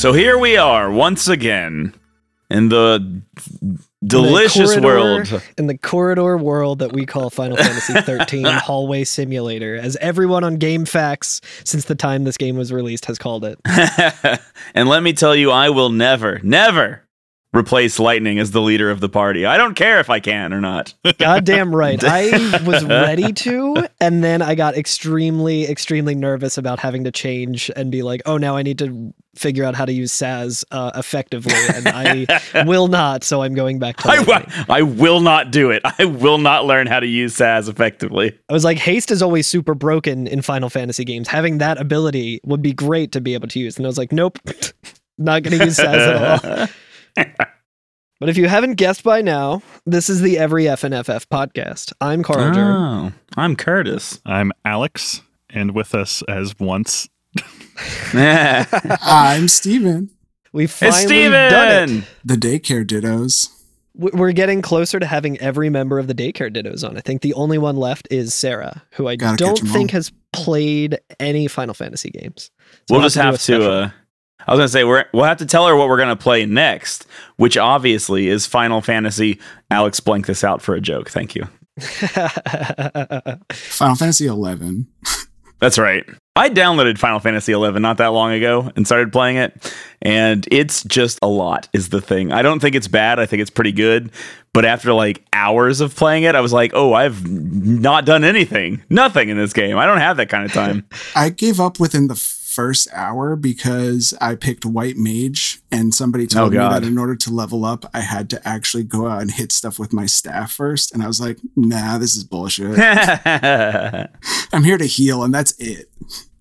So here we are once again in the delicious in the corridor- world. in the corridor world that we call Final Fantasy 13 Hallway Simulator, as everyone on GameFAQs since the time this game was released has called it. and let me tell you, I will never, never replace Lightning as the leader of the party. I don't care if I can or not. Goddamn right. I was ready to, and then I got extremely, extremely nervous about having to change and be like, oh, now I need to figure out how to use Sazh uh, effectively, and I will not. So I'm going back to. I, Lightning. I will not do it. I will not learn how to use Sazh effectively. I was like, haste is always super broken in Final Fantasy games. Having that ability would be great to be able to use. And I was like, nope, not going to use Sazh at all. But if you haven't guessed by now, this is the Every FNFF podcast. I'm Carl Jern. Oh, I'm Curtis. I'm Alex, and with us as once. it's I'm Steven, We finally Steven! done it. The daycare dittos. We're getting closer to having every member of the daycare dittos on. I think the only one left is Sarah, who I Gotta don't think all. has played any Final Fantasy games. So We'll just do a have to. Special. I was gonna say we're, we'll have to tell her what we're gonna play next, which obviously is Final Fantasy. Alex, blank this out for a joke. Thank you. Final Fantasy 11. That's right. I downloaded Final Fantasy XI not that long ago and started playing it, and it's just a lot. Is the thing. I don't think it's bad. I think it's pretty good. But after like hours of playing it, I was like, "Oh, I've not done anything, nothing in this game. I don't have that kind of time." I gave up within the first hour because I picked White Mage, and somebody told Oh, me that in order to level up, I had to actually go out and hit stuff with my staff first. And I was like, nah, this is bullshit. I'm here to heal, and that's it.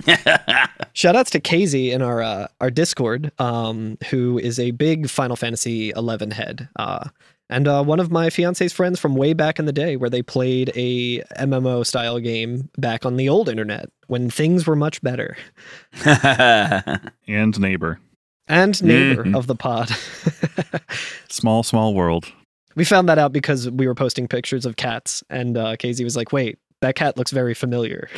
Shout outs to Casey in our uh, our Discord, um, who is a big Final Fantasy eleven head. Uh, and uh, one of my fiance's friends from way back in the day, where they played a MMO style game back on the old internet when things were much better. and neighbor. And neighbor Mhm. of the pod. Small, small world. we found that out because we were posting pictures of cats, and uh, Casey was like, "Wait, that cat looks very familiar."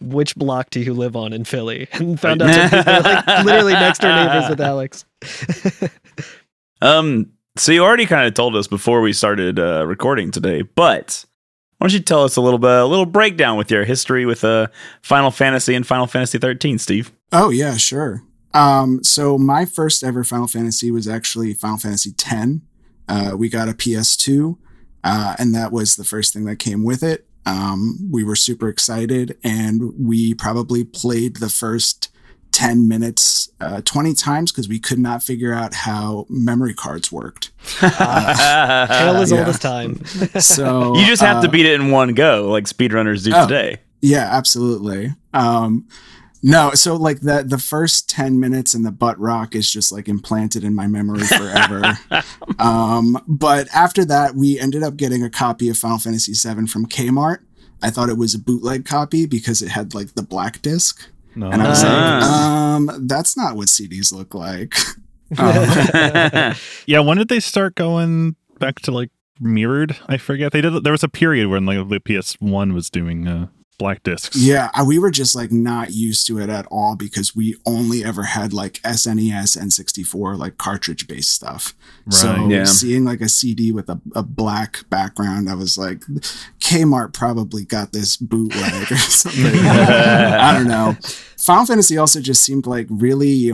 Which block do you live on in Philly? And found out like literally next door neighbors with Alex. um. So you already kind of told us before we started uh, recording today, but why don't you tell us a little bit, a little breakdown with your history with uh, Final Fantasy and Final Fantasy 13, Steve? Oh yeah, sure. Um, so my first ever Final Fantasy was actually Final Fantasy X. Uh, we got a PS2, uh, and that was the first thing that came with it. Um, we were super excited, and we probably played the first 10 minutes uh, 20 times because we could not figure out how memory cards worked. Tale as yeah. old as time. So you just have to uh, beat it in one go, like speedrunners do Oh. today. Yeah, absolutely. Um, no, so like the the first ten minutes in the butt rock is just like implanted in my memory forever. um, but after that, we ended up getting a copy of Final Fantasy VII from Kmart. I thought it was a bootleg copy because it had like the black disc, No. and I was like, um, that's not what CDs look like. Um, yeah, when did they start going back to like mirrored? I forget. They did. There was a period when like the PS1 was doing uh, black discs. Yeah, we were just like not used to it at all because we only ever had like SNES and 64 like cartridge based stuff. So Right. Yeah. seeing like a CD with a, a black background, I was like, Kmart probably got this bootleg or something. I don't know. Final Fantasy also just seemed like really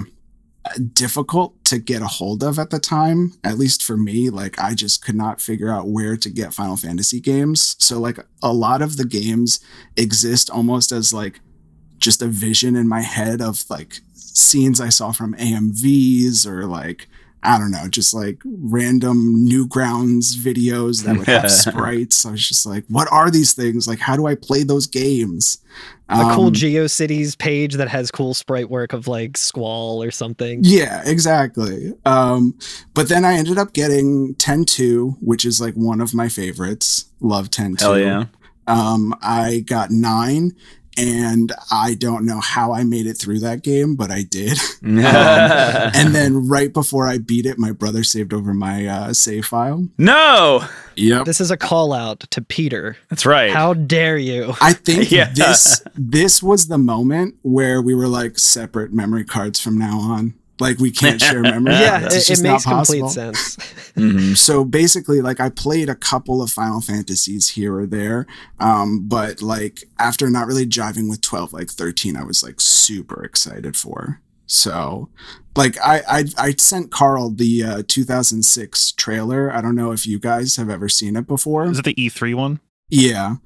difficult to get a hold of at the time at least for me like i just could not figure out where to get final fantasy games. So like a lot of the games exist almost as like just a vision in my head of like scenes i saw from amvs or like i don't know just like random newgrounds videos that would have sprites i was just like what are these things like how do i play those games A cool Um, GeoCities page that has cool sprite work of like Squall or something. Yeah, exactly. Um, but then I ended up getting 10-2, which is like one of my favorites. Love 10-2. Hell yeah. Um, I got nine, and I don't know how I made it through that game, but I did. and then right before I beat it, my brother saved over my uh, save file. no, Yep. This is a call out to Peter. that's right. How dare you? I think Yeah. this this was the moment where we were like separate memory cards from now on. Like we can't share memories. yeah, it's it, just it makes not complete possible. sense. Mhm. So basically, like I played a couple of Final Fantasies here or there, um, but like after not really jiving with twelve, like thirteen, I was like super excited for. So, like I I, I sent Carl the uh, 2006 trailer. I don't know if you guys have ever seen it before. Is it the E3 one? Yeah,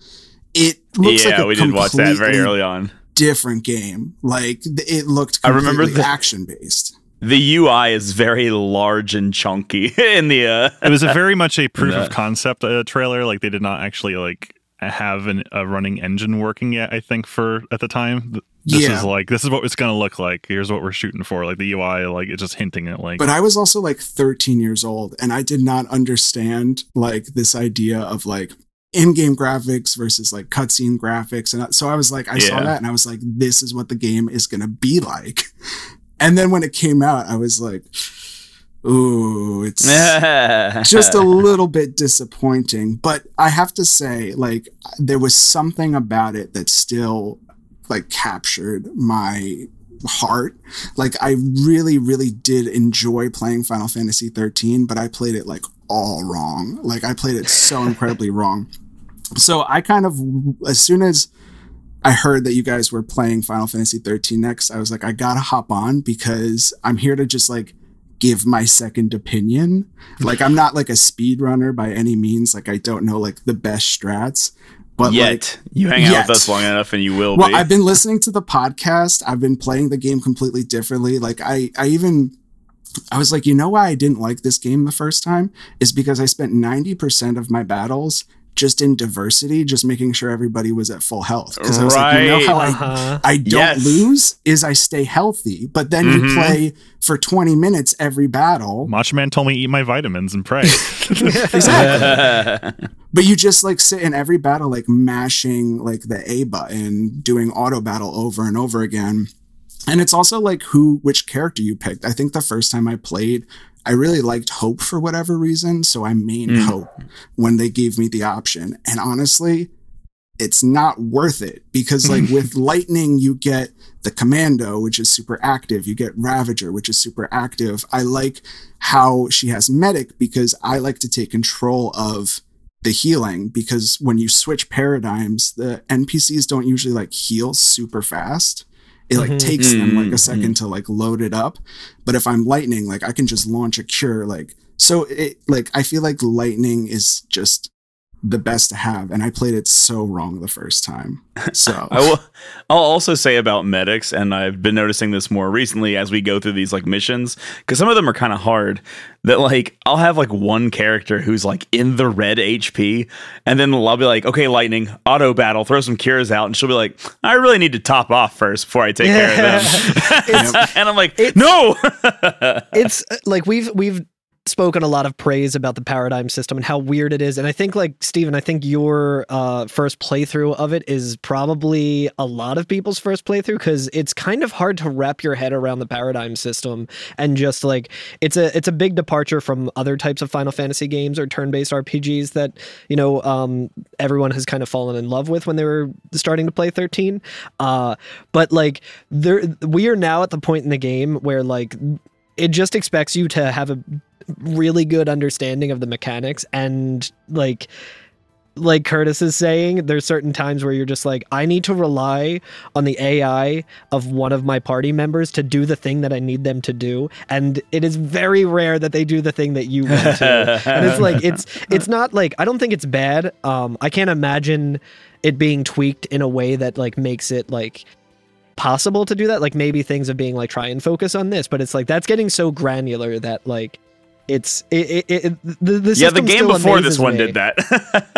it looks yeah, like a we did watch that very early on. different game. Like it looked I remember the- action based. The UI is very large and chunky in the. Uh, It was a very much a proof of concept uh, trailer. Like they did not actually like have an, a running engine working yet. I think for at the time. This Yeah. is like this is what it's gonna look like. Here's what we're shooting for. Like the UI, like it's just hinting at like But I was also like 13 years old and I did not understand like this idea of like in-game graphics versus like cutscene graphics and so I was like I saw that and I was like this is what the game is going to be like. And then when it came out I was like ooh it's just a little bit disappointing. But i have to say like there was something about it that still like captured my heart. Like i really really did enjoy playing final fantasy 13 but i played it like all wrong. Like i played it so incredibly wrong. So i kind of as soon as I heard that you guys were playing Final Fantasy 13 next. I was like, I gotta hop on because I'm here to just like give my second opinion. Like I'm not like a speedrunner by any means. Like I don't know like the best strats. But Yet like you hang out yet. with us long enough, and you will well, be. I've been listening to the podcast. I've been playing the game completely differently. Like I, I even, I was like, you know why I didn't like this game the first time is because I spent ninety percent of my battles just in diversity, just making sure everybody was at full health. Because I was like, you know how I, Uh-huh. I don't Yes. lose is I stay healthy. But then you Mhm. play for twenty minutes every battle. Macho Man told me eat my vitamins and pray. Exactly. But you just like sit in every battle, like mashing like the A button, doing auto battle over and over again. And it's also like who, which character you picked. I think the first time I played, I really liked Hope for whatever reason. So I mained Mm. Hope when they gave me the option. And honestly, it's not worth it because like with lightning you get the commando which is super active you get ravager which is super active i like how she has medic because i like to take control of the healing because when you switch paradigms the npcs don't usually like heal super fast it like Mhm. takes them like a Mhm. second to like load it up but if i'm lightning like i can just launch a cure like so it like i feel like lightning is just the best to have and i played it so wrong the first time so I will. I'll also say about medics, and I've been noticing this more recently as we go through these like missions, because some of them are kind of hard. That like I'll have like one character who's like in the red HP, and then I'll be like, okay, lightning, auto battle, throw some cures out, and she'll be like, I really need to top off first before I take care of them. and I'm like, It's- no. it's uh, like we've we've spoken a lot of praise about the paradigm system and how weird it is. And i think like steven i think your uh, first playthrough of it is probably a lot of people's first playthrough because it's kind of hard to wrap your head around the paradigm system and just like it's a it's a big departure from other types of final fantasy games or turn-based rpgs that you know um, everyone has kind of fallen in love with when they were starting to play 13 uh, but like there we are now at the point in the game where like it just expects you to have a really good understanding of the mechanics and like like Curtis is saying, there's certain times where you're just like, I need to rely on the AI of one of my party members to do the thing that I need them to do. And it is very rare that they do the thing that you want to. and it's like it's it's not like I don't think it's bad. Um I can't imagine it being tweaked in a way that like makes it like possible to do that. Like maybe things of being like try and focus on this, but it's like that's getting so granular that like it's it, it, it the, the yeah, the system game still before this one me. did that.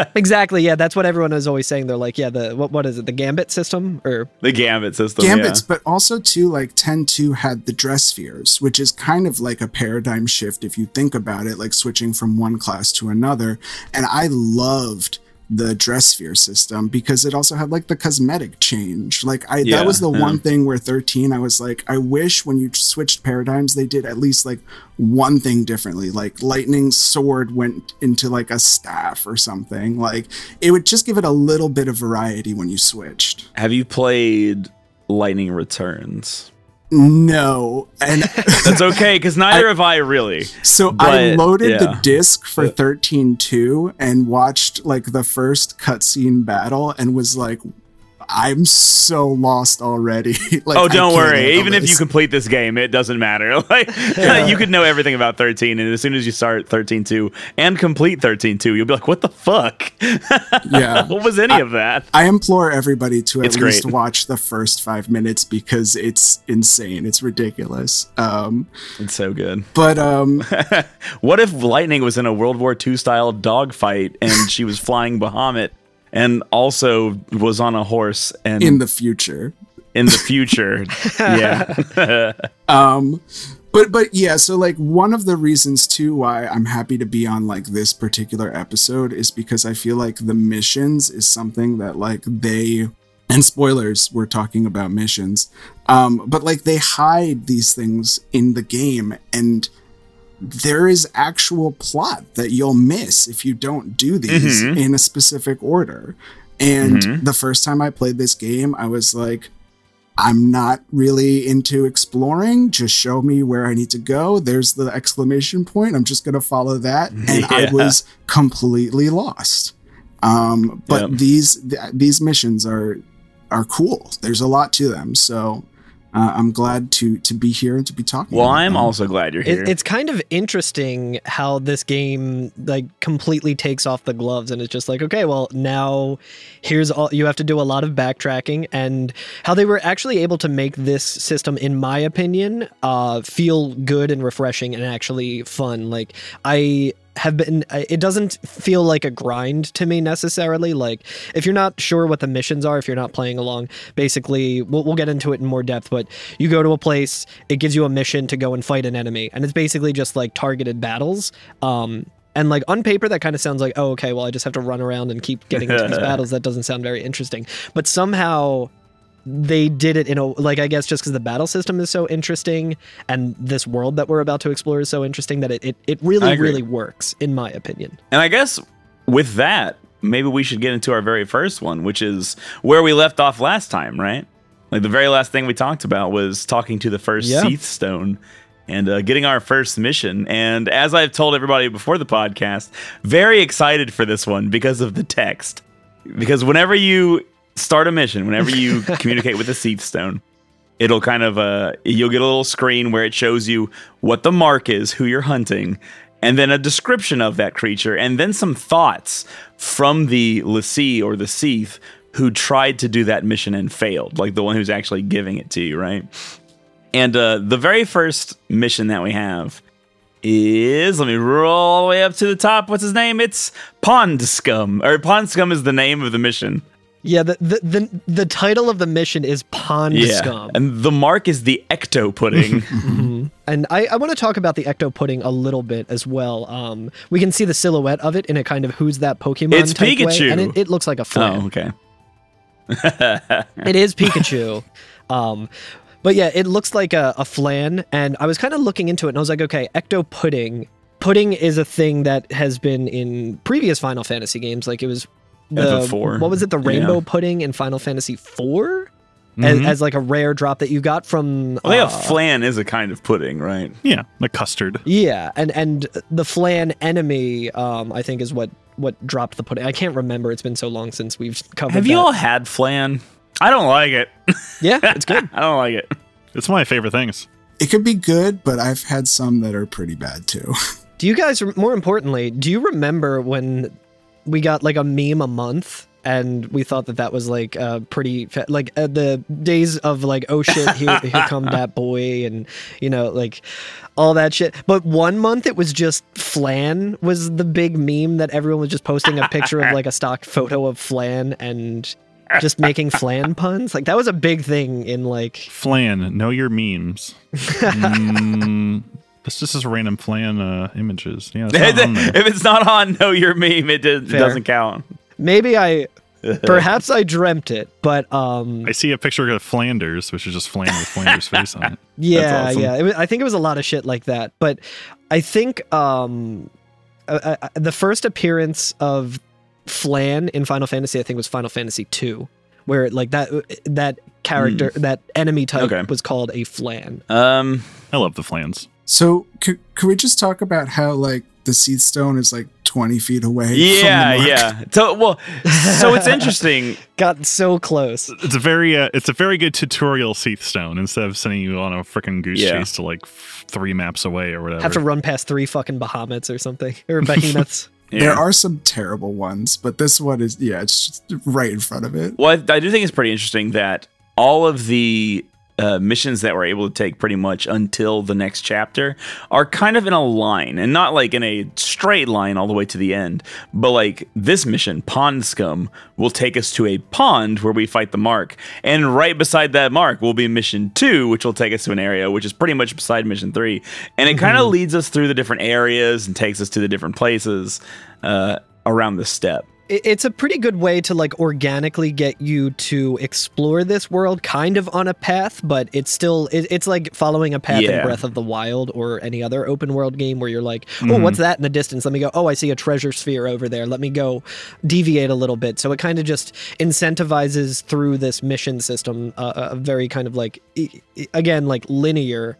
Exactly. Yeah, that's what everyone is always saying. They're like, yeah, the what what is it? The Gambit system or the Gambit system. gambits but also too like 10-2 had the dress spheres which is kind of like a paradigm shift if you think about it like switching from one class to another and i loved the dress sphere system because it also had like the cosmetic change like i Yeah, that was the yeah. one thing where 13 i was like i wish when you switched paradigms they did at least like one thing differently like lightning's sword went into like a staff or something like it would just give it a little bit of variety when you switched Have you played Lightning Returns? No, and That's okay because neither have I really. so I But, loaded the disc for 13.2 and watched like the first cutscene battle and was like, I'm so lost already. like, oh, don't worry. handle Even if you complete this game, it doesn't matter. Like you could know everything about 13, and as soon as you start 13.2 and complete 13.2, you'll be like, "What the fuck? Yeah. what was any of that?" I implore everybody to at It's least great. watch the first five minutes because it's insane. It's ridiculous. Um, It's so good. but um, What if Lightning was in a World War II style dogfight and she was flying Bahamut and also was on a horse and in the future, in the future? yeah. um but but yeah so like one of the reasons too why i'm happy to be on like this particular episode is because i feel like the missions is something that like they and spoilers we're talking about missions um but like they hide these things in the game and there is actual plot that you'll miss if you don't do these Mhm. in a specific order and Mhm. the first time i played this game i was like I'm not really into exploring. Just show me where I need to go. There's the exclamation point. I'm just going to follow that. And I was completely lost. Um, but Yep. these th- these missions are are cool. There's a lot to them. So uh, I'm glad to to be here and to be talking. Well, I'm them. also glad you're here. It, it's kind of interesting how this game like completely takes off the gloves and it's just like okay well now here's all you have to do a lot of backtracking and how they were actually able to make this system in my opinion uh feel good and refreshing and actually fun like i have been it doesn't feel like a grind to me necessarily. Like if you're not sure what the missions are if you're not playing along basically we'll, we'll get into it in more depth but you go to a place it gives you a mission to go and fight an enemy and it's basically just like targeted battles um and like on paper that kind of sounds like oh okay well i just have to run around and keep getting into these battles. That doesn't sound very interesting. But somehow they did it in a like i guess just because the battle system is so interesting and this world that we're about to explore is so interesting that it it, it really really works in my opinion And I guess with that, maybe we should get into our very first one, which is where we left off last time, right? Like the very last thing we talked about was talking to the first Yeah. Cie'th Stone and uh, getting our first mission. And as I've told everybody before the podcast, very excited for this one because of the text. Because whenever you start a mission, whenever you communicate with the Cie'th Stone, it'll kind of uh you'll get a little screen where it shows you what the mark is, who you're hunting, and then a description of that creature, and then some thoughts from the l'Cie or the Cie'th who tried to do that mission and failed, like the one who's actually giving it to you, right? And uh, the very first mission that we have is let me roll all the way up to the top. What's his name? It's Pond Scum. Or Pond Scum is the name of the mission. Yeah the the the, the title of the mission is pond scum And the mark is the ecto pudding. Mhm. And I, I want to talk about the ecto pudding a little bit as well. Um, we can see the silhouette of it in a kind of who's that Pokemon It's type way, and it, it looks like a flan. oh, okay. It is Pikachu. um, but yeah, it looks like a, a flan, and I was kind of looking into it, and I was like, okay, ecto pudding. Pudding is a thing that has been in previous Final Fantasy games. Like it was Yeah, the the four. what was it, the Yeah. rainbow pudding in Final Fantasy IV, Mhm. as, as like a rare drop that you got from. I think uh, a flan is a kind of pudding, right? yeah, like custard. Yeah, and and the flan enemy, um, I think is what what dropped the pudding. I can't remember. It's been so long since we've covered. Have you all had flan? I don't like it. Yeah, it's good. I don't like it. It's one of my favorite things. It could be good, but I've had some that are pretty bad too. Do you guys, more importantly, do you remember when we got like a meme a month? And we thought that that was like uh, pretty, fa- like uh, the days of like, oh shit, here, here come that boy, and you know, like all that shit. But one month it was just flan was the big meme that everyone was just posting a picture of like a stock photo of flan and just making flan puns. Like that was a big thing in like Flan, know your memes. mm, this just is random flan uh, images. Yeah, it's not if it's not on Know Your Meme, it, did, it doesn't count. maybe I perhaps I dreamt it, but um I see a picture of Flanders, which is just Flan with Flanders' face on it. Yeah, awesome. yeah. It was, I think it was a lot of shit like that. But I think um, uh, uh, the first appearance of Flan in Final Fantasy, I think, was Final Fantasy II, where like that that character that enemy type Okay. was called a flan. Um, I love the flans. So could, could we just talk about how like the Cie'th stone is like 20 feet away? yeah, from the mark? yeah. So well, so it's interesting. Got so close. It's a very uh, it's a very good tutorial Cie'th Stone instead of sending you on a freaking goose Yeah. chase to like f- three maps away or whatever. Have to run past three fucking behemoths or something or behemoths. Yeah. There are some terrible ones, but this one is yeah, it's just right in front of it. Well, I, I do think it's pretty interesting that all of the uh, missions that we're able to take pretty much until the next chapter are kind of in a line and not like in a straight line all the way to the end. But like this mission, Pond Scum, will take us to a pond where we fight the Mark. And right beside that Mark will be mission two, which will take us to an area which is pretty much beside mission three. And it kind of leads us through the different areas and takes us to the different places uh, around the steppe. It- it's a pretty good way to like organically get you to explore this world kind of on a path but it's still it, it's like following a path in breath of the wild or any other open world game where you're like oh what's that in the distance? Let me go oh i see a treasure sphere over there. Let me go deviate a little bit. So it kind of just incentivizes through this mission system uh, a very kind of like again like linear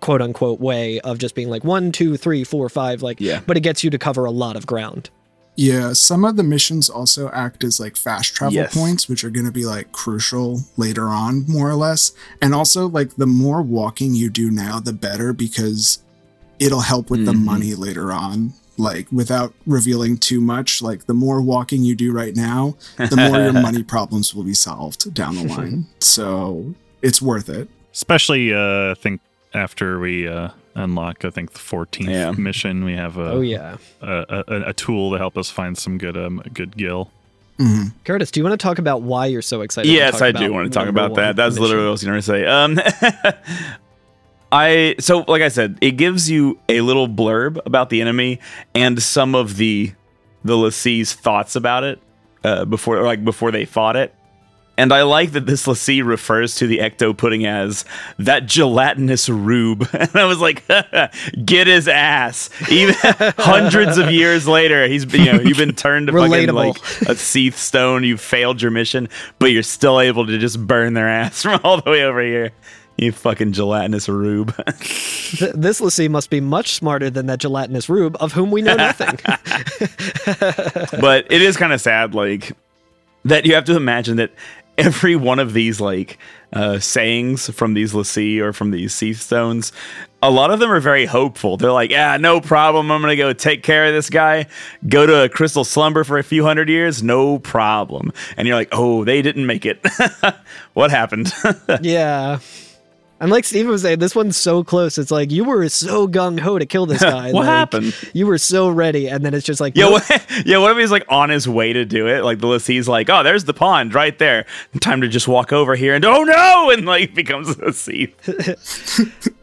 quote unquote way of just being like one two three four five like Yeah. but it gets you to cover a lot of ground Yeah, some of the missions also act as like fast travel Yes. points, which are going to be like crucial later on, more or less. And also, like, the more walking you do now, the better because it'll help with the Mhm. money later on. Like, without revealing too much, like, the more walking you do right now, the more your money problems will be solved down the line. So it's worth it. Especially, uh, I think after we uh, unlock, I think the 14th Yeah. mission, we have a, oh yeah a, a, a tool to help us find some good um good gil. Mhm. Curtis, do you want to talk about why you're so excited? Yes, talk I do want to talk about one that. That's mission? literally what I was going to say. Um, I so like I said, it gives you a little blurb about the enemy and some of the the l'Cie's thoughts about it uh, before like before they fought it. And I like that this l'Cie refers to the ecto pudding as that gelatinous rube. And I was like, get his ass. Even hundreds of years later, he's been, you know, you've been turned to fucking like a Cie'th stone. You failed your mission, but you're still able to just burn their ass from all the way over here. You fucking gelatinous rube. Th- this l'Cie must be much smarter than that gelatinous rube of whom we know nothing. but it is kind of sad, like that you have to imagine that every one of these like uh, sayings from these l'Cie or from these Cie'th stones, a lot of them are very hopeful. They're like, "Yeah, no problem. I'm gonna go take care of this guy. Go to a crystal slumber for a few hundred years, no problem." And you're like, "Oh, they didn't make it. what happened?" yeah. And like Steven was saying, this one's so close. It's like you were so gung ho to kill this guy. What like, happened? You were so ready, and then it's just like, Yeah, what, yeah. What if he's like on his way to do it? Like the l'Cie's like, oh, there's the pond right there. Time to just walk over here and oh no, and like becomes a Cie'th.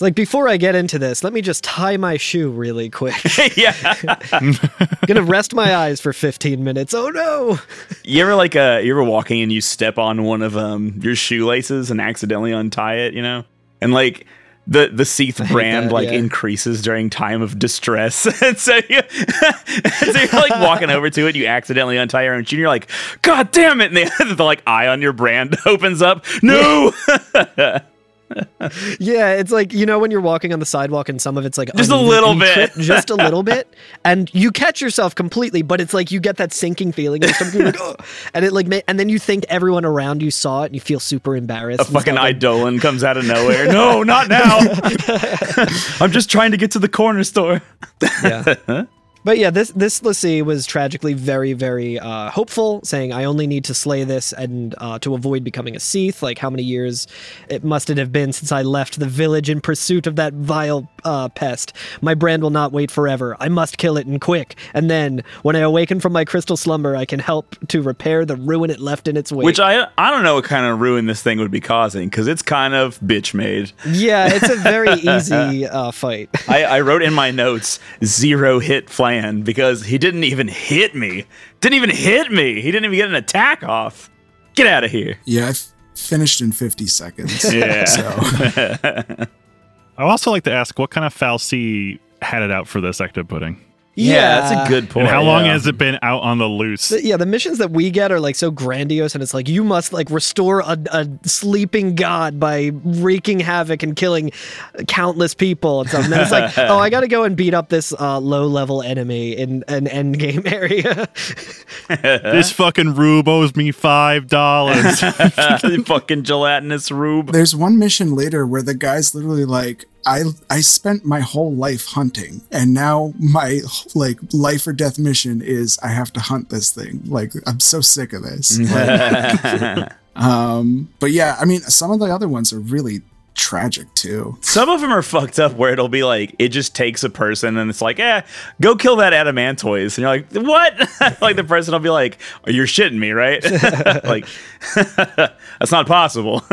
It's like before I get into this, let me just tie my shoe really quick. yeah. Gonna rest my eyes for 15 minutes. Oh no! You ever like uh, you ever walking and you step on one of um your shoelaces and accidentally untie it? You know, and like. The, the Cie'th brand that, like yeah. increases during time of distress, and so you, so you're like walking over to it, you accidentally untie your own shoe, and you're like, "God damn it!" And the, the like eye on your brand opens up. No, Yeah, it's like you know when you're walking on the sidewalk and some of it's like Just a little bit. just a little bit, and you catch yourself completely, but it's like you get that sinking feeling, like, "Ugh," and it like, and then you think everyone around you saw it, and you feel super embarrassed. a fucking stuff, and- comes out of nowhere. No, not now. I'm just trying to get to the corner store. yeah. But yeah, this this l'Cie was tragically very very uh, hopeful, saying, "I only need to slay this and uh, to avoid becoming a Cie'th. Like how many years it must it have been since I left the village in pursuit of that vile uh, pest. My brand will not wait forever. I must kill it and quick. And then, when I awaken from my crystal slumber, I can help to repair the ruin it left in its wake." Which I I don't know what kind of ruin this thing would be causing because it's kind of bitch made. yeah, it's a very easy uh, fight. I, I wrote in my notes zero hit flan because he didn't even hit me. Didn't even hit me. He didn't even get an attack off. Get out of here. Yeah, I f- finished in 50 seconds. Yeah. So I also like to ask what kind of fal'Cie had it out for this ecto pudding. Yeah, that's a good point. and how long yeah. has it been out on the loose? The- yeah, the missions that we get are like so grandiose, and it's like you must like restore a, a sleeping god by wreaking havoc and killing countless people and stuff. And then it's like, oh, I got to go and beat up this uh, low level enemy in an end game area. this fucking rube owes me five dollars. fucking gelatinous rube. There's one mission later where the guy's literally like, I I spent my whole life hunting, and now my like life or death mission is I have to hunt this thing. Like I'm so sick of this. Like, um, but yeah, I mean, some of the other ones are really tragic too. Some of them are fucked up where it'll be like it just takes a person and it's like, eh, go kill that adamantoise. And you're like, what? like the person will be like, oh, you're shitting me, right? like that's not possible.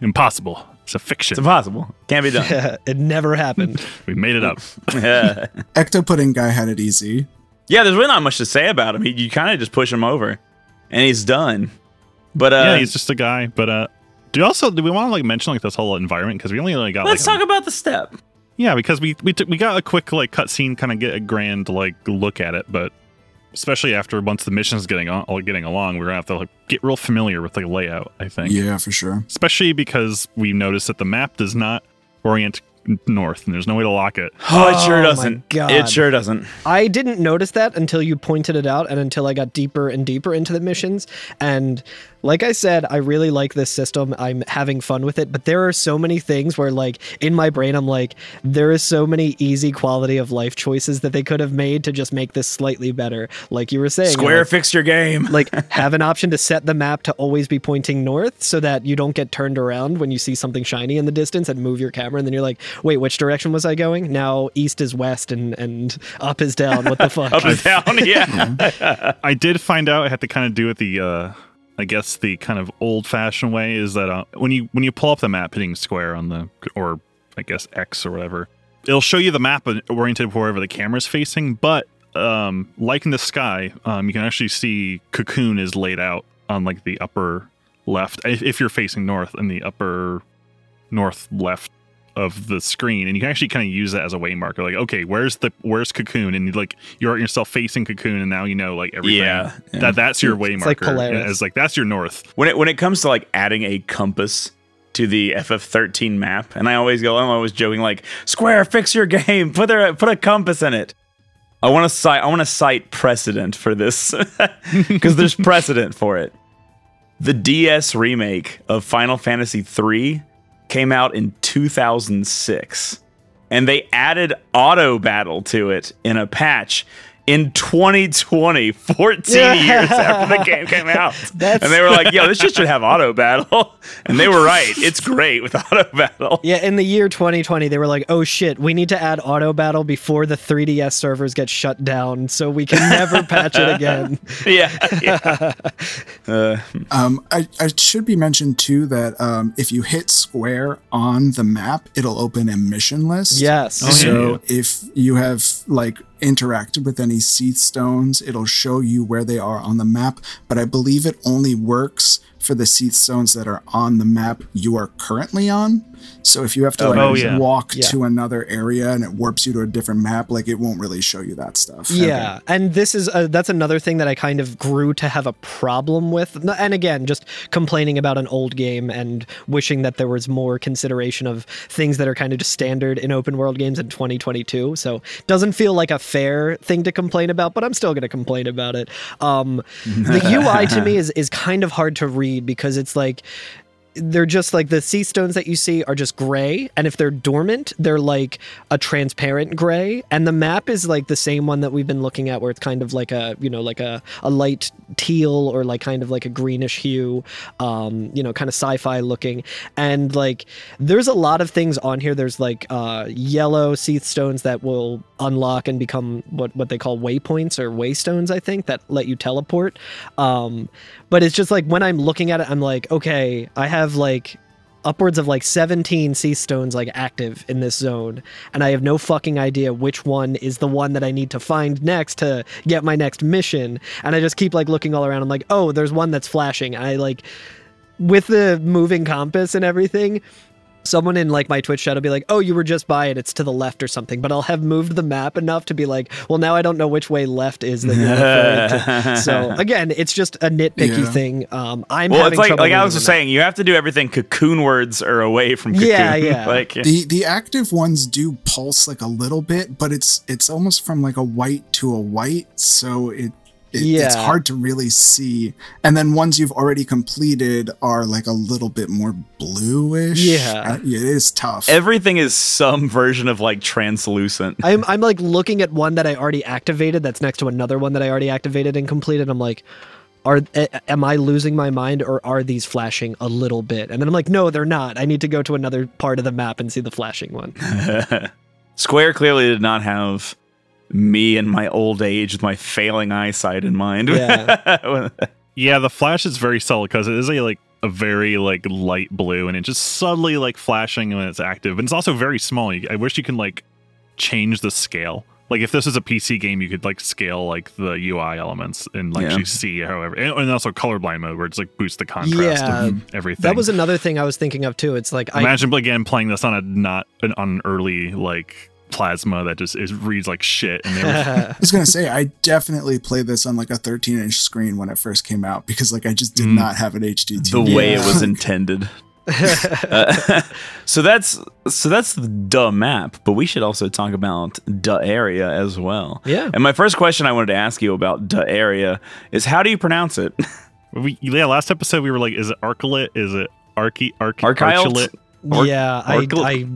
Impossible. It's a fiction. It's impossible. Can't be done. Yeah, it never happened. we made it up. yeah. Ecto pudding guy had it easy. yeah, there's really not much to say about him. He, you kind of just push him over and he's done. But uh, yeah, he's just a guy. But uh, do also do we want to like mention like this whole environment because we only like got let's like talk about the steppe. yeah because we we took we got a quick like cutscene kind of get a grand like look at it, but especially after once the mission's getting on all getting along, we're gonna have to like get real familiar with the layout. I think. Yeah, for sure. especially because we noticed that the map does not orient north and there's no way to lock it. Oh, it sure Oh doesn't. God. It sure doesn't. I didn't notice that until you pointed it out and until I got deeper and deeper into the missions. And like I said, I really like this system. I'm having fun with it, but there are so many things where like in my brain I'm like there is so many easy quality of life choices that they could have made to just make this slightly better. Like you were saying, Square like, fix your game. like have an option to set the map to always be pointing north so that you don't get turned around when you see something shiny in the distance and move your camera and then you're like wait which direction was i going now east is west and and up is down what the fuck Up and down. Yeah. I did find out I had to kind of do it the uh I guess the kind of old fashioned way is that uh, when you when you pull up the map hitting square on the or I guess X or whatever, it'll show you the map oriented wherever the camera's facing, but um like in the sky, um you can actually see cocoon is laid out on like the upper left if, if you're facing north in the upper north left of the screen and you can actually kind of use that as a way marker like okay where's the where's cocoon and like you're yourself facing cocoon and now you know like everything Yeah, yeah. that that's your way It's like marker Polaris. as like that's your north when it when it comes to like adding a compass to the FF13 map, and I always go, I'm always joking like, Square, fix your game, put there, put a compass in it. I want to cite, I want to cite precedent for this because there's precedent for it. The DS remake of Final Fantasy III came out in 2006, and they added auto battle to it in a patch in 2020, 14 years after the game came out. That's- and they were like, yo, this shit should have auto battle. And they were right. It's great with auto battle. yeah in the year 2020 they were like oh shit we need to add auto battle before the 3ds servers get shut down so we can never patch it again Yeah. yeah. Uh, Um, I, I should be mentioned too that um, if you hit square on the map, it'll open a mission list. yes Oh, yeah. So if you have like interacted with any Cie'th stones, it'll show you where they are on the map. But I believe it only works for the Cie'th stones that are on the map you are currently on. So if you have to like Oh, yeah. walk Yeah. to another area and it warps you to a different map, like it won't really show you that stuff. Yeah, and this is uh that's another thing that I kind of grew to have a problem with. And again, just complaining about an old game and wishing that there was more consideration of things that are kind of just standard in open world games in 2022. So doesn't feel like a fair thing to complain about, but I'm still going to complain about it. Um, the UI to me is is kind of hard to read because it's like they're just like the Cie'th stones that you see are just gray. And if they're dormant they're like a transparent gray. And the map is like the same one that we've been looking at where it's kind of like a you know like a, a light teal or like kind of like a greenish hue um you know kind of sci-fi looking. And like there's a lot of things on here. There's like uh yellow Cie'th stones that will unlock and become what what they call waypoints or waystones i think that let you teleport. Um but it's just like when i'm looking at it i'm like okay i have like upwards of like 17 Cie'th stones like active in this zone and i have no fucking idea which one is the one that i need to find next to get my next mission. And i just keep like looking all around. I'm like oh there's one that's flashing. I like with the moving compass and everything someone in like my Twitch chat will be like, "Oh, you were just by it. It's to the left or something." But I'll have moved the map enough to be like, "Well, now I don't know which way left is." That you're referring to. So again, it's just a nitpicky Yeah. thing. Um, I'm Well, having it's like trouble like Alex was the map. saying, you have to do everything cocoon words or away from cocoon. Yeah, yeah. like The the active ones do pulse like a little bit, but it's it's almost from like a white to a white, so it, it it's hard to really see. And then ones you've already completed are like a little bit more bluish. Yeah. Uh, it is tough. everything is some version of like translucent. I'm I'm like looking at one that I already activated that's next to another one that I already activated and completed. I'm like, are am I losing my mind or are these flashing a little bit? And then I'm like, no, they're not. I need to go to another part of the map and see the flashing one. Square clearly did not have me in my old age with my failing eyesight in mind. Yeah. Yeah, the flash is very subtle because it is a like a very like light blue, and it's just subtly like flashing when it's active. And it's also very small. I wish you can like change the scale. Like if this is a PC game, you could like scale like the UI elements and like Yeah. actually see however, and, and also colorblind mode where it's like boost the contrast Yeah, of everything. That was another thing I was thinking of too. It's like I Imagine again playing this on a not an on an early like plasma that just is reads like shit, and were I was gonna say I definitely played this on like a 13 inch screen when it first came out because like I just did Mm. not have an HD TV. the TV. way it was intended. Uh, so that's so that's the duh map, but we should also talk about duh area as well. Yeah. And my first question I wanted to ask you about duh area is how do you pronounce it? we yeah. Last episode we were like, is it Arcalit? Is it Archi Archi Archilt? Or- yeah, I, I,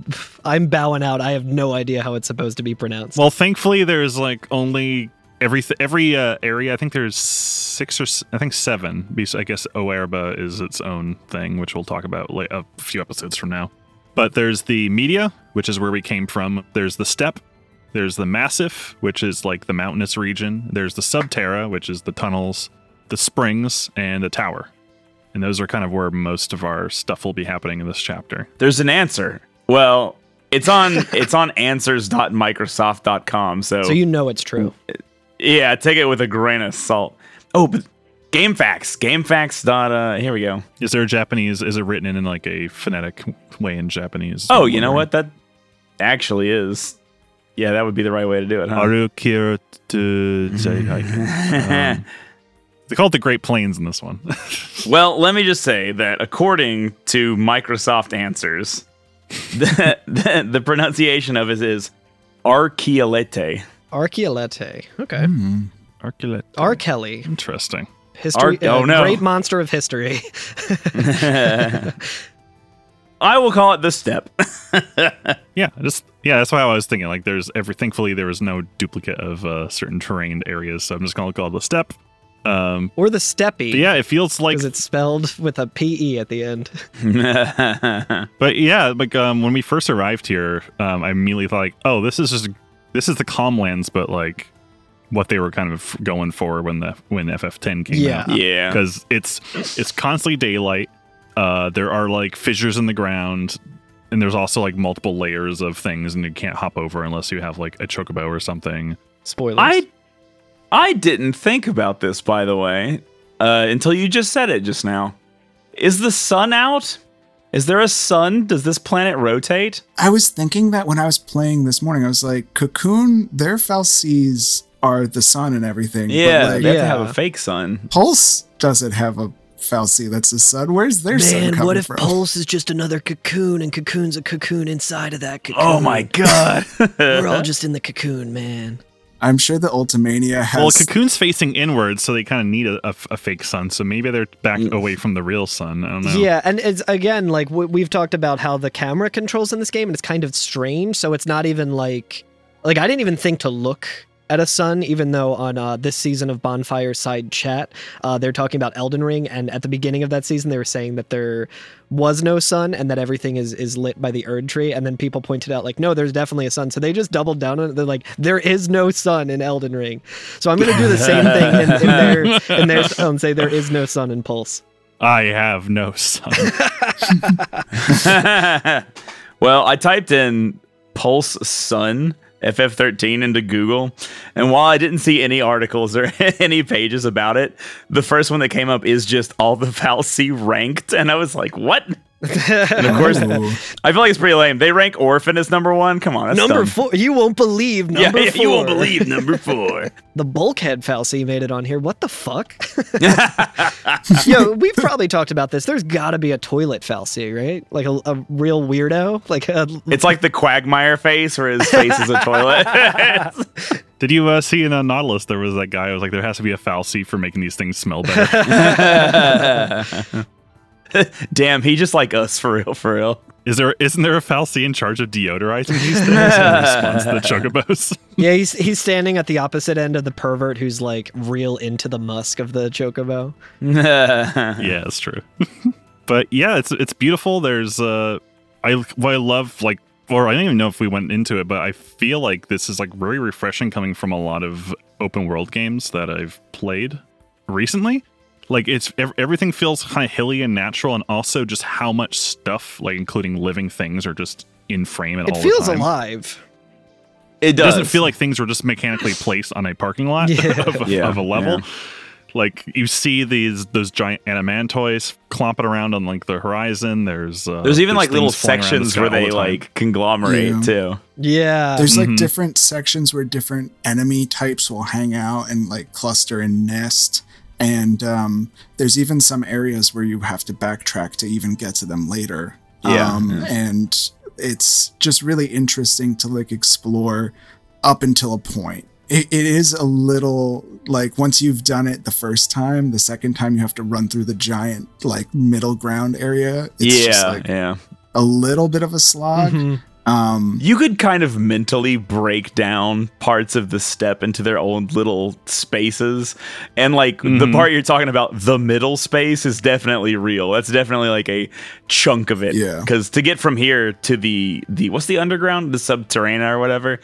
I'm bowing out. I have no idea how it's supposed to be pronounced. Well, thankfully, there's like only every every uh, area. I think there's six or s- I think seven. Because I guess Oerba is its own thing, which we'll talk about la- a few episodes from now. But there's the media, which is where we came from. There's the steppe. There's the massif, which is like the mountainous region. There's the subterra, which is the tunnels, the springs, and the tower. And those are kind of where most of our stuff will be happening in this chapter. There's an answer. Well, it's on it's on answers.microsoft.com. So, so you know it's true. yeah, take it with a grain of salt. Oh, but GameFAQs. GameFAQs. Dot, uh, here we go. Is there a Japanese? Is it written in like a phonetic way in Japanese? Oh, you know what? That actually is. Yeah, that would be the right way to do it, huh? Arukira to um, They call it the Great Plains in this one. Well, let me just say that according to Microsoft Answers, the, the, the pronunciation of it is Archeolete. Archeolete. Okay. Hmm. Arculet. R. Kelly. Interesting. History. Ar- oh, uh, no. Great monster of history. I will call it the steppe. Yeah, just yeah. That's why I was thinking. Like, there's every. Thankfully, there was no duplicate of uh, certain terrain areas, so I'm just gonna call it the steppe. Um, or the steppy. yeah, it feels like. Because it's spelled with a P-E at the end. But yeah, like um, when we first arrived here, um, I immediately thought like, oh, this is just this is the Calmlands, but like what they were kind of going for when the when FF10 came Yeah. out. yeah. because it's it's constantly daylight. Uh, there are like fissures in the ground, and there's also like multiple layers of things, and you can't hop over unless you have like a chocobo or something. Spoilers. I I didn't think about this, by the way, uh, until you just said it just now. Is the sun out? Is there a sun? Does this planet rotate? I was thinking that when I was playing this morning, I was like, Cocoon, their fal'Cies are the sun and everything. Yeah, But like, they have to have a fake sun. Pulse doesn't have a fal'Cie that's the sun. Where's their sun coming what if from? Pulse is just another cocoon and cocoon's a cocoon inside of that cocoon? Oh my god. We're all just in the cocoon, man. I'm sure the Ultimania has. Well, Cocoon's facing inwards, so they kind of need a, a, a fake sun. So maybe they're back mm. away from the real sun. I don't know. Yeah, and it's again like w- we've talked about how the camera controls in this game, and it's kind of strange. So it's not even like like I didn't even think to look at a sun, even though on uh, this season of Bonfire Side Chat, uh, they're talking about Elden Ring, and at the beginning of that season, they were saying that there was no sun and that everything is is lit by the Erd tree, and then people pointed out like, no, there's definitely a sun. So they just doubled down on it. They're like, there is no sun in Elden Ring. So I'm gonna do the same thing in, in their in their and say there is no sun in Pulse. I have no sun. well, I typed in Pulse Sun FF13 into Google, and while I didn't see any articles or any pages about it, the first one that came up is just all the fal'Cie ranked, and I was like, "What? And of course, Ooh. I feel like it's pretty lame. They rank Orphan as number one. Come on, that's number dumb. four. You won't believe number yeah, four. you won't believe number four. The bulkhead fal'Cie made it on here. What the fuck? Yo, we've probably talked about this. There's got to be a toilet fal'Cie, right? Like a, a real weirdo. Like a, it's like the Quagmire face, where his face is a toilet. Did you uh, see in a Nautilus there was that guy who was like, there has to be a fal'Cie for making these things smell better. Damn, he just like us for real, for real. Is there isn't there a fal'Cie in charge of deodorizing these things in response to the chocobos? yeah, he's he's standing at the opposite end of the pervert who's like real into the musk of the chocobo. yeah, it's true. but yeah, it's it's beautiful. There's uh I what I love like or I don't even know if we went into it, but I feel like this is like very refreshing coming from a lot of open world games that I've played recently. Like it's everything feels kind of hilly and natural, and also just how much stuff, like including living things, are just in frame at It all feels the time. alive. It It does. doesn't feel like things were just mechanically placed on a parking lot Yeah. of, Yeah, of a level. yeah. Like you see these those giant adamantoise clomping around on like the horizon. There's uh, There's even like little things flying around the sections where they the like conglomerate Yeah. too. Yeah. There's like Mhm. different sections where different enemy types will hang out and like cluster and nest. And um, there's even some areas where you have to backtrack to even get to them later. Yeah. Um, Yeah. And it's just really interesting to like explore up until a point. It, it is a little like once you've done it the first time, the second time you have to run through the giant like middle ground area. It's yeah, just like yeah. a little bit of a slog. Mhm. Um, You could kind of mentally break down parts of the steppe into their own little spaces. And like the Mhm. part you're talking about, the middle space is definitely real. That's definitely like a chunk of it. Yeah. Because to get from here to the the what's the underground, the subterranean or whatever,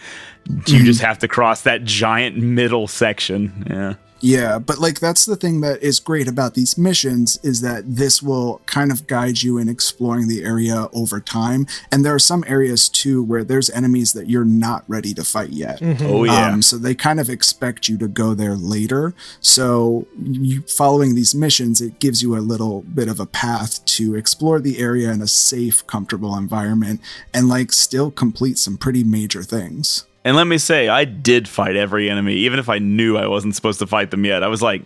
you just have to cross that giant middle section. Yeah. Yeah, but like that's the thing that is great about these missions is that this will kind of guide you in exploring the area over time. And there are some areas too where there's enemies that you're not ready to fight yet. Oh yeah. Um, so they kind of expect you to go there later. So you following these missions, it gives you a little bit of a path to explore the area in a safe, comfortable environment and like still complete some pretty major things. And let me say, I did fight every enemy, even if I knew I wasn't supposed to fight them yet. I was like,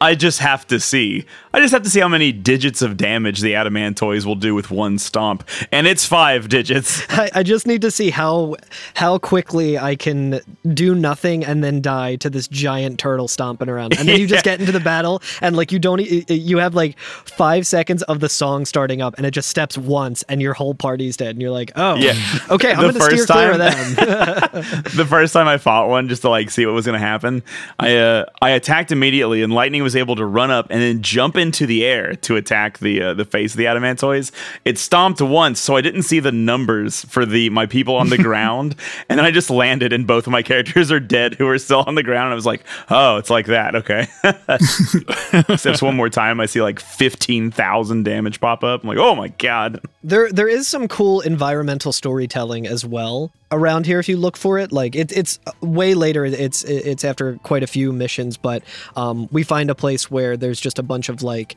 I just have to see. I just have to see how many digits of damage the adamantoise will do with one stomp. And it's five digits. I, I just need to see how how quickly I can do nothing and then die to this giant turtle stomping around, and then you just get into the battle and like you don't you have like five seconds of the song starting up, and it just steps once, and your whole party's dead, and you're like, oh, Yeah. okay, I'm The gonna steer clear of them. the first time I fought one just to like see what was going to happen, I uh, I attacked immediately, and Lightning was able to run up and then jump into the air to attack the uh, the face of the adamantoise. It stomped once, so I didn't see the numbers for the my people on the ground, and then I just landed, and both of my characters are dead, who are still on the ground. And I was like, oh, it's like that, okay. Except one more time, I see like fifteen thousand damage pop up. I'm like, oh my god. There, there is some cool environmental storytelling as well around here. If you look for it, like it, it's way later. It's it's after quite a few missions, but um, we find a place where there's just a bunch of like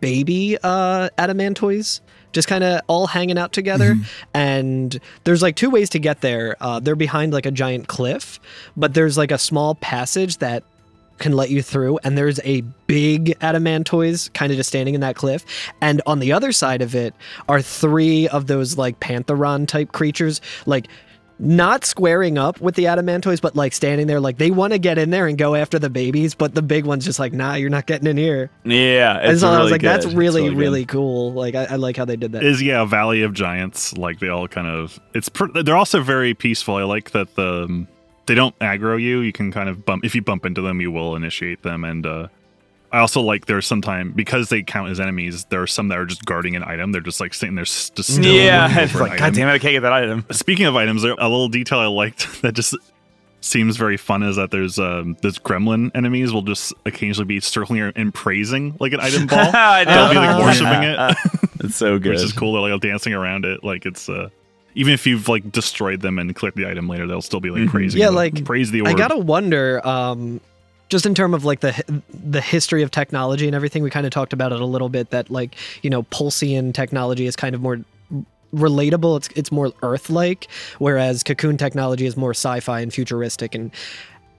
baby uh, adamantoise. Just kind of all hanging out together, and there's like two ways to get there. Uh, they're behind like a giant cliff, but there's like a small passage that can let you through and there's a big adamantoise kind of just standing in that cliff and on the other side of it are three of those like pantheron type creatures like not squaring up with the adamantoise but like standing there like they want to get in there and go after the babies but the big one's just like nah you're not getting in here Yeah, and it's so really i was like good. that's It's really really cool like I, I like how they did that is yeah, Valley of Giants. Like they all kind of it's pr- they're also very peaceful. I like that the they don't aggro you. You can kind of bump if you bump into them, you will initiate them. And uh, I also like there's sometime because they count as enemies. There are some that are just guarding an item. They're just like sitting there s- just still Yeah, it's like, god damn it, I can't get that item. Speaking of items, a little detail I liked that just seems very fun is that there's um there's gremlin enemies will just occasionally be circling around and praising like an item ball. I know. They'll be like worshiping it. It's so good. which is cool. They're like dancing around it, like it's uh, even if you've like destroyed them and clicked the item later, they'll still be like Mhm. praising. Yeah, the- like, praise the orb. I gotta wonder, um, just in terms of like the the history of technology and everything, we kind of talked about it a little bit. That like you know, Pulsian technology is kind of more relatable. It's it's more Earth-like, whereas Cocoon technology is more sci-fi and futuristic. And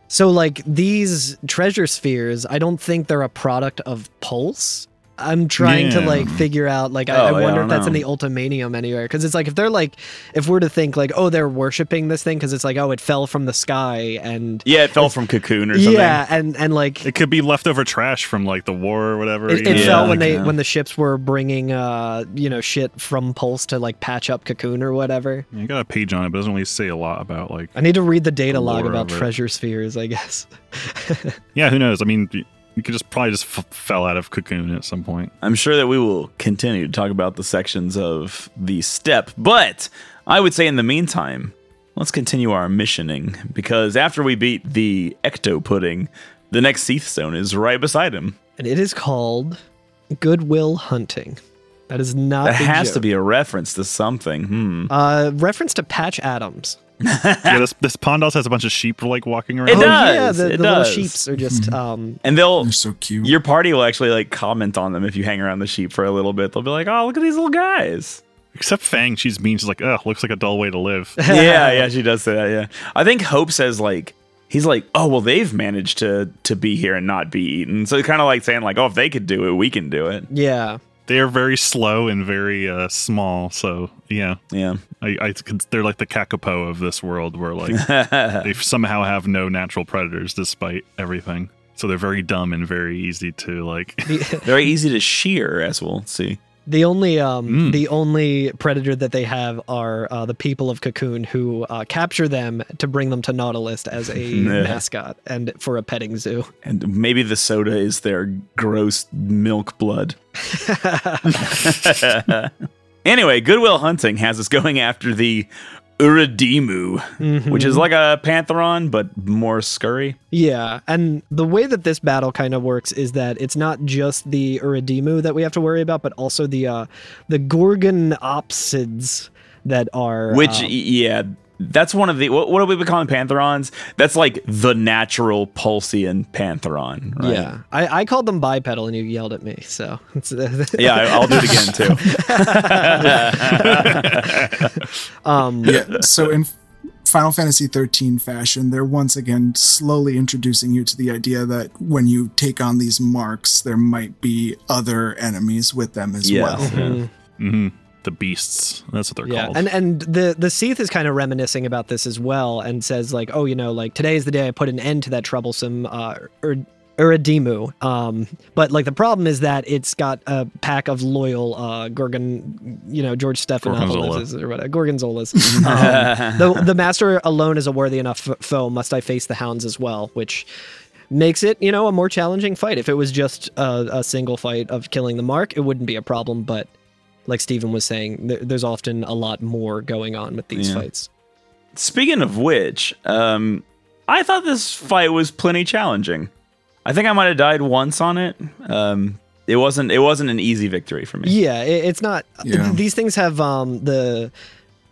so, like these treasure spheres, I don't think they're a product of Pulse. I'm trying to like figure out like I, Oh, I yeah, I wonder don't if that's in the Ultimania anywhere because it's like if they're like if we're to think like oh they're worshiping this thing because it's like oh it fell from the sky and Yeah, it fell from cocoon or something. yeah and and like It could be leftover trash from like the war or whatever. it, it know, fell Yeah, when they yeah. when the ships were bringing uh you know shit from Pulse to like patch up Cocoon or whatever. You got a page on it, but it doesn't really say a lot about like. I need to read the data The log about treasure spheres, I guess. Yeah, who knows? I mean, you you could just probably just f- fell out of cocoon at some point. I'm sure that we will continue to talk about the sections of the steppe, but I would say in the meantime, let's continue our missioning because after we beat the Ectopudding, the next Cie'th Stone is right beside him. And it is called Goodwill Hunting. That is not That a has to be a reference to something. Hmm. uh reference to Patch Adams. yeah, this this pond also has a bunch of sheep like walking around. It oh yeah, does, the, it the little does. sheeps are just um And they'll They're so cute. your party will actually like comment on them if you hang around the sheep for a little bit. They'll be like, "Oh, look at these little guys." Except Fang, she's mean. She's like, ugh, looks like a dull way to live. yeah, yeah, she does say that. Yeah, I think Hope says like he's like, oh well, they've managed to to be here and not be eaten. So it's kind of like saying like, oh, if they could do it, we can do it. yeah. They are very slow and very uh, small. So yeah, Yeah, I, I they're like the Kakapo of this world, where like they somehow have no natural predators despite everything. So they're very dumb and very easy to like. Very easy to shear, as we'll see. The only um Mm. the only predator that they have are uh, the people of Cocoon who uh, capture them to bring them to Nautilus as a mascot and for a petting zoo. And maybe the soda is their gross milk blood. anyway, Goodwill Hunting has us going after the Uridimmu, which is like a pantheron but more scurry. Yeah, and the way that this battle kind of works is that it's not just the Uridimmu that we have to worry about, but also the uh, the Gorgon Opsids that are Which, y- yeah, that's one of the what, what do we be calling pantherons? That's like the natural Pulsian pantheron, right? yeah, I, I called them bipedal and you yelled at me, so Yeah, I- I'll do it again too. um, yeah. So in Final Fantasy 13 fashion, they're once again slowly introducing you to the idea that when you take on these marks, there might be other enemies with them as Yes. well. mhm. hmm The beasts. That's what they're yeah, called. and and the the Cie'th is kind of reminiscing about this as well, and says like, oh, you know, like today is the day I put an end to that troublesome uh, Ur- Uridimmu. Um, but like the problem is that it's got a pack of loyal uh, Gorgon, you know, George Stephanopoulos or whatever, Gorgonzolas. um, the the master alone is a worthy enough f- foe. Must I face the hounds as well? Which makes it, you know, a more challenging fight. If it was just a, a single fight of killing the mark, it wouldn't be a problem. But like Stephen was saying, there, there's often a lot more going on with these Yeah. fights. Speaking of which, um, I thought this fight was plenty challenging. I think I might have died once on it. Um, it wasn't. It wasn't an easy victory for me. Yeah, it, it's not. Yeah. These things have um, the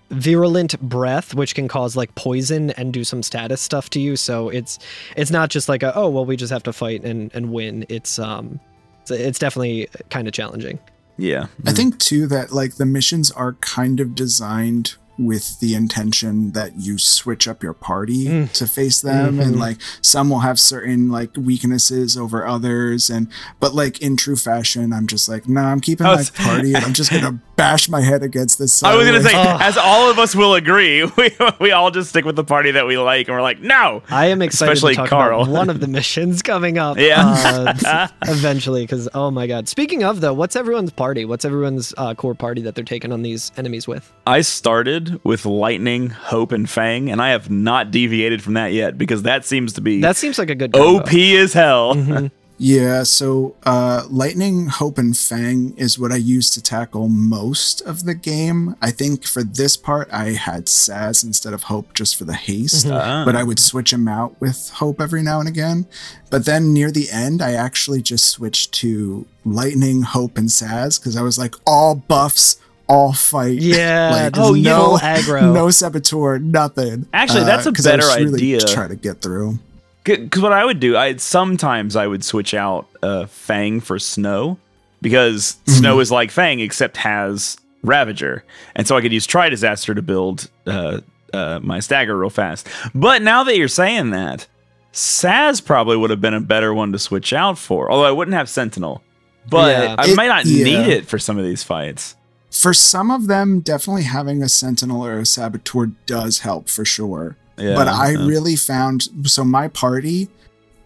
virulent breath, which can cause like poison and do some status stuff to you. So it's it's not just like a, oh well, we just have to fight and and win. It's um, it's, it's definitely kind of challenging. Yeah. I mm-hmm. think too that like the missions are kind of designed with the intention that you switch up your party Mm. to face them and Mhm. like some will have certain like weaknesses over others and but like in true fashion I'm just like nah I'm keeping I my was- party and I'm just gonna bash my head against this I was gonna say, Oh. as all of us will agree, we, we all just stick with the party that we like, and we're like, no. I am excited Especially to talk Carl. about one of the missions coming up. Yeah. uh, eventually, because oh my god. Speaking of though, what's everyone's party? What's everyone's uh, core party that they're taking on these enemies with? I started with Lightning, Hope, and Fang, and I have not deviated from that yet because that seems to be That seems like a good combo. OP as hell. Mhm. Yeah, so uh, Lightning, Hope, and Fang is what I use to tackle most of the game. I think for this part, I had Sazh instead of Hope just for the haste, Ah. but I would switch him out with Hope every now and again. But then near the end, I actually just switched to Lightning, Hope, and Sazh because I was like, all buffs, all fight. Yeah. like, oh, you no, aggro. no Saboteur, nothing. Actually, that's a 'cause I was better really idea. Try to get through. Because what I would do, I sometimes I would switch out uh, Fang for Snow because Snow is like Fang except has Ravager, and so I could use Tri Disaster to build uh, uh, my stagger real fast. But now that you're saying that, Sazh probably would have been a better one to switch out for. Although I wouldn't have Sentinel, but Yeah. I It- might not yeah. need it for some of these fights. For some of them, definitely having a sentinel or a saboteur does help for sure. Yeah, but I yeah. really found so my party,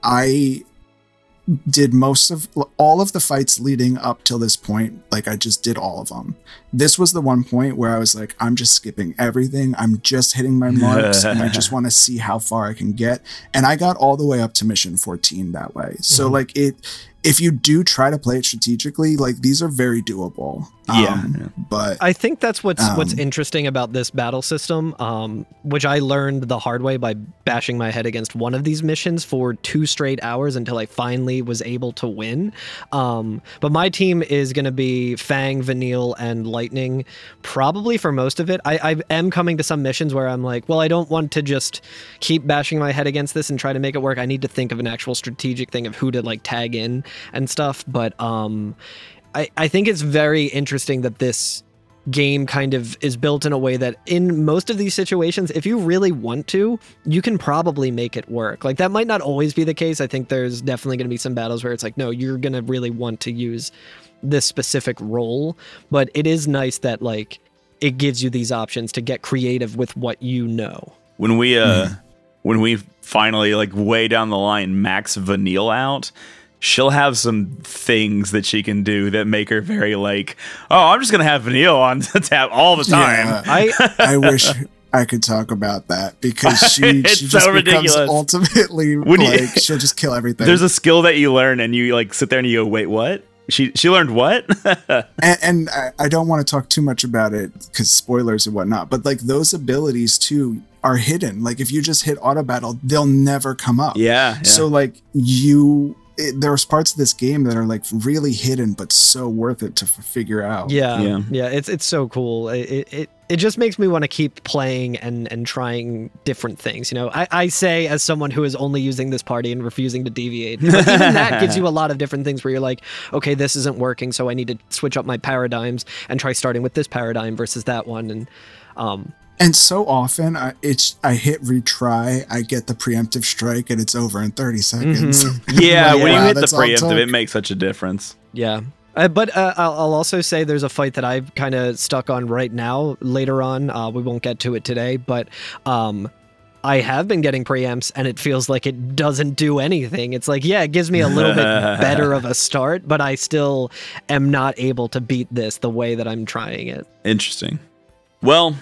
I did most of all of the fights leading up till this point. Like I just did all of them. This was the one point where I was like, I'm just skipping everything. I'm just hitting my marks, and I just want to see how far I can get. And I got all the way up to mission 14 that way. So Mm-hmm. like it, if you do try to play it strategically, like these are very doable. Yeah, Um. But I think that's what's what's Um, interesting about this battle system, um, which I learned the hard way by bashing my head against one of these missions for two straight hours until I finally was able to win. Um, but my team is going to be Fang, Vanille, and Lightning, probably for most of it. I, I am coming to some missions where I'm like, well, I don't want to just keep bashing my head against this and try to make it work. I need to think of an actual strategic thing of who to like tag in and stuff. But um, I, I think it's very interesting that this game kind of is built in a way that in most of these situations if you really want to you can probably make it work. Like that might not always be the case. I think there's definitely going to be some battles where it's like no you're going to really want to use this specific role. But it is nice that like it gives you these options to get creative with what you know. When we uh when we finally like way down the line max vanille out she'll have some things that she can do that make her very like oh i'm just gonna have vanille on tap all the time Yeah. i I wish I could talk about that because she, she so just becomes ultimately When you- she'll just kill everything. there's a skill that you learn and you like sit there and you go wait what she she learned what and, and I, I don't want to talk too much about it because spoilers and whatnot. But like those abilities too are hidden. Like if you just hit auto battle, they'll never come up. yeah, yeah. So like you, it, there's parts of this game that are like really hidden, but so worth it to f- figure out. yeah Yeah. yeah it's it's so cool it it, it, it just makes me want to keep playing and and trying different things you know I, I say as someone who is only using this party and refusing to deviate but even that gives you a lot of different things where you're like okay this isn't working so i need to switch up my paradigms and try starting with this paradigm versus that one and um And so often, I, it's I hit retry, I get the preemptive strike, and it's over in 30 seconds. yeah Like, when you hit the that's all it preemptive it makes such a difference Yeah. Uh, but uh, I'll, I'll also say there's a fight that I've kind of stuck on right now. Later on, uh, we won't get to it today, but um, I have been getting preamps, and it feels like it doesn't do anything. It's like, yeah, it gives me a little bit better of a start, but I still am not able to beat this the way that I'm trying it. Interesting. Well,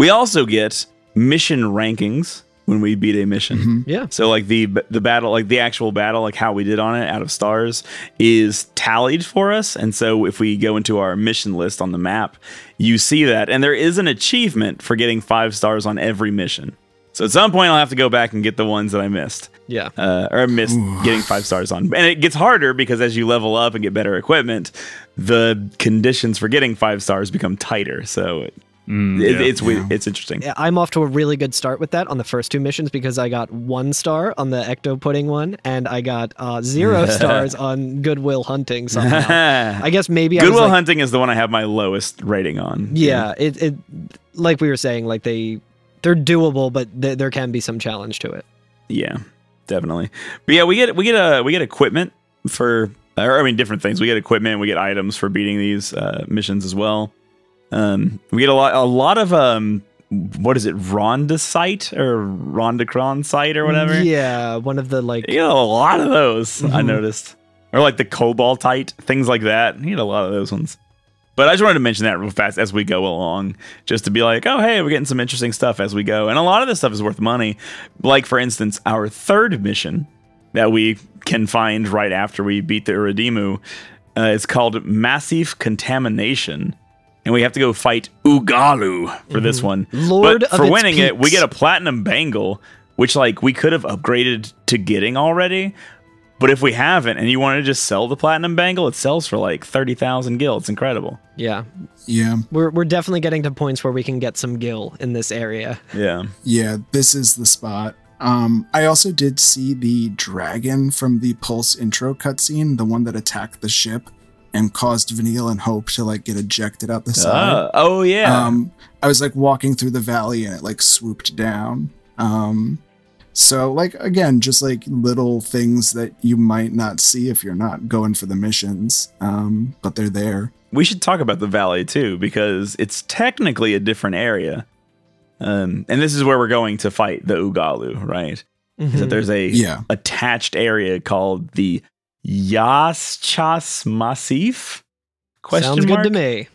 we also get mission rankings when we beat a mission. Mhm. Yeah. So like the the battle, like the actual battle, like how we did on it out of stars is tallied for us. And so if we go into our mission list on the map, you see that. And there is an achievement for getting five stars on every mission. So at some point I'll have to go back and get the ones that I missed. Yeah. Uh, or missed getting five stars on. And it gets harder because as you level up and get better equipment, the conditions for getting five stars become tighter. So it, Mm, it- yeah. it's Yeah. it's interesting. I'm off to a really good start with that on the first two missions because I got one star on the Ectopudding one, and I got uh, zero stars on Goodwill Hunting somehow. I guess maybe I was Goodwill like, Hunting is the one I have my lowest rating on. Yeah, it, it like we were saying, like they they're doable, but th- there can be some challenge to it. Yeah, definitely. But yeah, we get we get a we get equipment for or I mean different things. We get equipment, we get items for beating these uh, missions as well. Um, we get a lot a lot of um what is it, Rondicite or Rondicron site or whatever? Yeah, one of the like You get a lot of those, I Mhm. noticed. Or like the cobaltite, things like that. You get a lot of those ones. But I just wanted to mention that real fast as we go along, just to be like, oh, hey, we're getting some interesting stuff as we go. And a lot of this stuff is worth money. Like, for instance, our third mission that we can find right after we beat the Uridimmu uh, is called Massive Contamination. And we have to go fight Ugallu for this one. Lord but of for its winning it, we get a platinum bangle, which like we could have upgraded to getting already. But if we haven't, and you want to just sell the platinum bangle, it sells for like thirty thousand gil. It's incredible. yeah. Yeah. We're we're definitely getting to points where we can get some gil in this area. Yeah, Yeah. This is the spot. Um, I also did see the dragon from the Pulse intro cutscene, the one that attacked the ship and caused Vanille and Hope to like get ejected out the side. Uh, oh yeah. Um, I was like walking through the valley and it like swooped down. Um, so like again, just like little things that you might not see if you're not going for the missions, um, but they're there. we should talk about the valley too because it's technically a different area. Um, and this is where we're going to fight the Ugallu, right? Is that Mhm. there's a Yeah. attached area called the Yaschas Massif? Question Sounds mark? good to me.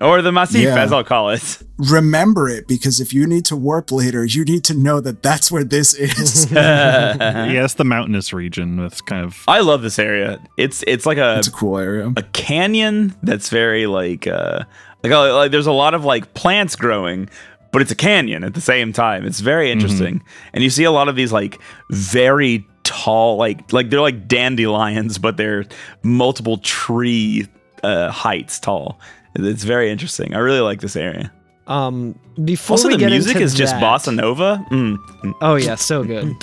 Or the Massif, Yeah. as I'll call it. Remember it because if you need to warp later, you need to know that that's where this is. yeah, it's the mountainous region. It's kind of I love this area. It's it's like a it's a cool area. a canyon that's very like uh like, uh, like there's a lot of like plants growing but it's a canyon at the same time it's very interesting and you see a lot of these like very tall like like they're like dandelions but they're multiple tree uh heights tall it's very interesting i really like this area Um, before also the music is just bossa nova mm. mm. Oh yeah, so good.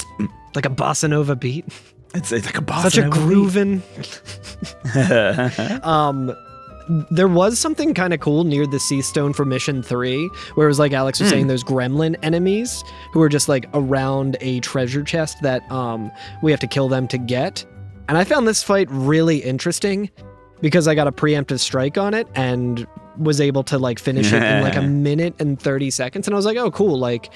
like a bossa nova beat. it's, it's like a bossa Such a grooving. um, there was something kind of cool near the Cie'th Stone for Mission Three, where it was like Alex was Hmm. saying, those gremlin enemies who are just like around a treasure chest that um we have to kill them to get. And I found this fight really interesting because I got a preemptive strike on it and was able to like finish it in like a minute and 30 seconds and I was like, "Oh, cool." Like,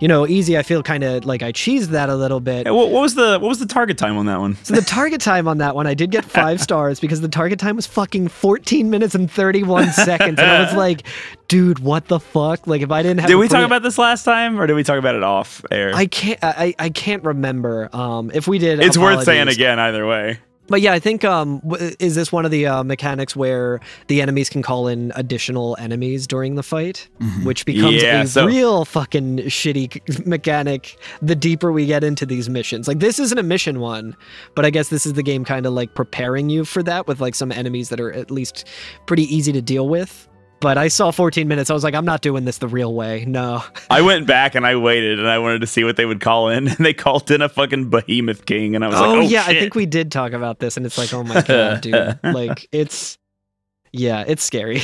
you know, easy. I feel kind of like I cheesed that a little bit. Hey, what, what was the what was the target time on that one So the target time on that one, I did get five stars because the target time was fucking 14 minutes and 31 seconds. And I was like, dude, what the fuck? Like if I didn't have did we talk about this last time or did we talk about it off air I can't I, I can't remember. Um if we did it's worth saying again either way But yeah, I think um w- is this one of the uh, mechanics where the enemies can call in additional enemies during the fight, which becomes Yeah, a so- real fucking shitty mechanic the deeper we get into these missions. Like this isn't a mission one, but I guess this is the game kind of like preparing you for that with like some enemies that are at least pretty easy to deal with. But I saw 14 minutes. I was like, I'm not doing this the real way. No. I went back and I waited and I wanted to see what they would call in, and they called in a fucking behemoth king, and I was oh, like, "Oh yeah, I think we did talk about this, and it's like, oh my god, dude, like it's. Yeah, it's scary.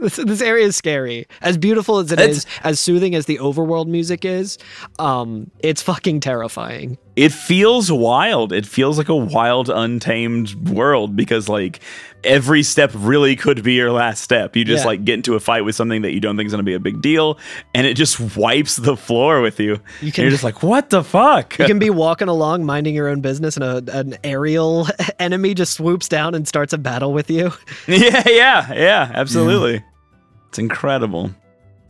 this, this area is scary. As beautiful as it It's- is, as soothing as the overworld music is, um, it's fucking terrifying. It feels wild. It feels like a wild, untamed world because like every step really could be your last step. You just Yeah. like get into a fight with something that you don't think is going to be a big deal, and it just wipes the floor with you. You And can you're just like, what the fuck? you can be walking along, minding your own business, and a, an aerial enemy just swoops down and starts a battle with you. yeah, yeah, yeah, absolutely. It's incredible.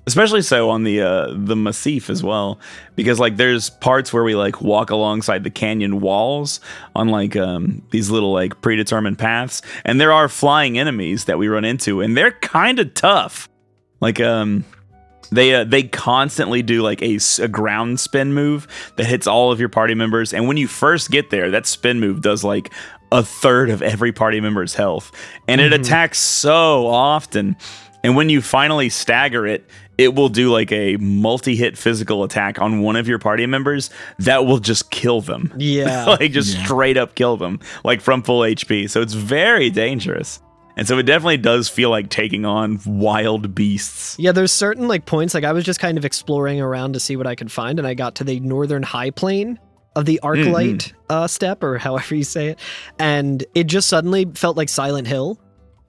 Especially so on the uh the massif as well because like there's parts where we like walk alongside the canyon walls on like um these little like predetermined paths and there are flying enemies that we run into and they're kind of tough. Like um they uh, they constantly do like a, a ground spin move that hits all of your party members and when you first get there that spin move does like a third of every party member's health and it attacks so often and when you finally stagger it it will do like a multi-hit physical attack on one of your party members that will just kill them. Yeah. like just straight up kill them like from full hp so it's very dangerous. And so it definitely does feel like taking on wild beasts. Yeah, there's certain like points. Like I was just kind of exploring around to see what I could find, and I got to the northern high plain of the Archylte uh, steppe, or however you say it, and it just suddenly felt like Silent Hill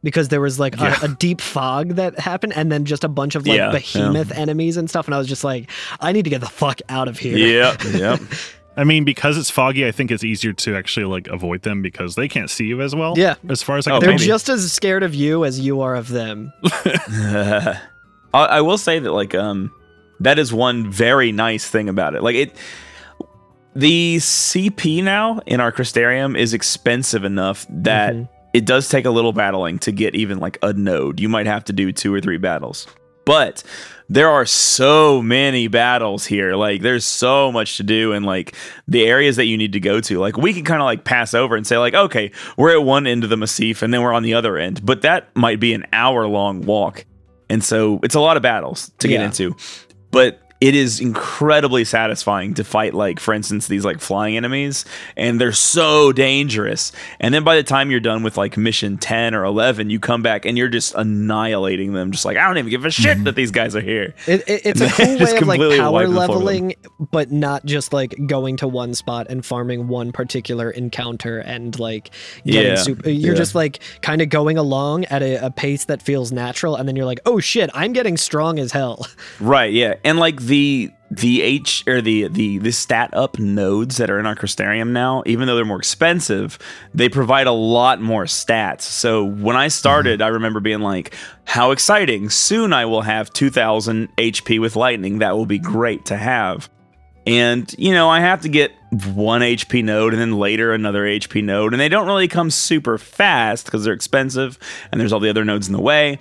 because there was like Yeah. a, a deep fog that happened, and then just a bunch of like Yeah, behemoth enemies and stuff, and I was just like, I need to get the fuck out of here. yep yep I mean, because it's foggy, I think it's easier to actually like avoid them because they can't see you as well. Yeah. As far as I Oh, can They're maybe. just as scared of you as you are of them. I, I will say that like um that is one very nice thing about it. Like it the CP now in our Crystarium is expensive enough that Mhm. It does take a little battling to get even like a node. You might have to do two or three battles. But there are so many battles here. Like there's so much to do and like the areas that you need to go to. Like we can kind of like pass over and say like, okay, we're at one end of the massif and then we're on the other end. But that might be an hour long walk. And so it's a lot of battles to get Yeah. into. But it is incredibly satisfying to fight like for instance these like flying enemies and they're so dangerous and then by the time you're done with like mission 10 or 11 you come back and you're just annihilating them just like i don't even give a shit that these guys are here It, it, it's a cool way of like power wipe the floor with them. leveling, but not just like going to one spot and farming one particular encounter and like getting Yeah, super. You're yeah. just like kind of going along at a, a pace that feels natural, and then you're like, oh shit, I'm getting strong as hell. Right, yeah. And like the the H or the the the stat up nodes that are in our Crystarium now, even though they're more expensive, they provide a lot more stats. So when I started, mm-hmm. I remember being like, how exciting. Soon I will have 2000 HP with lightning. That will be great to have. And, you know, I have to get one HP node and then later another HP node. And they don't really come super fast because they're expensive and there's all the other nodes in the way.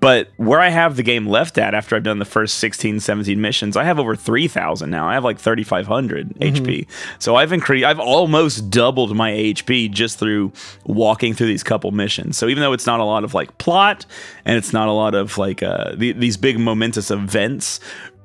But where I have the game left at after I've done the first 16, 17 missions, I have over 3,000 now. I have like 3,500 HP. So I've increased, I've almost doubled my HP just through walking through these couple missions. So even though it's not a lot of like plot and it's not a lot of like uh, the, these big momentous events,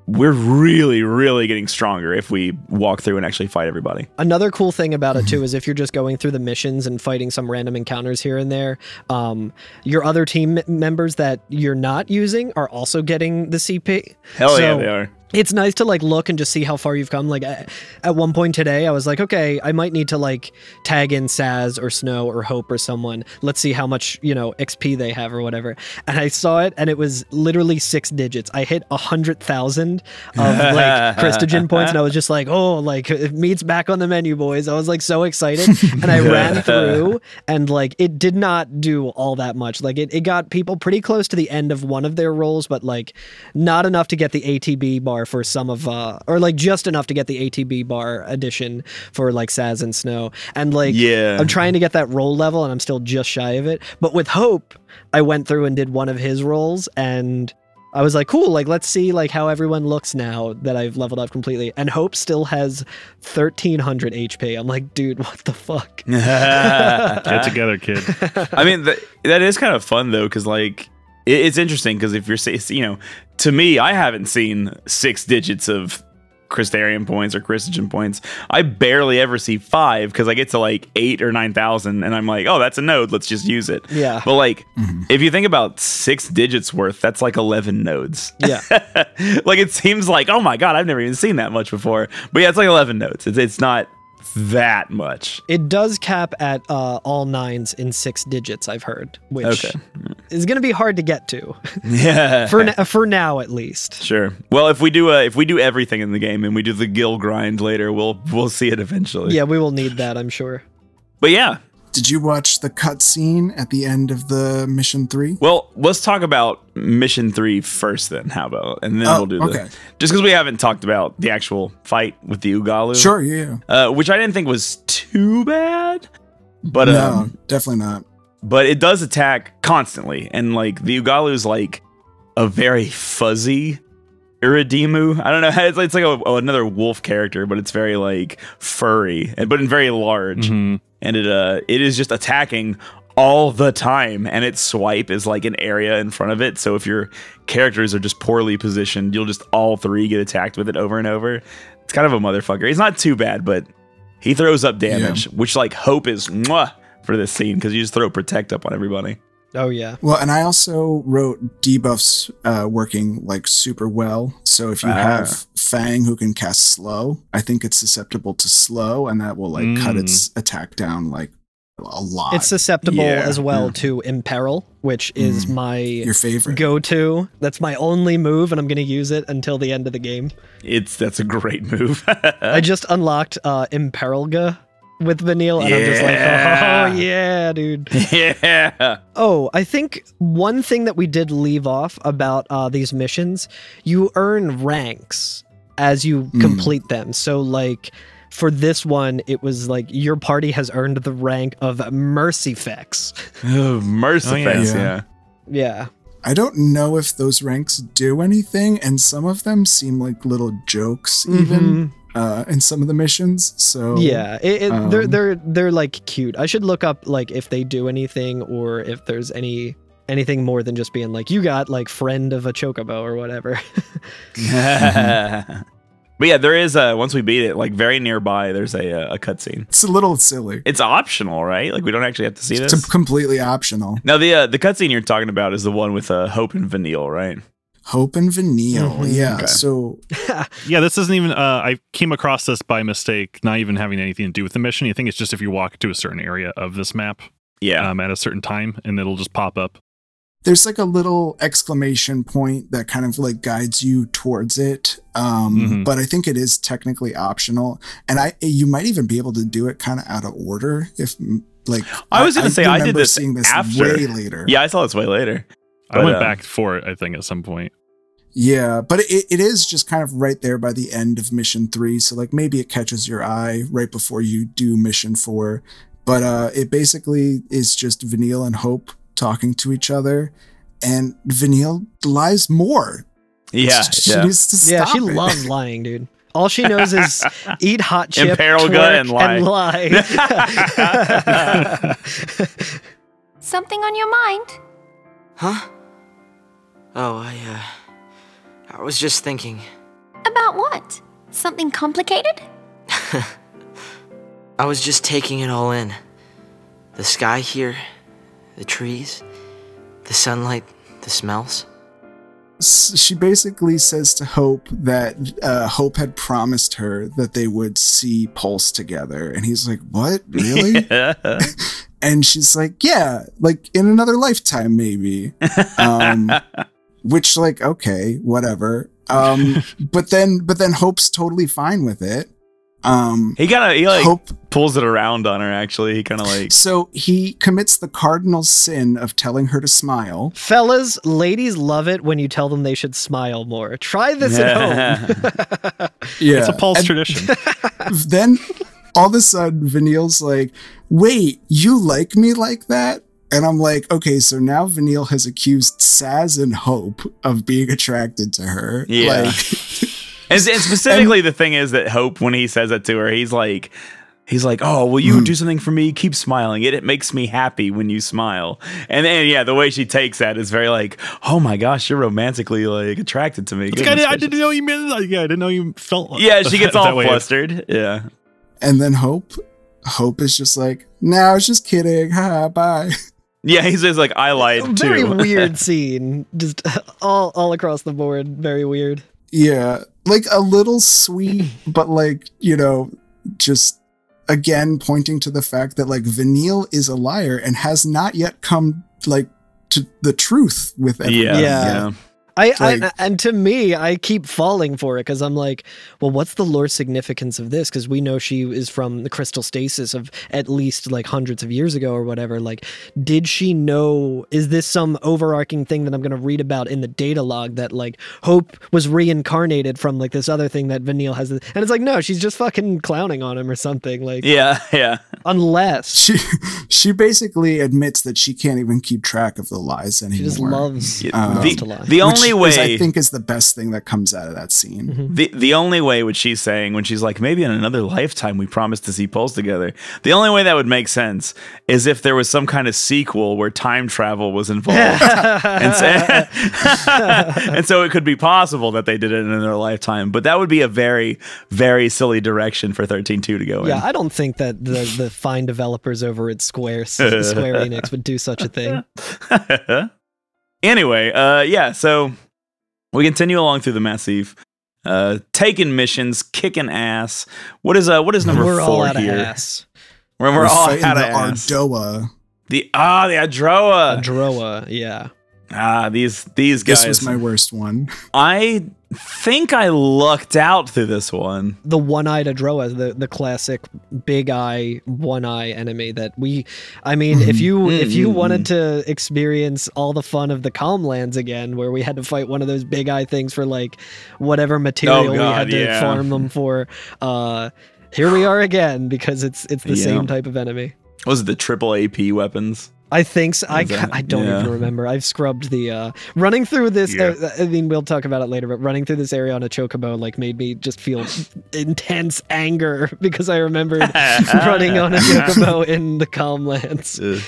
we're really, really getting stronger if we walk through and actually fight everybody. Another cool thing about it too is if you're just going through the missions and fighting some random encounters here and there, um, your other team members that you're not using are also getting the CP. Hell yeah, they are. It's nice to like look and just see how far you've come. Like at, at one point today, I was like, okay, I might need to like tag in Sazh or Snow or Hope or someone. Let's see how much you know XP they have or whatever. And I saw it, and it was literally six digits. I hit a hundred thousand of like Crystogen points, and I was just like, oh, like meat's back on the menu, boys. I was like so excited, and I ran through, and like it did not do all that much. Like it, it got people pretty close to the end of one of their roles, but like not enough to get the ATB bar for some of uh or like just enough to get the ATB bar edition for like Sazh and Snow. And like Yeah. I'm trying to get that role level and I'm still just shy of it. But with Hope, I went through and did one of his roles and I was like, cool, like let's see like how everyone looks now that I've leveled up completely. And Hope still has 1300 HP. I'm like, dude, what the fuck? Get together, kid. I mean, th- that is kind of fun though, because like it, it's interesting because if you're, you know, to me, I haven't seen six digits of Crystarium points or Crystogen points. I barely ever see five because I get to like eight or nine thousand, and I'm like, oh, that's a node. Let's just use it. Yeah. But like, mm-hmm. if you think about six digits worth, that's like eleven nodes. Yeah. like it seems like, oh my god, I've never even seen that much before. But yeah, it's like eleven nodes. It's it's not that much. It does cap at uh, all nines in six digits, I've heard, which Okay. is going to be hard to get to Yeah. for n- for now at least. Sure. Well, if we do uh, if we do everything in the game and we do the gill grind later, we'll we'll see it eventually. Yeah, we will need that, I'm sure. But yeah. Did you watch the cutscene at the end of the mission three? Well, let's talk about mission three first. Then how about and then Oh, we'll do the just because we haven't talked about the actual fight with the Ugallu. Sure, yeah. Uh, which I didn't think was too bad, but no, um, definitely not. but it does attack constantly, and like the Ugallu is like a very fuzzy Uridimmu. I don't know. It's, it's like a, another wolf character, but it's very like furry, but in very large. Mhm. And it uh it is just attacking all the time. And its swipe is like an area in front of it. So if your characters are just poorly positioned you'll just all three get attacked with it over and over. It's kind of a motherfucker. He's not too bad but he throws up damage which like hope is mwah, for this scene because you just throw protect up on everybody Oh yeah. Well, and I also wrote debuffs uh, working like super well. So if you Ah. have Fang who can cast slow, I think it's susceptible to slow, and that will like cut Mm. its attack down like a lot. It's susceptible Yeah. as well to Imperil, which is Mm. my your favorite. go-to. That's my only move, and I'm going to use it until the end of the game. it's that's a great move I just unlocked uh, Imperilga with Vanille, and I'm just like, Yeah. oh yeah, dude. yeah Oh, I think one thing that we did leave off about uh, these missions, you earn ranks as you Mm. complete them. So, like, for this one, it was like your party has earned the rank of Mercifex. mercifex Oh, yeah. yeah. Yeah. I don't know if those ranks do anything, and some of them seem like little jokes, even uh, in some of the missions. So. Yeah, it, it, they're um, they're they're like cute. I should look up like if they do anything or if there's any anything more than just being like you got like friend of a chocobo or whatever. but yeah, there is a once we beat it, like very nearby, there's a a cutscene. It's a little silly. It's optional, right? Like we don't actually have to see this. It's completely optional. now the uh, the cutscene you're talking about is the one with uh, Hope and Vanille, right? Hope and Vanille. Mhm. Yeah. Okay. So Yeah, this isn't even. Uh, I came across this by mistake, not even having anything to do with the mission. I think it's just if you walk to a certain area of this map Yeah. um, at a certain time, and it'll just pop up. there's like a little exclamation point that kind of like guides you towards it. Um, Mhm. but I think it is technically optional. And I you might even be able to do it kind of out of order if like I was gonna say, I did this seeing this after. way later. yeah, I saw this way later. I went uh, back for it. I think at some point. Yeah, but it, it is just kind of right there by the end of mission three. So like maybe it catches your eye right before you do mission four. But uh it basically is just Vanille and Hope talking to each other. And Vanille lies more. Yeah, she yeah. needs to yeah, she it. loves lying, dude. All she knows is eat hot chip, Imperil twerk, gun, and lie. lie. Something on your mind? Huh? Oh, I, uh. I was just thinking. About what? Something complicated? I was just taking it all in. The sky here, the trees, the sunlight, the smells. She basically says to Hope that uh, Hope had promised her that they would see Pulse together. And he's like, What? Really? and she's like, Yeah, like in another lifetime, maybe. Um, which, like, okay, whatever. Um, but then, but then Hope's totally fine with it. Um, he kind of he like Hope pulls it around on her. Actually, he kind of like So he commits the cardinal sin of telling her to smile. Fellas, ladies love it when you tell them they should smile more. Try this at home. Yeah. It's a Paul's tradition. then all of a sudden, Vanille's like, wait, you like me like that? And I'm like, okay, so now Vanille has accused Saz and Hope of being attracted to her. Yeah. Like, And, and specifically, the thing is that Hope, when he says that to her, he's like, he's like, "Oh, will you Mhm. do something for me? Keep smiling. It it makes me happy when you smile." And then yeah, the way she takes that is very like, "Oh my gosh, you're romantically like attracted to me." Like, I, Goodness did, I gracious." didn't know you meant that. Yeah, I didn't know you felt. Like yeah, she gets that all way. flustered. Yeah. and then Hope, Hope is just like, no, I was just kidding. Ha, bye. Yeah, he's just like, I lied too. Very weird scene. Just all all across the board. Very weird. Yeah, like a little sweet, but like, you know, just again pointing to the fact that like Vanille is a liar and has not yet come like to the truth with everything. yeah, Yeah. yeah. I, I and to me, I keep falling for it because I'm like, well, what's the lore significance of this? Because we know she is from the crystal stasis of at least like hundreds of years ago or whatever. Like, did she know? Is this some overarching thing that I'm going to read about in the data log that like Hope was reincarnated from like this other thing that Vanille has? And it's like, no, she's just fucking clowning on him or something. Like, Yeah, yeah. unless She she basically admits that she can't even keep track of the lies anymore. she just loves, Yeah, Um, loves the, to lie. the only which way is, I think is the best thing that comes out of that scene. Mhm. The the only way what she's saying when she's like maybe in another lifetime we promised to see poles together. The only way that would make sense is if there was some kind of sequel where time travel was involved, and, so, and so it could be possible that they did it in another lifetime. But that would be a very very silly direction for thirteen two to go Yeah, in. Yeah, I don't think that the the fine developers over at Square Square Enix would do such a thing. Anyway, uh, yeah. So we continue along through the massive. Uh, taking missions, kicking ass. What is uh? What is number we're four all out here? of ass. When we're, all out of the ass. Ardoa. The ah, the Adroa. Adroa, yeah. ah, these these guys. This was my worst one. I think I lucked out through this one. The one-eyed Adroa, the the classic big eye, one eye enemy that we I mean, if you if you Mhm. wanted to experience all the fun of the Calm Lands again, where we had to fight one of those big eye things for like whatever material we God, had to yeah. farm them for, uh here we are again because it's it's the Yeah. same type of enemy. Was it the triple AP weapons? I think so. I, ca- I don't yeah. even remember. I've scrubbed the uh running through this. Yeah. Uh, I mean, we'll talk about it later. But running through this area on a chocobo like made me just feel intense anger because I remembered running on a chocobo in the calm lands. Ugh.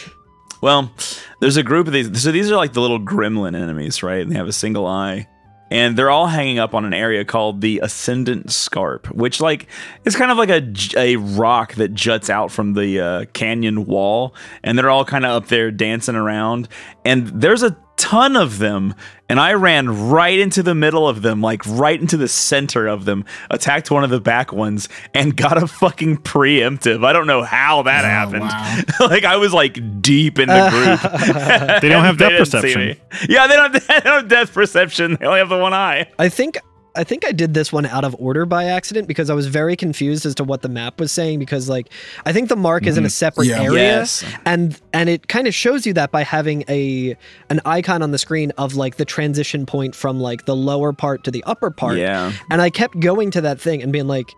Well, there's a group of these. So these are like the little gremlin enemies, right? And they have a single eye. And they're all hanging up on an area called the Ascendant Scarp, which like is kind of like a, a rock that juts out from the uh, canyon wall, and they're all kind of up there dancing around. And there's a ton of them, and I ran right into the middle of them, like right into the center of them, attacked one of the back ones, and got a fucking preemptive. I don't know how that Oh, happened. wow. like I was like deep in the group. They don't have They depth perception. Yeah, they don't, they don't have depth perception. They only have the one eye. I think I think I did this one out of order by accident because I was very confused as to what the map was saying because like I think the mark is in a mm-hmm. separate Yeah. area Yes. and and it kind of shows you that by having a an icon on the screen of like the transition point from like the lower part to the upper part. Yeah. And I kept going to that thing and being like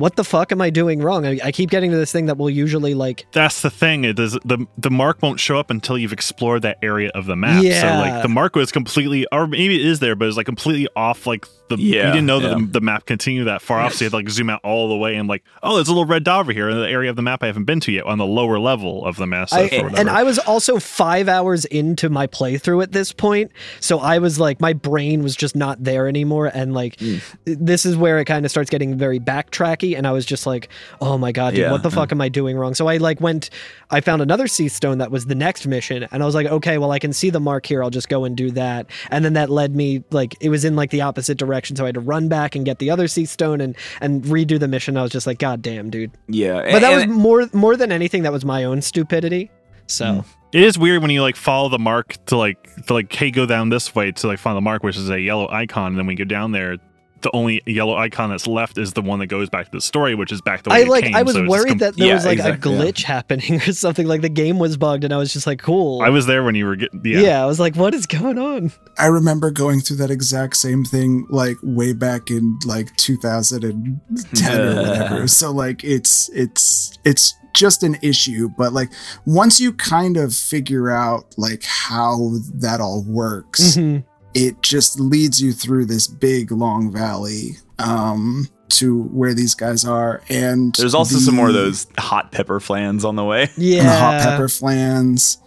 what the fuck am I doing wrong? I, I keep getting to this thing that will usually like That's the thing. It does the the mark won't show up until you've explored that area of the map. Yeah. So like the mark was completely, or maybe it is there, but it's like completely off. Like the Yeah, you didn't know that yeah. the, the map continued that far off, so you had to like zoom out all the way and like, oh, there's a little red dot over here in the area of the map I haven't been to yet on the lower level of the Massif. I, and I was also five hours into my playthrough at this point, so I was like, my brain was just not there anymore, and like, hmm. this is where it kind of starts getting very backtracky, and I was just like, oh my god, dude, Yeah, what the fuck am I doing wrong? So I like went, I found another Cie'th stone that was the next mission, and I was like, okay, well I can see the mark here, I'll just go and do that, and then that led me like it was in like the opposite direction, so I had to run back and get the other Cie'th stone and and redo the mission. I was just like, god damn, dude. Yeah. But that was more more than anything. That was my own stupidity. So Mm. It is weird when you like follow the mark to like to like hey go down this way to like find the mark, which is a yellow icon, and then we go down there, the only yellow icon that's left is the one that goes back to the story, which is back the way I it like. came, I was so worried com- that there Yeah, was like exactly, a yeah. glitch happening or something. Like the game was bugged, and I was just like, cool. I was there when you were getting yeah. yeah. I was like, what is going on? I remember going through that exact same thing like way back in like 2010 or whatever. So like it's it's it's just an issue, but like once you kind of figure out like how that all works, Mhm. It just leads you through this big long valley um to where these guys are and There's also some more of those hot pepper flans on the way. Yeah. and the hot pepper flans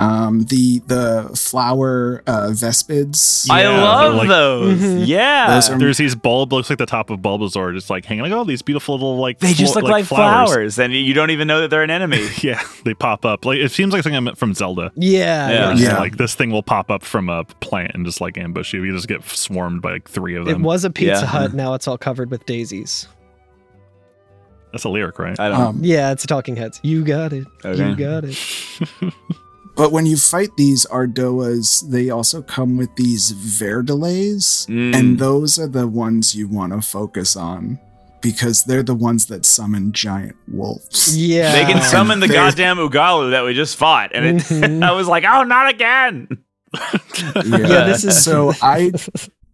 um the the flower uh vespids I love like- those. Mhm. Yeah. Those are- There's these bulb looks like the top of Bulbasaur, just like hanging like oh these beautiful little like they just flo- look like, flowers. and you don't even know that they're an enemy. Yeah, they pop up. Like it seems like something from Zelda. Yeah. Yeah. Yeah. Like this thing will pop up from a plant and just like ambush you. You just get swarmed by like three of them. It was a Pizza Yeah. Hut. Now it's all covered with daisies. That's a lyric, right? I don't know. um Yeah, it's Talking Heads. You got it. Okay. You got it. But when you fight these Ardoas, they also come with these Verdelays, Mm. and those are the ones you want to focus on because they're the ones that summon giant wolves. Yeah. They can summon the They- goddamn Ugallu that we just fought, and it, Mhm. I was like, "Oh, not again!" Yeah, this is so I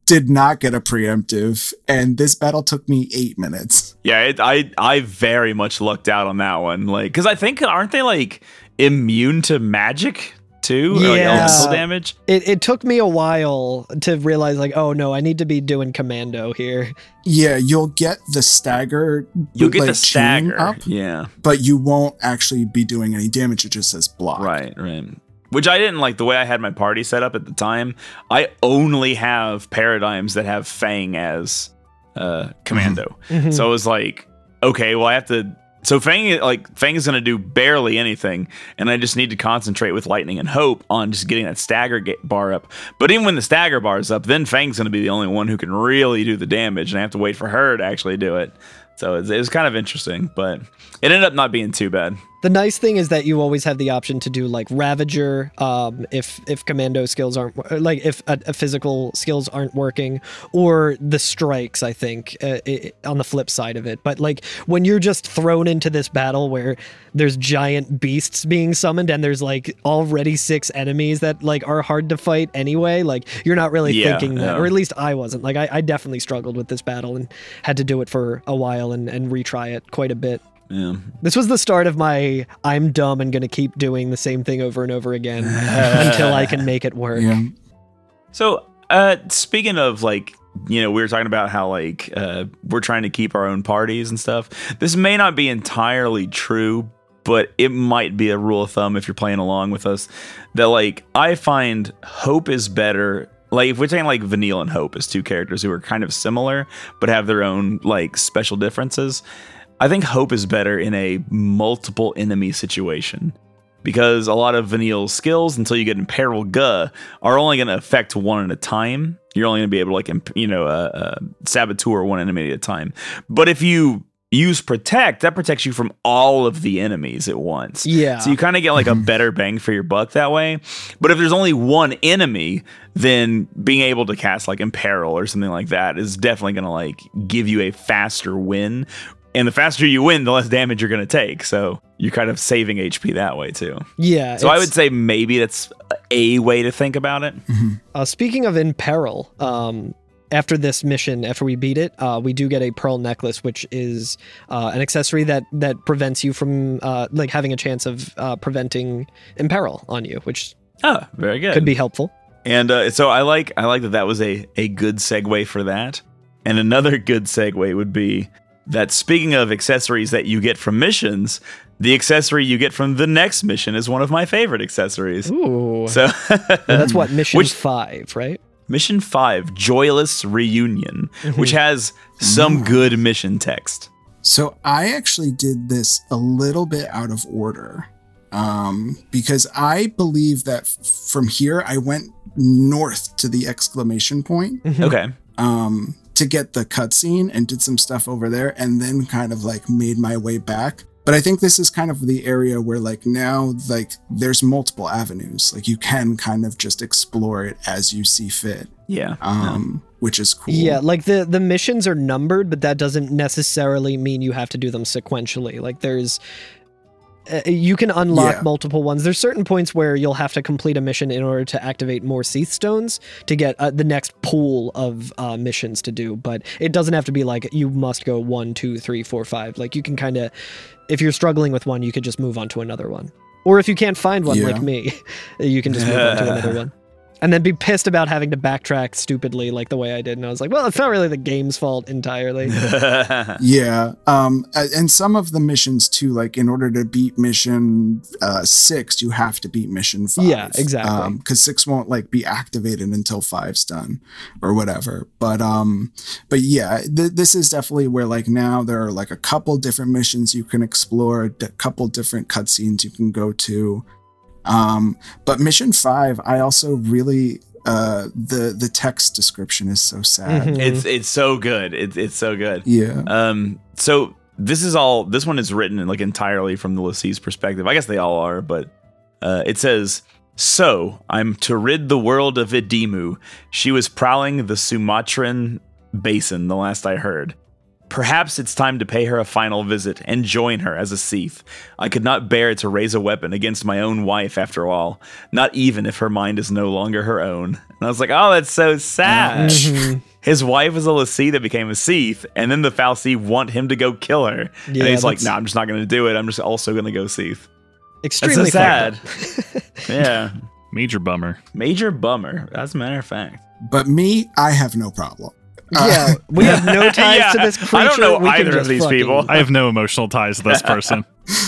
did not get a preemptive, and this battle took me eight minutes. Yeah, it, I I very much lucked out on that one, like because I think aren't they like immune to magic too, Or, like Yeah. elemental damage? It, it took me a while to realize, like, oh no, I need to be doing commando here. Yeah, you'll get the stagger. You'll get like, the stagger, up, yeah, but you won't actually be doing any damage. It just says block. right, right. Which I didn't like the way I had my party set up at the time. I only have paradigms that have Fang as uh, commando. Mhm. So it was like, okay, well, I have to. So Fang, like Fang is going to do barely anything, and I just need to concentrate with Lightning and Hope on just getting that stagger bar up. But even when the stagger bar is up, then Fang's going to be the only one who can really do the damage, and I have to wait for her to actually do it. So it was kind of interesting, but it ended up not being too bad. The nice thing is that you always have the option to do like Ravager, um, if if commando skills aren't like if a, a physical skills aren't working, or the strikes. I think uh, i on the flip side of it, but like when you're just thrown into this battle where there's giant beasts being summoned and there's like already six enemies that like are hard to fight anyway, like you're not really Yeah, thinking that, yeah. or at least I wasn't. Like I, I definitely struggled with this battle and had to do it for a while and and retry it quite a bit. Yeah. This was the start of my I'm dumb and going to keep doing the same thing over and over again until I can make it work. Yeah. So, uh, speaking of like, you know, we were talking about how like uh, we're trying to keep our own parties and stuff. This may not be entirely true, but it might be a rule of thumb if you're playing along with us that like I find Hope is better. Like if we're saying like Vanille and Hope as two characters who are kind of similar but have their own like special differences, I think Hope is better in a multiple enemy situation because a lot of Vanille's skills until you get in Imperil Guh are only going to affect one at a time. You're only going to be able to like imp- you know uh, uh, saboteur one enemy at a time. But if you use protect, that protects you from all of the enemies at once. Yeah. So you kind of get like a better bang for your buck that way. But if there's only one enemy, then being able to cast like Imperil or something like that is definitely going to like give you a faster win. And the faster you win, the less damage you're going to take. So you're kind of saving HP that way too. Yeah. So I would say maybe that's a way to think about it. Uh, speaking of imperil, um, after this mission, after we beat it, uh, we do get a pearl necklace, which is uh, an accessory that that prevents you from uh, like having a chance of uh, preventing imperil on you, which Oh, very good. could be helpful. And uh, so I like I like that that was a a good segue for that. And another good segue would be that speaking of accessories that you get from missions, the accessory you get from the next mission is one of my favorite accessories. Ooh, So that's what mission Which- five, right? Mission 5, Joyless Reunion, which has some good mission text. So I actually did this a little bit out of order um, because I believe that f- from here I went north to the exclamation point Okay. um, to get the cutscene and did some stuff over there and then kind of like made my way back. But I think this is kind of the area where like now like there's multiple avenues. Like you can kind of just explore it as you see fit. Yeah. Um, which is cool. Yeah, like the the missions are numbered, but that doesn't necessarily mean you have to do them sequentially. Like there's uh, you can unlock Yeah. multiple ones. There's certain points where you'll have to complete a mission in order to activate more Cie'th stones to get uh, the next pool of uh, missions to do. But it doesn't have to be like you must go one, two, three, four, five. Like you can kind of, if you're struggling with one, you could just move on to another one. Or if you can't find one like me, you can just move on to another one and then be pissed about having to backtrack stupidly like the way I did. And I was like, well, it's not really the game's fault entirely. Yeah. Um, and some of the missions too, like in order to beat mission uh, six, you have to beat mission five. Yeah, exactly. Because six won't like be activated until five's done or whatever. But um, but yeah, th- this is definitely where like now there are like a couple different missions you can explore, a d- couple different cutscenes you can go to. Um, but mission five, I also really uh the the text description is so sad. Mhm. it's it's so good. It's it's so good. Yeah. Um, so this is all. This one is written like entirely from the l'Cie's perspective. I guess they all are, but uh, it says. So I'm to rid the world of Edimmu. She was prowling the Sumatran basin. The last I heard. Perhaps it's time to pay her a final visit and join her as a Cie'th. I could not bear to raise a weapon against my own wife after all, not even if her mind is no longer her own. And I was like, oh, that's so sad. Mhm. His wife is a l'Cie that became a Cie'th, and then the Fal'Cie want him to go kill her. Yeah, and he's like, that's- "No, I'm just not going to do it. I'm just also going to go Cie'th." That's so Extremely sad. yeah, Major bummer. major bummer. As a matter of fact, But me, I have no problem. Yeah, we have no ties Yeah, to this creature. I don't know we can either of these fucking- people. I have no emotional ties to this person.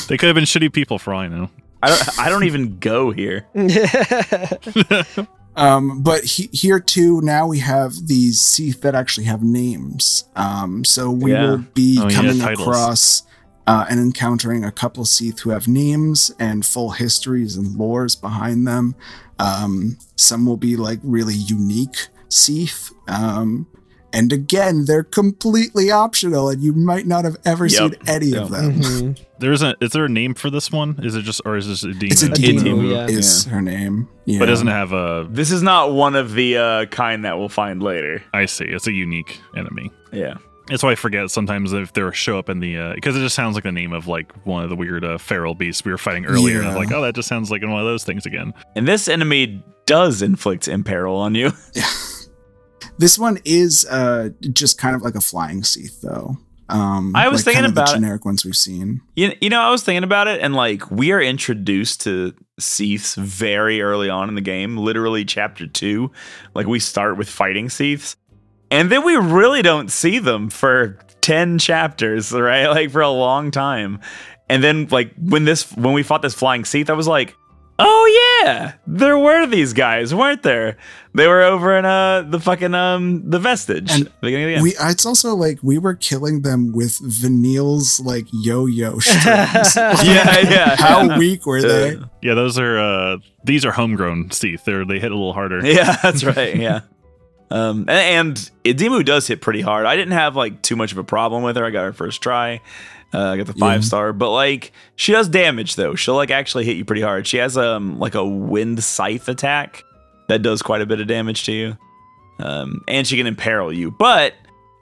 they could have been shitty people for all I know. I don't. I don't even go here. Um, but he, here too, now we have these Cie'th that actually have names. Um, so we Yeah. will be Oh, coming titles. across uh, and encountering a couple Cie'th who have names and full histories and lores behind them. Um, some will be like really unique Cie'th. Um, and again, they're completely optional, and you might not have ever Yep. seen any Yep. of them. Mhm. There's a is there a name for this one? Is it just or is this a demon? It's a Edimmu, Demu, yeah. is her name. Yeah. But doesn't have a This is not one of the uh, kind that we'll find later. I see. It's a unique enemy. Yeah. That's why I forget sometimes if they show up in the because it just sounds like the name of like one of the weird uh, feral beasts we were fighting earlier. And I'm like, oh, that just sounds like one of those things again. And this enemy does inflict imperil on you. This one is uh, just kind of like a flying Cie'th, though. Um, I was like thinking kind of about the it. generic ones we've seen. You, you know, I was thinking about it, and like we are introduced to Cie'ths very early on in the game, literally chapter two. Like we start with fighting Cie'ths, and then we really don't see them for 10 chapters, right? Like for a long time. And then like when this when we fought this flying Cie'th, I was like, oh yeah, there were these guys, weren't there? They were over in uh the fucking um the vestige. And beginning of the end. We it's also like we were killing them with Vanille's like yo-yo strings. yeah, yeah. How weak were they? Yeah, those are uh these are homegrown Cie'th. They're they hit a little harder. Yeah, that's right. Yeah. Um, a- and, Edimmu does hit pretty hard. I didn't have like too much of a problem with her. I got her first try. Uh, I got the five Yeah. star, but like she does damage though. She'll like actually hit you pretty hard. She has um like a wind scythe attack that does quite a bit of damage to you. Um, and she can imperil you. But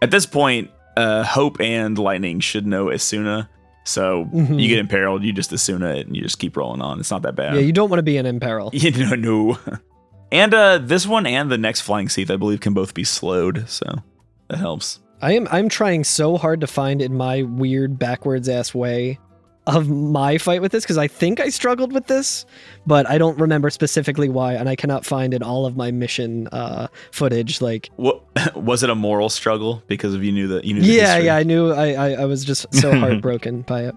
at this point, uh, Hope and Lightning should know Esuna. So Mhm. you get imperiled, you just Esuna it and you just keep rolling on. It's not that bad. Yeah, you don't want to be in imperil. You know, no. And uh, this one and the next flying Cie'th, I believe, can both be slowed, so that helps. I am I'm trying so hard to find in my weird backwards ass way of my fight with this because I think I struggled with this, but I don't remember specifically why, and I cannot find in all of my mission uh, footage. Like, What was it a moral struggle because of you knew that you knew? yeah, yeah, I knew I, I I was just so heartbroken by it.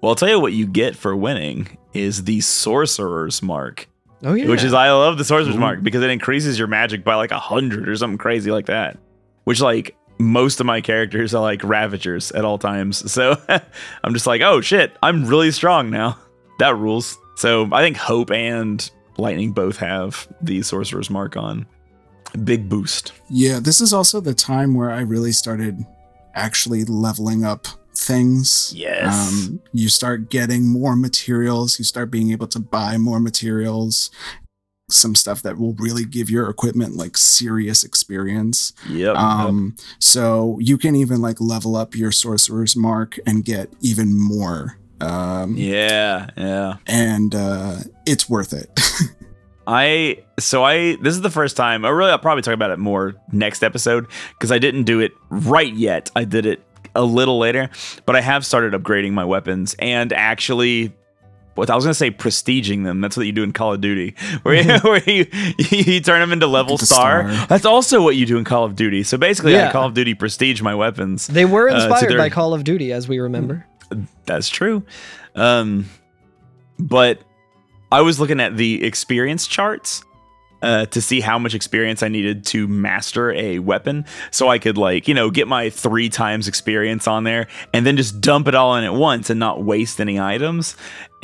Well, I'll tell you what you get for winning is the sorcerer's mark, Oh yeah, which is I love the sorcerer's Ooh. mark because it increases your magic by like a hundred or something crazy like that. Which like most of my characters are like ravagers at all times, so I'm just like, oh shit, I'm really strong now. That rules. So I think Hope and Lightning both have the sorcerer's mark on. Big boost. Yeah, this is also the time where I really started actually leveling up things. Yes. Um, you start getting more materials, you start being able to buy more materials, some stuff that will really give your equipment like serious experience. Yep. Um, so you can even like level up your sorcerer's mark and get even more. Um, yeah, yeah. and uh, it's worth it. I so I this is the first time. I really I'll probably talk about it more next episode because I didn't do it right yet. I did it a little later, but I have started upgrading my weapons and actually. What I was gonna say, prestiging them. That's what you do in Call of Duty, where you, where you, you turn them into level the star. star. That's also what you do in Call of Duty. So basically, Yeah. I Call of Duty prestige my weapons. they were uh, inspired their- by Call of Duty, as we remember. That's true. Um, but I was looking at the experience charts uh, to see how much experience I needed to master a weapon, so I could like you know get my three times experience on there and then just dump it all in at once and not waste any items.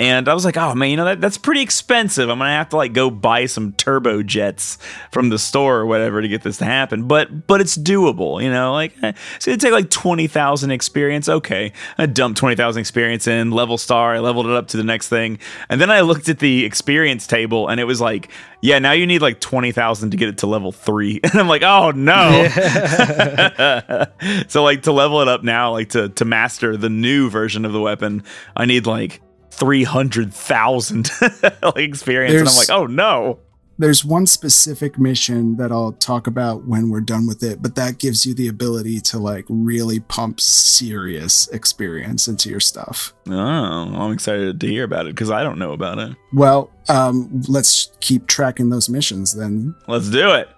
And I was like, oh man, you know that that's pretty expensive. I'm gonna have to like go buy some turbo jets from the store or whatever to get this to happen. But but it's doable, you know. Like eh, it's gonna take like twenty thousand experience. Okay, I dumped twenty thousand experience in level star. I leveled it up to the next thing, and then I looked at the experience table, and it was like, yeah, now you need like twenty thousand to get it to level three. And I'm like, oh no. so like to level it up now, like to to master the new version of the weapon, I need like three hundred thousand like experience, and I'm like, oh no. There's one specific mission that I'll talk about when we're done with it, but that gives you the ability to like really pump serious experience into your stuff. Oh, I'm excited to hear about it because I don't know about it. Well, um, let's keep tracking those missions then. Let's do it.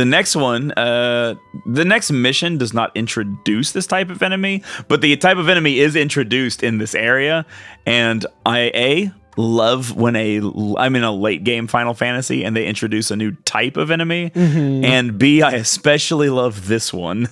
The next one, uh, the next mission does not introduce this type of enemy, but the type of enemy is introduced in this area, and I a love when a I'm in a late game Final Fantasy and they introduce a new type of enemy, Mhm. and b I especially love this one,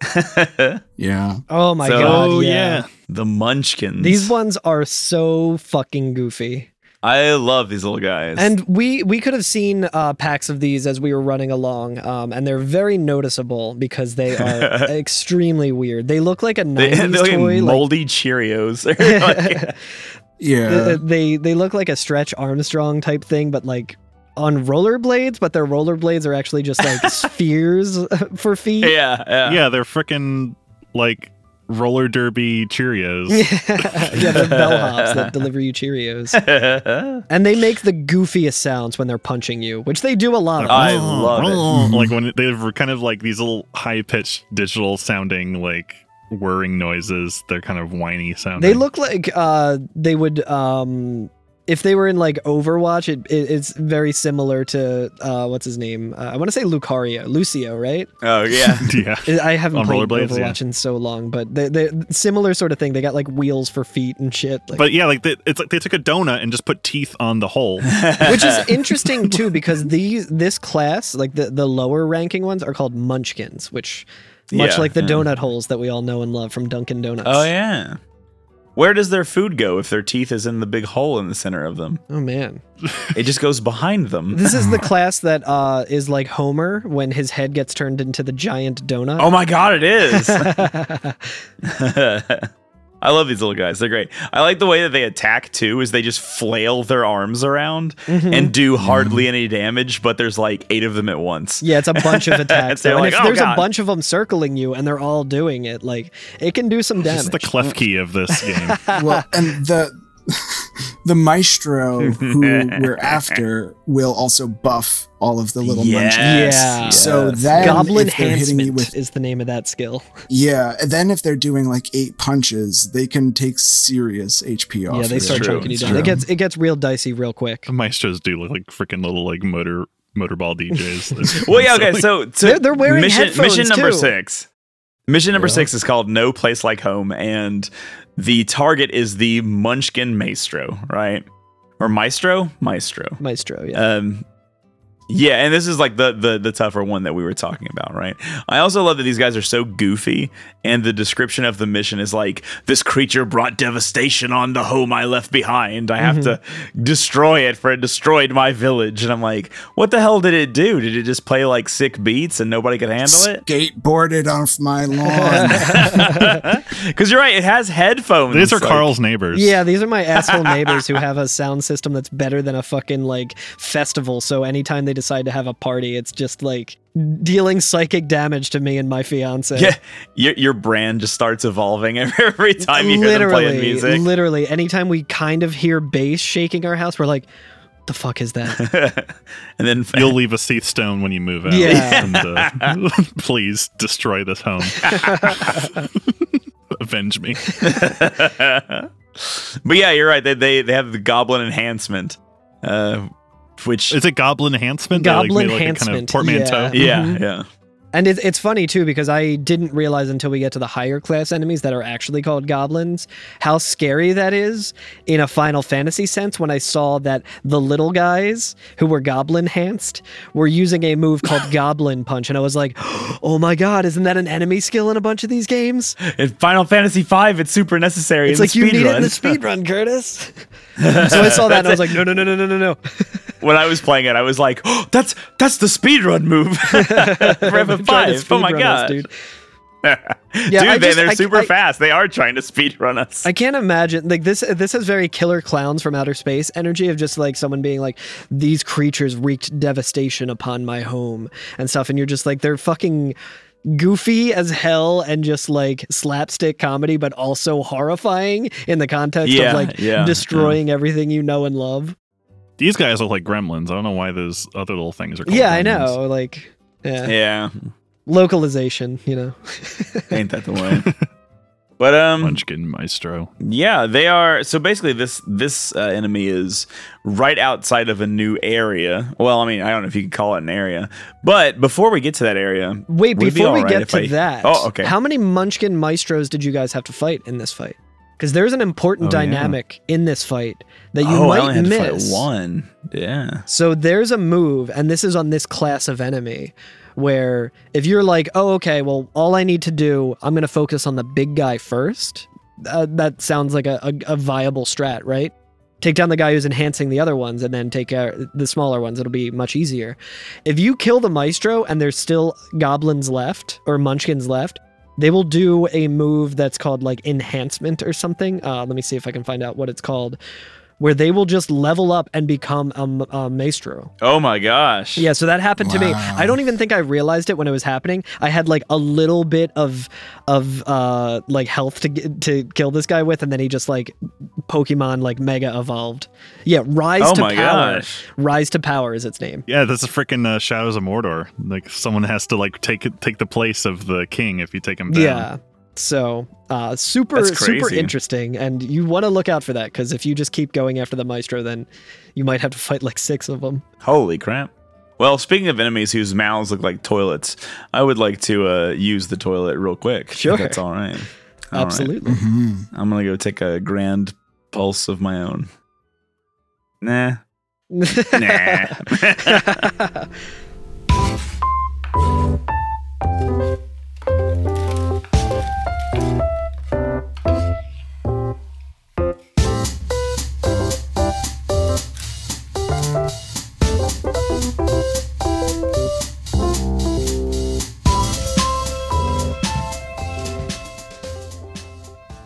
Yeah. Oh my So- god! oh yeah. yeah. the Munchkins. These ones are so fucking goofy. I love these little guys. And we we could have seen uh, packs of these as we were running along, um, and they're very noticeable because they are extremely weird. They look like a '90s they're like toy. like- moldy Cheerios. They're Yeah. They they look like a Stretch Armstrong type thing, but like on rollerblades. But their rollerblades are actually just like spheres for feet. yeah, yeah. Yeah, they're freaking like roller derby Cheerios. yeah, they're bellhops that deliver you Cheerios, and they make the goofiest sounds when they're punching you, which they do a lot. Of. I love it. Like when they're kind of like these little high pitched digital sounding like whirring noises. They're kind of whiny sounding. They look like uh, they would um, if they were in like Overwatch, it, it it's very similar to uh, what's his name? Uh, I want to say Lucario, Lucio, right? Oh yeah. yeah. I haven't On played rollerblades, Overwatch yeah. in so long, but they they similar sort of thing. They got like wheels for feet and shit. Like, But yeah, like they, it's like they took a donut and just put teeth on the hole. which is interesting too because these this class like the the lower ranking ones are called munchkins which much Yeah, like the yeah. donut holes that we all know and love from dunkin donuts Oh yeah. Where does their food go if their teeth is in the big hole in the center of them? oh man It just goes behind them. this is the class that uh is like homer when his head gets turned into the giant donut Oh my god, it is. I love these little guys. They're great. I like the way that they attack too, is they just flail their arms around Mhm. and do hardly any damage, but there's like eight of them at once. yeah, it's a bunch of attacks. They're and like, if "Oh, there's a bunch of them circling you and they're all doing it, like it can do some This is damage. the clef key of this game. well, and the the maestro who we're after will also buff all of the little Yes, munchkins. Yeah. So yes. then Goblin if they're hitting me enhancement with is the name of that skill. yeah, and then if they're doing like eight punches, they can take serious HP off. yeah, they start true, choking you it's down. It gets it gets real dicey real quick. The Maestros do look like freaking little like motor motorball DJs. Well, yeah, okay. So, so They're- they're wearing mission, headphones, mission number too. six. Mission number Yeah. six is called No Place Like Home, and the target is the Munchkin Maestro, right? Or Maestro? Maestro. Maestro, yeah. Um, yeah, and this is like the, the the tougher one that we were talking about, right? I also love that these guys are so goofy, and the description of the mission is like this creature brought devastation on the home I left behind. I have to mm-hmm. destroy it for it destroyed my village, and I'm like, what the hell did it do? Did it just play like sick beats and nobody could handle it? Skateboarded off my lawn. Because you're right, it has headphones. These are like- Carl's neighbors. Yeah, these are my asshole neighbors who have a sound system that's better than a fucking like festival. So anytime they decide to have a party, it's just like dealing psychic damage to me and my fiance. Yeah, your, your brand just starts evolving every, every time you hear them playing literally, music. literally, anytime we kind of hear bass shaking our house, we're like, "The fuck is that?" and then You'll leave a Cie'th stone when you move out. Yeah. And, uh, please destroy this home. Avenge me. but yeah, you're right. They they, they have the goblin enhancement, uh, which Is it goblin enhancement? They, Goblin made, like, a enhancement, kind of portmanteau. yeah. yeah Mhm. yeah. And it's it's funny too because I didn't realize until we get to the higher class enemies that are actually called goblins how scary that is in a Final Fantasy sense when I saw that the little guys who were goblin enhanced were using a move called Goblin Punch and I was like, "Oh my god, isn't that an enemy skill in a bunch of these games?" In Final Fantasy V, it's super necessary. It's in like the you speed need it in the speed run, Curtis. so I saw that and I was like, "No, no, no, no, no, no, no." when I was playing it, I was like, oh, "That's that's the speed run move." To Five. Oh my speedrun us, god, dude. dude! I they, just- they're I- super I- fast. They are trying to speed run us. I can't imagine like this. This has very killer clowns from outer space energy of just like someone being like, "These creatures wreaked devastation upon my home" and stuff, and you're just like, they're fucking goofy as hell and just like slapstick comedy, but also horrifying in the context Yeah, of like yeah, destroying everything you know and love. These guys look like gremlins. I don't know why those other little things are called Yeah, I know. Like, yeah, yeah, localization. You know. ain't that the way? But um, Munchkin Maestro. Yeah, they are. So basically, this this uh, enemy is right outside of a new area. Well, I mean, I don't know if you can call it an area, but before we get to that area, Wait, would it be before we alright get to I- that, Oh, okay. How many Munchkin Maestros did you guys have to fight in this fight? Because there's an important Oh, yeah. dynamic in this fight that you oh, might miss. one. Yeah. So there's a move, and this is on this class of enemy, where if you're like, oh, okay, well, all I need to do, I'm going to focus on the big guy first. Uh, that sounds like a, a, a viable strat, right? Take down the guy who's enhancing the other ones and then take out the smaller ones. It'll be much easier. If you kill the maestro and there's still goblins left or munchkins left, they will do a move that's called like enhancement or something. Uh, let me see if I can find out what it's called, where they will just level up and become a maestro. Oh my gosh. Yeah, so that happened to me. I don't even think I realized it when it was happening. I had like a little bit of of uh like health to to kill this guy with, and then he just like Pokemon like mega evolved. Yeah, rise Oh to my power. gosh. Rise to power is its name. Yeah, that's a freaking uh, Shadows of Mordor. Like someone has to like take take the place of the king if you take him down. Yeah. So uh, super super interesting, and you want to look out for that because if you just keep going after the maestro, then you might have to fight like six of them. Holy crap. Well, speaking of enemies whose mouths look like toilets, I would like to uh, use the toilet real quick. Sure. that's all right. All right. Absolutely. hmm I'm going to go take a grand pulse of my own. Nah. Nah.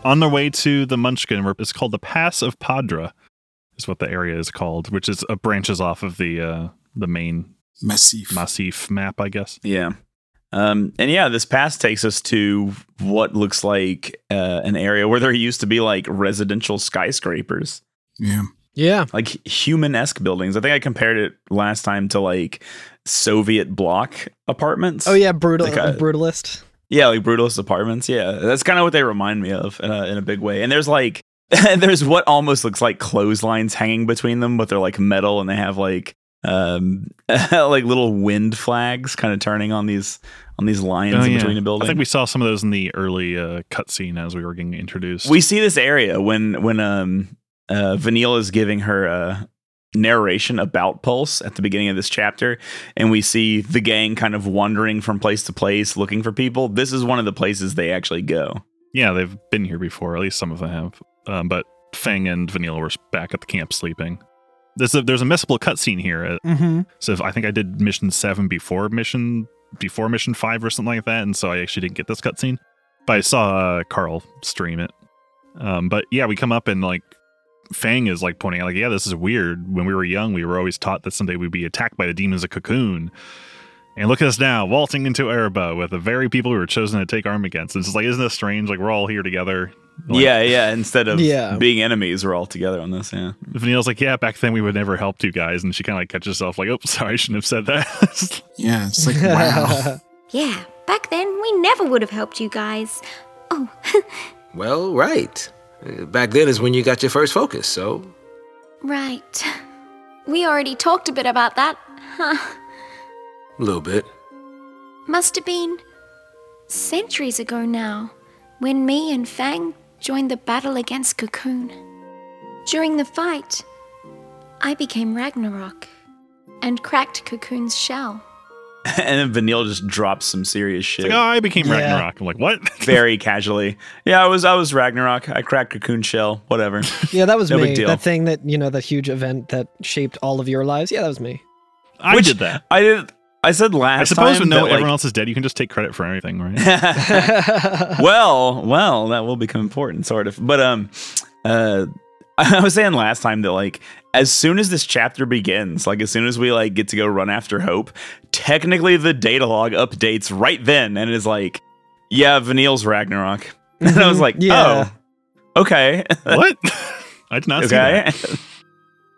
On their way to the Munchkin, where it's called the Pass of Paddra, is what the area is called, which is uh, branches off of the uh, the main Massif. Massif map, I guess. Yeah. Um, and yeah, this pass takes us to what looks like uh, an area where there used to be like residential skyscrapers, yeah. yeah. like human esque buildings. I think I compared it last time to like Soviet block apartments. Oh yeah, brutal Like a- brutalist. Yeah, like brutalist apartments. Yeah, that's kind of what they remind me of uh, in a big way. And there's like, there's what almost looks like clotheslines hanging between them, but they're like metal and they have like, um, like little wind flags kind of turning on these on these lines Oh, in yeah. between the building. I think we saw some of those in the early uh, cutscene as we were getting introduced. we see this area when when um uh Vanille is giving her uh narration about Pulse at the beginning of this chapter and we see the gang kind of wandering from place to place looking for people. This is one of the places they actually go. yeah, they've been here before. At least some of them have. Um, but Fang and Vanille were back at the camp sleeping. There's a there's a missable cutscene here. Uh, Mm-hmm. So if, I think I did mission seven before mission before mission five or something like that, and so I actually didn't get this cutscene. But I saw uh, Carl stream it. Um, but yeah, we come up and like Fang is like pointing out, like, yeah, this is weird. When we were young, we were always taught that someday we'd be attacked by the demons of Cocoon. And look at us now, waltzing into Erebus with the very people we were chosen to take arm against. It's just like, isn't this strange? Like we're all here together. Like, yeah, yeah, instead of Yeah. being enemies we're all together on this, yeah. Vanille's like, yeah, back then we would never help you guys, and she kind of like catches herself like, oh, sorry, I shouldn't have said that. Yeah. It's like, wow. Yeah, back then we never would have helped you guys. Oh, Well, right. Back then is when you got your first focus, so. right. We already talked a bit about that. Huh. A little bit. Must have been centuries ago now, when me and Fang joined the battle against Cocoon. During the fight, I became Ragnarok and cracked Cocoon's shell. and then Vanille just drops some serious shit. It's like, oh, I became Yeah. Ragnarok. I'm like, what? very casually. Yeah, I was I was Ragnarok. I cracked cocoon shell, whatever. Yeah, that was No me. big deal. That thing that you know, that huge event that shaped all of your lives. Yeah, that was me. I Which- did that. I did I said last I suppose time when no, that, like- everyone else is dead, you can just take credit for everything, right? well, well, that will become important, sort of. But um, uh, I was saying last time that like as soon as this chapter begins, like as soon as we like get to go run after Hope, technically the data log updates right then and is like, yeah, Vanille's Ragnarok, and I was like, Yeah. oh, okay, what? I did not see that.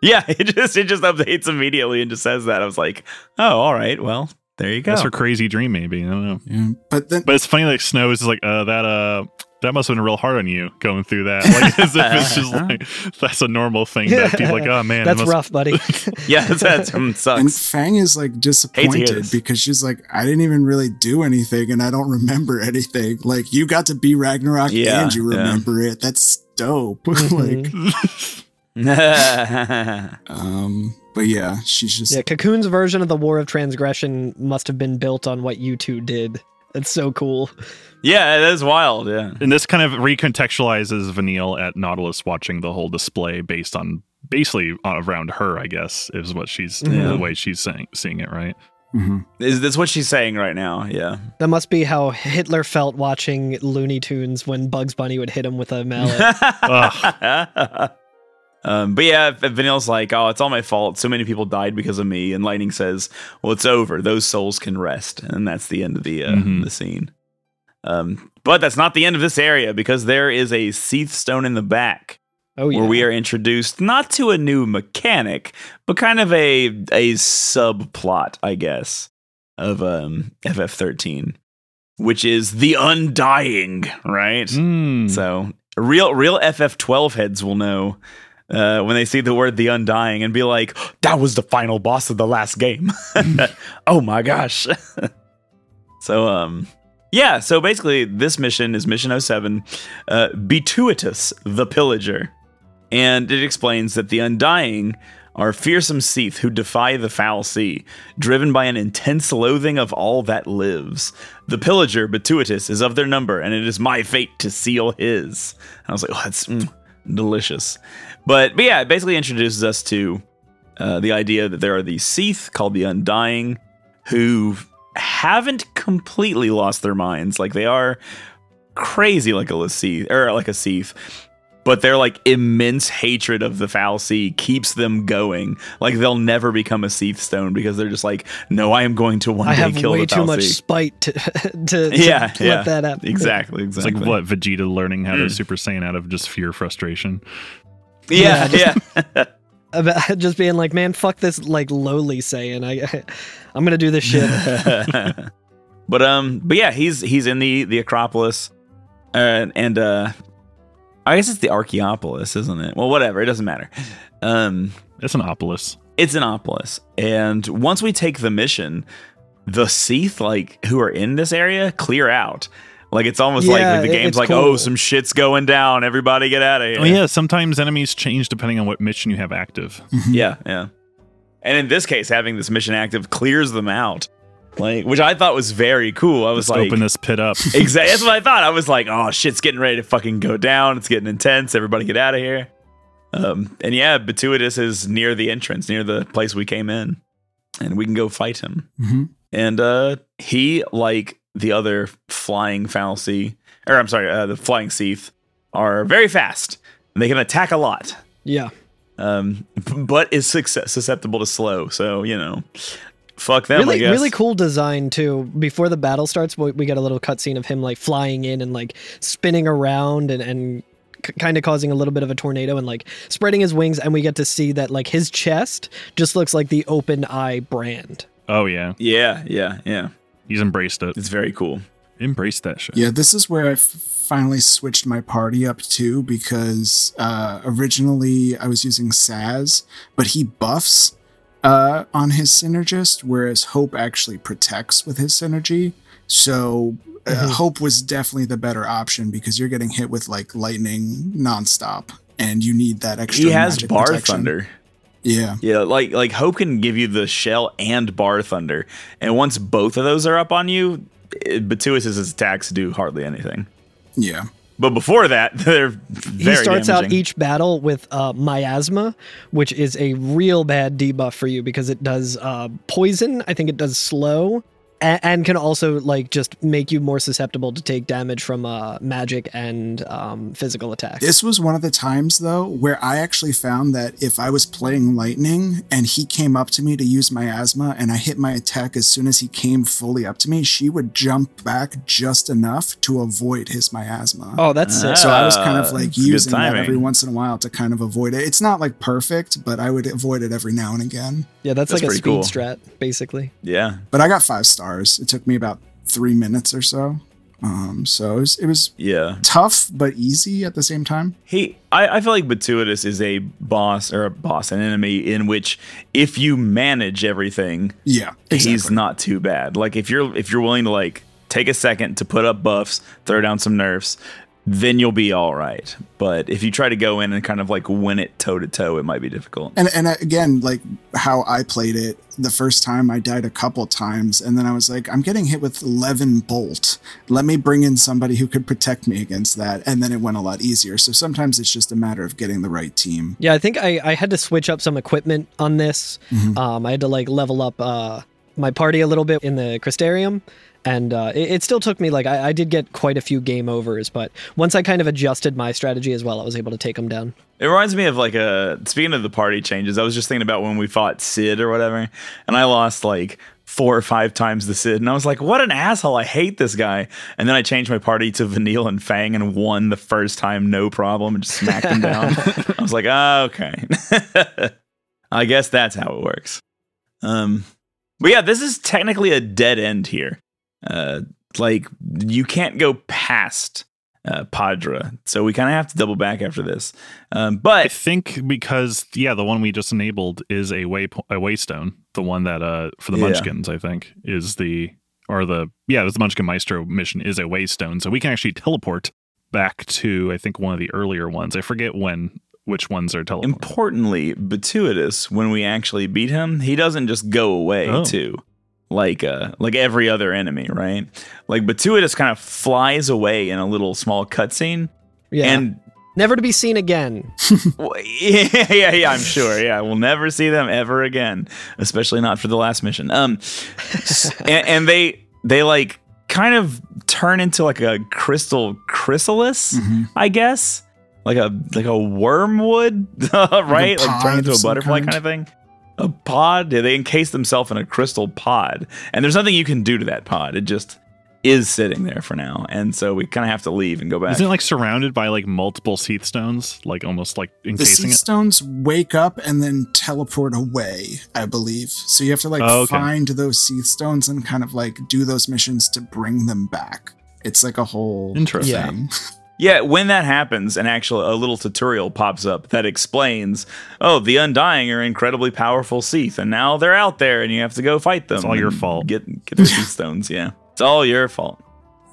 yeah, it just it just updates immediately and just says that. I was like, oh, all right, well, there you go. That's her crazy dream, maybe. I don't know. Yeah. But then But it's funny, like Snow is like, uh, that, uh, that must have been real hard on you going through that. Like, as if it's just like, that's a normal thing that people like, oh man, That's must- rough, buddy. yeah, that's, that's um, and sucks. Fang is like disappointed because she's like, I didn't even really do anything and I don't remember anything. Like you got to be Ragnarok Yeah, and you yeah. remember it. That's dope. like um but yeah, she's just yeah, Cocoon's version of the War of Transgression must have been built on what you two did. It's so cool. yeah, that is wild. Yeah. And this kind of recontextualizes Vanille at Nautilus watching the whole display based on basically uh, around her, I guess, is what she's Yeah. the way she's saying, seeing it, right? Mhm. Is that's what she's saying right now? Yeah. That must be how Hitler felt watching Looney Tunes when Bugs Bunny would hit him with a mallet. um, but yeah, if like, "Oh, it's all my fault. So many people died because of me," and Lightning says, "Well, it's over. Those souls can rest," and that's the end of the uh, Mhm. the scene. Um, but that's not the end of this area because there is a Cie'th Stone in the back. Oh yeah. where we are introduced not to a new mechanic, but kind of a a subplot, I guess, of um FF13. which is the Undying, right? Mm. So real real FF12 heads will know uh, when they see the word the Undying and be like, "That was the final boss of the last game." oh my gosh. so um yeah, so basically this mission is mission 07, uh, Bituitus the Pillager. And it explains that the Undying are fearsome Cie'th who defy the fal'Cie, driven by an intense loathing of all that lives. The pillager, Bituitus, is of their number, and it is my fate to seal his. And I was like, oh, that's mm, delicious. But, but yeah, it basically introduces us to uh, the idea that there are these Cie'th called the Undying who haven't completely lost their minds. Like they are crazy like a Cie'th, or like a Cie'th but their like immense hatred of the fal'Cie keeps them going. Like they'll never become a Cie'th Stone because they're just like, no, I am going to one I day have kill way the foul too much sea. spite to, to, to yeah, let yeah, that happen. Exactly, exactly. It's exactly. like what Vegeta learning how to Mm. Super Saiyan out of just fear frustration. Yeah, yeah. About just being like, man, fuck this like lowly saying. I, I'm gonna do this shit. but um, but yeah, he's he's in the the Acropolis, uh, and uh, I guess it's the Archaeopolis, isn't it? Well, whatever, it doesn't matter. Um, It's an Opolis. it's an Opolis, and once we take the mission, the Seath like who are in this area clear out. Like it's almost like, Yeah, like the game's it's like, oh, some shit's going down. Everybody get out of here. Oh yeah, sometimes enemies change depending on what mission you have active. Yeah, yeah. And in this case, having this mission active clears them out, like which I thought was very cool. I was Let's like, open this pit up. exactly. That's what I thought. I was like, oh, shit's getting ready to fucking go down. It's getting intense. Everybody get out of here. Um, and yeah, Bituitus is near the entrance, near the place we came in, and we can go fight him. hmm And uh, he, like the other flying fal'Cie, or I'm sorry, uh, the flying Cie'th, are very fast. And they can attack a lot yeah. um, but is success- susceptible to slow. So you know, fuck them. I really, guess. really cool design too. Before the battle starts, we, we get a little cutscene of him like flying in and like spinning around and and c- kind of causing a little bit of a tornado and like spreading his wings, and we get to see that like his chest just looks like the open eye brand. Oh yeah, Yeah, yeah, yeah. He's embraced it. It's very cool. Embrace that shit. Yeah, this is where I f- finally switched my party up too because uh, originally I was using Sazh, but he buffs uh, on his synergist, whereas Hope actually protects with his synergy. So uh, Hope was definitely the better option because you're getting hit with like lightning nonstop, and you need that extra. He has magic bar protection. thunder. Yeah, Yeah, like like Hope can give you the shell and bar thunder, and once both of those are up on you, it, Bituitus' attacks do hardly anything. yeah. But before that, they're very he starts out each battle with uh, miasma, which is a real bad debuff for you because it does uh, poison. I think it does slow, and, and can also like just make you more susceptible to take damage from uh, magic and um, physical attacks. This was one of the times though where I actually found that if I was playing lightning and he came up to me to use miasma and I hit my attack as soon as he came fully up to me, she would jump back just enough to avoid his miasma. oh, that's sick. so I was kind of like using that every once in a while to kind of avoid it. It's not like perfect, but I would avoid it every now and again. yeah, that's, that's like a speed cool. strat, basically. yeah, But I got five stars. It took me about three minutes or so. Um, so it was, it was yeah. tough but easy at the same time. He, I, I feel like Bituitus is a boss or a boss, an enemy in which if you manage everything, Yeah, he's not too bad. Like if you're if you're willing to like take a second to put up buffs, throw down some nerfs, then you'll be all right. But if you try to go in and kind of like win it toe to toe, it might be difficult. And and again, like how I played it, the first time I died a couple times, and then I was like, I'm getting hit with Levin Bolt. Let me bring in somebody who could protect me against that, and then it went a lot easier. So sometimes it's just a matter of getting the right team. Yeah, I think I, I had to switch up some equipment on this. Mm-hmm. Um, I had to like level up uh, my party a little bit in the Crystarium. And uh, it, it still took me like I, I did get quite a few game overs, but once I kind of adjusted my strategy as well, I was able to take them down. It reminds me of like a speaking of the party changes. I was just thinking about when we fought Cid or whatever, and I lost like four or five times the Cid, and I was like, "What an asshole! I hate this guy." And then I changed my party to Vanille and Fang and won the first time, no problem, and just smacked him down. I was like, "Ah, okay." I guess that's how it works. Um, but yeah, this is technically a dead end here. Uh, like you can't go past uh, Paddra, so we kind of have to double back after this. Um, but I think because yeah, the one we just enabled is a way a waystone. The one that uh for the Yeah. Munchkins, I think, is the or the yeah, it was the Munchkin Maestro mission is a waystone. So we can actually teleport back to I think one of the earlier ones. I forget when which ones are teleporting. importantly, Bituitus, when we actually beat him, he doesn't just go away Oh. too. Like uh like every other enemy, right? Like Bituitus kind of flies away in a little small cutscene. Yeah. And Never to be seen again. yeah, yeah, yeah, I'm sure. Yeah, we'll never see them ever again, especially not for the last mission. Um and, and they they like kind of turn into like a crystal chrysalis, Mhm. I guess. Like a like a wormwood, right? Like pod turn into a butterfly kind. kind of thing. A pod. They encase themselves in a crystal pod, and there's nothing you can do to that pod. It just is sitting there for now, and so we kind of have to leave and go back. Isn't it like surrounded by like multiple Cie'th stones, like almost like The encasing sea it? stones wake up and then teleport away, I believe. So you have to like Oh, okay. find those Cie'th stones and kind of like do those missions to bring them back. It's like a whole Interesting. Yeah. Thing. Yeah, when that happens, an actual a little tutorial pops up that explains, oh, the Undying are incredibly powerful Cie'th, and now they're out there, and you have to go fight them. It's all your fault. Get get the Cie'th stones. Yeah, it's all your fault.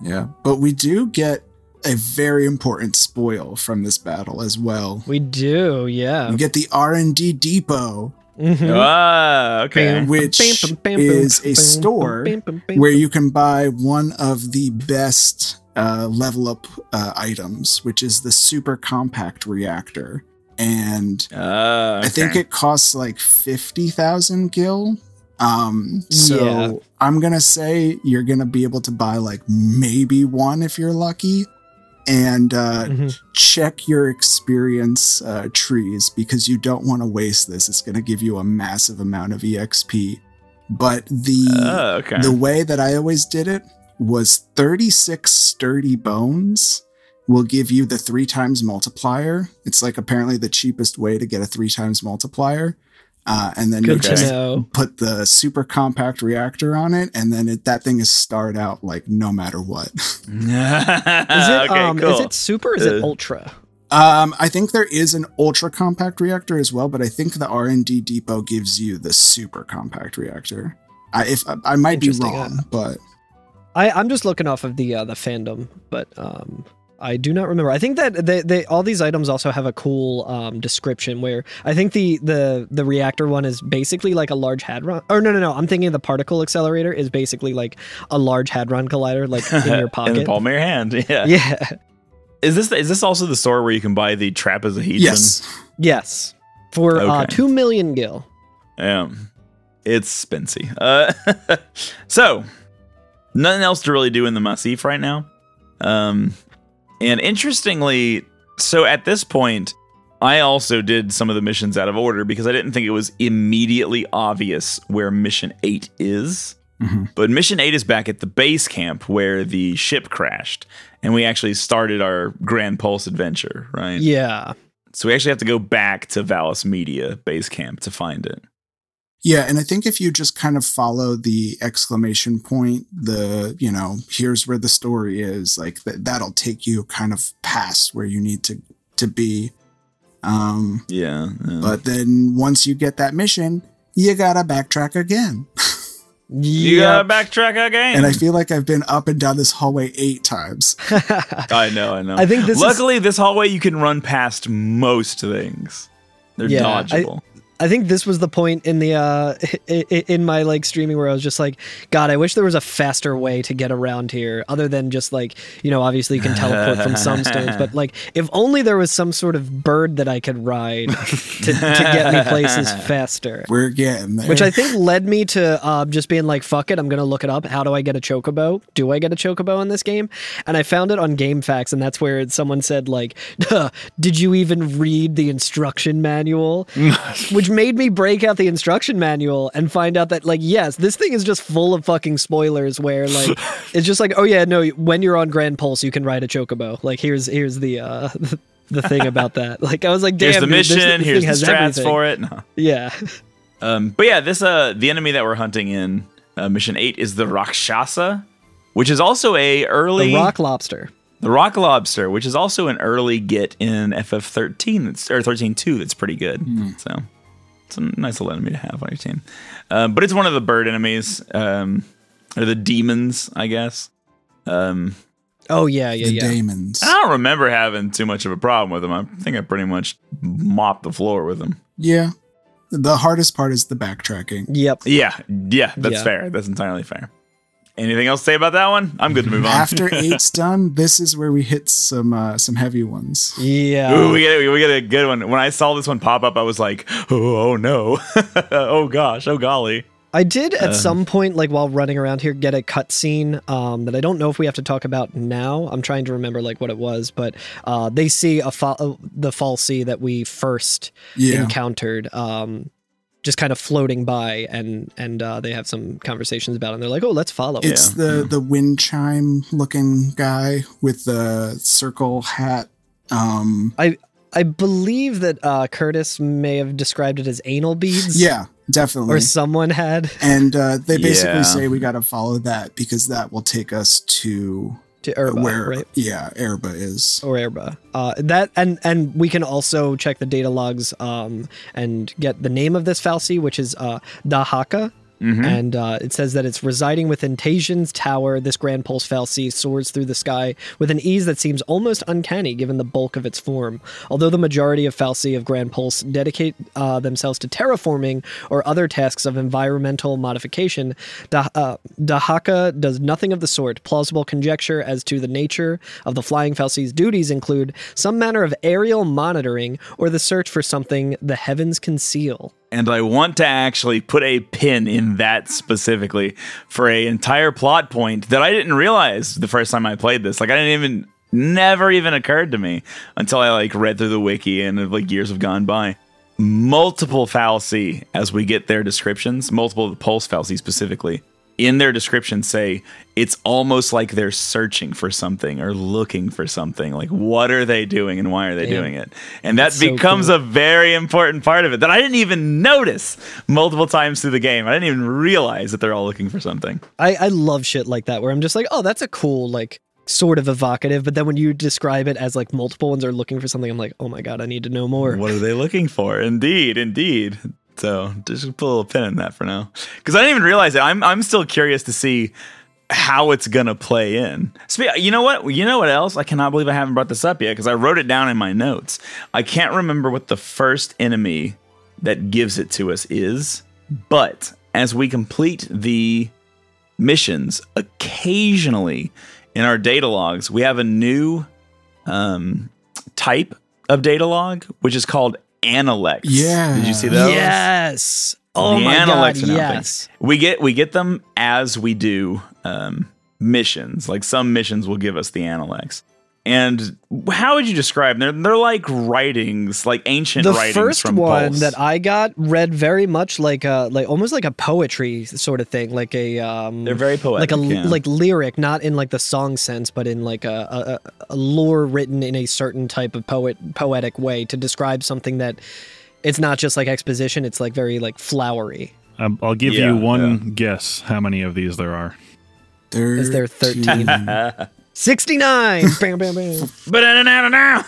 Yeah. But we do get a very important spoil from this battle as well. We do, yeah. We get the R&D depot Mhm. Ah, okay. which Bam, bam, bam, is bam, a bam, store bam, bam, bam, where you can buy one of the best uh, level up uh, items, which is the super compact reactor. And Ah, I think it costs like 50,000 gil. Um, so Yeah. I'm going to say you're going to be able to buy like maybe one if you're lucky. And uh, Mhm. check your experience uh, trees because you don't want to waste this. It's going to give you a massive amount of EXP. But the Ah, okay. the way that I always did it was 36 sturdy bones will give you the three times multiplier. It's like apparently the cheapest way to get a three times multiplier. Uh, and then you Good to just know. put the super compact reactor on it, and then it, that thing is starred out like no matter what. Is it okay, um cool. is it super or is it Uh, ultra? Um, I think there is an ultra compact reactor as well, but I think the R and D depot gives you the super compact reactor. I, if I, I might be Interesting, wrong, but I, I'm just looking off of the uh, the fandom, but um, I do not remember. I think that they, they all these items also have a cool um, description where I think the the the reactor one is basically like a large hadron. Or no, no, no. I'm thinking the particle accelerator is basically like a large hadron collider, like in your pocket, in the palm of your hand. Yeah. yeah. Is this is this also the store where you can buy the trapezohedron? yes, Yes. For uh, two million gil. Yeah. It's spency. Uh, so, nothing else to really do in the Massif right now. Um, and interestingly, so at this point, I also did some of the missions out of order because I didn't think it was immediately obvious where Mission 8 is. Mhm. But Mission 8 is back at the base camp where the ship crashed. And we actually started our Grand Pulse adventure, right? Yeah. So we actually have to go back to Vallis Media base camp to find it. Yeah, and I think if you just kind of follow the exclamation point, the you know, here's where the story is, like that that'll take you kind of past where you need to to be. Um, Yeah. yeah. but then once you get that mission, you gotta backtrack again. You Yeah. gotta backtrack again. And I feel like I've been up and down this hallway eight times. I know, I know. I think this is- Luckily, this hallway you can run past most things. They're Yeah, dodgeable. I think this was the point in the uh i- i- in my like streaming where I was just like, God, I wish there was a faster way to get around here, other than just like you know, obviously you can teleport from some stones, but like if only there was some sort of bird that I could ride to, to get me places faster. We're getting there. Which I think led me to uh, just being like, fuck it, I'm going to look it up. How do I get a chocobo? Do I get a chocobo in this game? And I found it on GameFAQs, and that's where someone said, like, "Duh, did you even read the instruction manual? Which made me break out the instruction manual and find out that, like, yes, this thing is just full of fucking spoilers where, like, it's just like, oh, yeah, no, when you're on Grand Pulse, you can ride a chocobo. Like, here's here's the. uh The thing about that, like I was like, "Damn, here's the dude, this- mission. this here's the has strats everything. for it. No. Yeah, Um, but yeah, this uh, the enemy that we're hunting in uh, mission eight is the Rakshasa, which is also a early The rock lobster. the rock lobster, which is also an early get in FF13 that's or 13.2 that's pretty good. So it's a nice little enemy to have on your team. Um, but it's one of the bird enemies, um, or the demons, I guess. Um, Oh yeah, yeah, the yeah. daemons. I don't remember having too much of a problem with them. I think I pretty much mopped the floor with them. Yeah. The hardest part is the backtracking. Yep. Yeah, yeah, that's Yeah. fair. That's entirely fair. Anything else to say about that one? I'm good to move on. After eight's done, this is where we hit some uh, some heavy ones. Yeah. Ooh, we get we get a good one. When I saw this one pop up, I was like, oh, oh no, oh gosh, oh golly. I did Uh. at some point, like while running around here, get a cutscene um, that I don't know if we have to talk about now. I'm trying to remember like what it was, but uh, they see a fa- uh, the fal'Cie that we first Yeah. encountered, um, just kind of floating by, and and uh, they have some conversations about it. And they're like, "Oh, let's follow." it." It's the the wind chime looking guy with the circle hat. Um, I I believe that uh, Curtis may have described it as anal beads. yeah, definitely. Or someone had and uh, they basically Yeah. say we got to follow that because that will take us to to Erba, where right? yeah Erba is. or Erba. Uh, that and and we can also check the data logs um, and get the name of this fal'Cie, which is uh, Dahaka. And uh, it says that it's residing within Taejin's tower. This grand pulse fal'Cie soars through the sky with an ease that seems almost uncanny given the bulk of its form. Although the majority of fal'Cie of grand pulse dedicate uh, themselves to terraforming or other tasks of environmental modification, uh, Dahaka does nothing of the sort. Plausible conjecture as to the nature of the flying fal'Cie's duties include some manner of aerial monitoring or the search for something the heavens conceal. And I want to actually put a pin in that specifically for a entire plot point that I didn't realize the first time I played this. Like I didn't even never even occurred to me until I like read through the wiki and like years have gone by. Multiple fal'Cie as we get their descriptions, multiple the pulse fal'Cie specifically, in their description say it's almost like they're searching for something or looking for something. Like what are they doing and why are they Damn. doing it? And that so becomes cool. a very important part of it that I didn't even notice multiple times through the game. I didn't even realize that they're all looking for something. I, I love shit like that where I'm just like, oh, that's a cool, like, sort of evocative. But then when you describe it as like multiple ones are looking for something, I'm like, oh my God, I need to know more. What are they looking for? Indeed, indeed. So just put a little pin in that for now, because I didn't even realize it. I'm I'm still curious to see how it's gonna play in. You know what? You know what else? I cannot believe I haven't brought this up yet because I wrote it down in my notes. I can't remember what the first enemy that gives it to us is, but as we complete the missions, occasionally in our data logs, we have a new um, type of data log, which is called Analects. Yeah. Did you see those? Yes. Oh The my God. Analects are Yes. We get we get them as we do um, missions. Like some missions will give us the Analects. And how would you describe them? They're, they're like writings, like ancient The writings first from one Pulse. that I got read very much like a like almost like a poetry sort of thing, like a um They're very poetic. like a yeah. like lyric, not in like the song sense, but in like a, a, a lore written in a certain type of poet poetic way to describe something that it's not just like exposition; it's like very like flowery. Um, I'll give Yeah, you one guess how many of these there are. Is there 13? 69 bam, bam, bam. But now,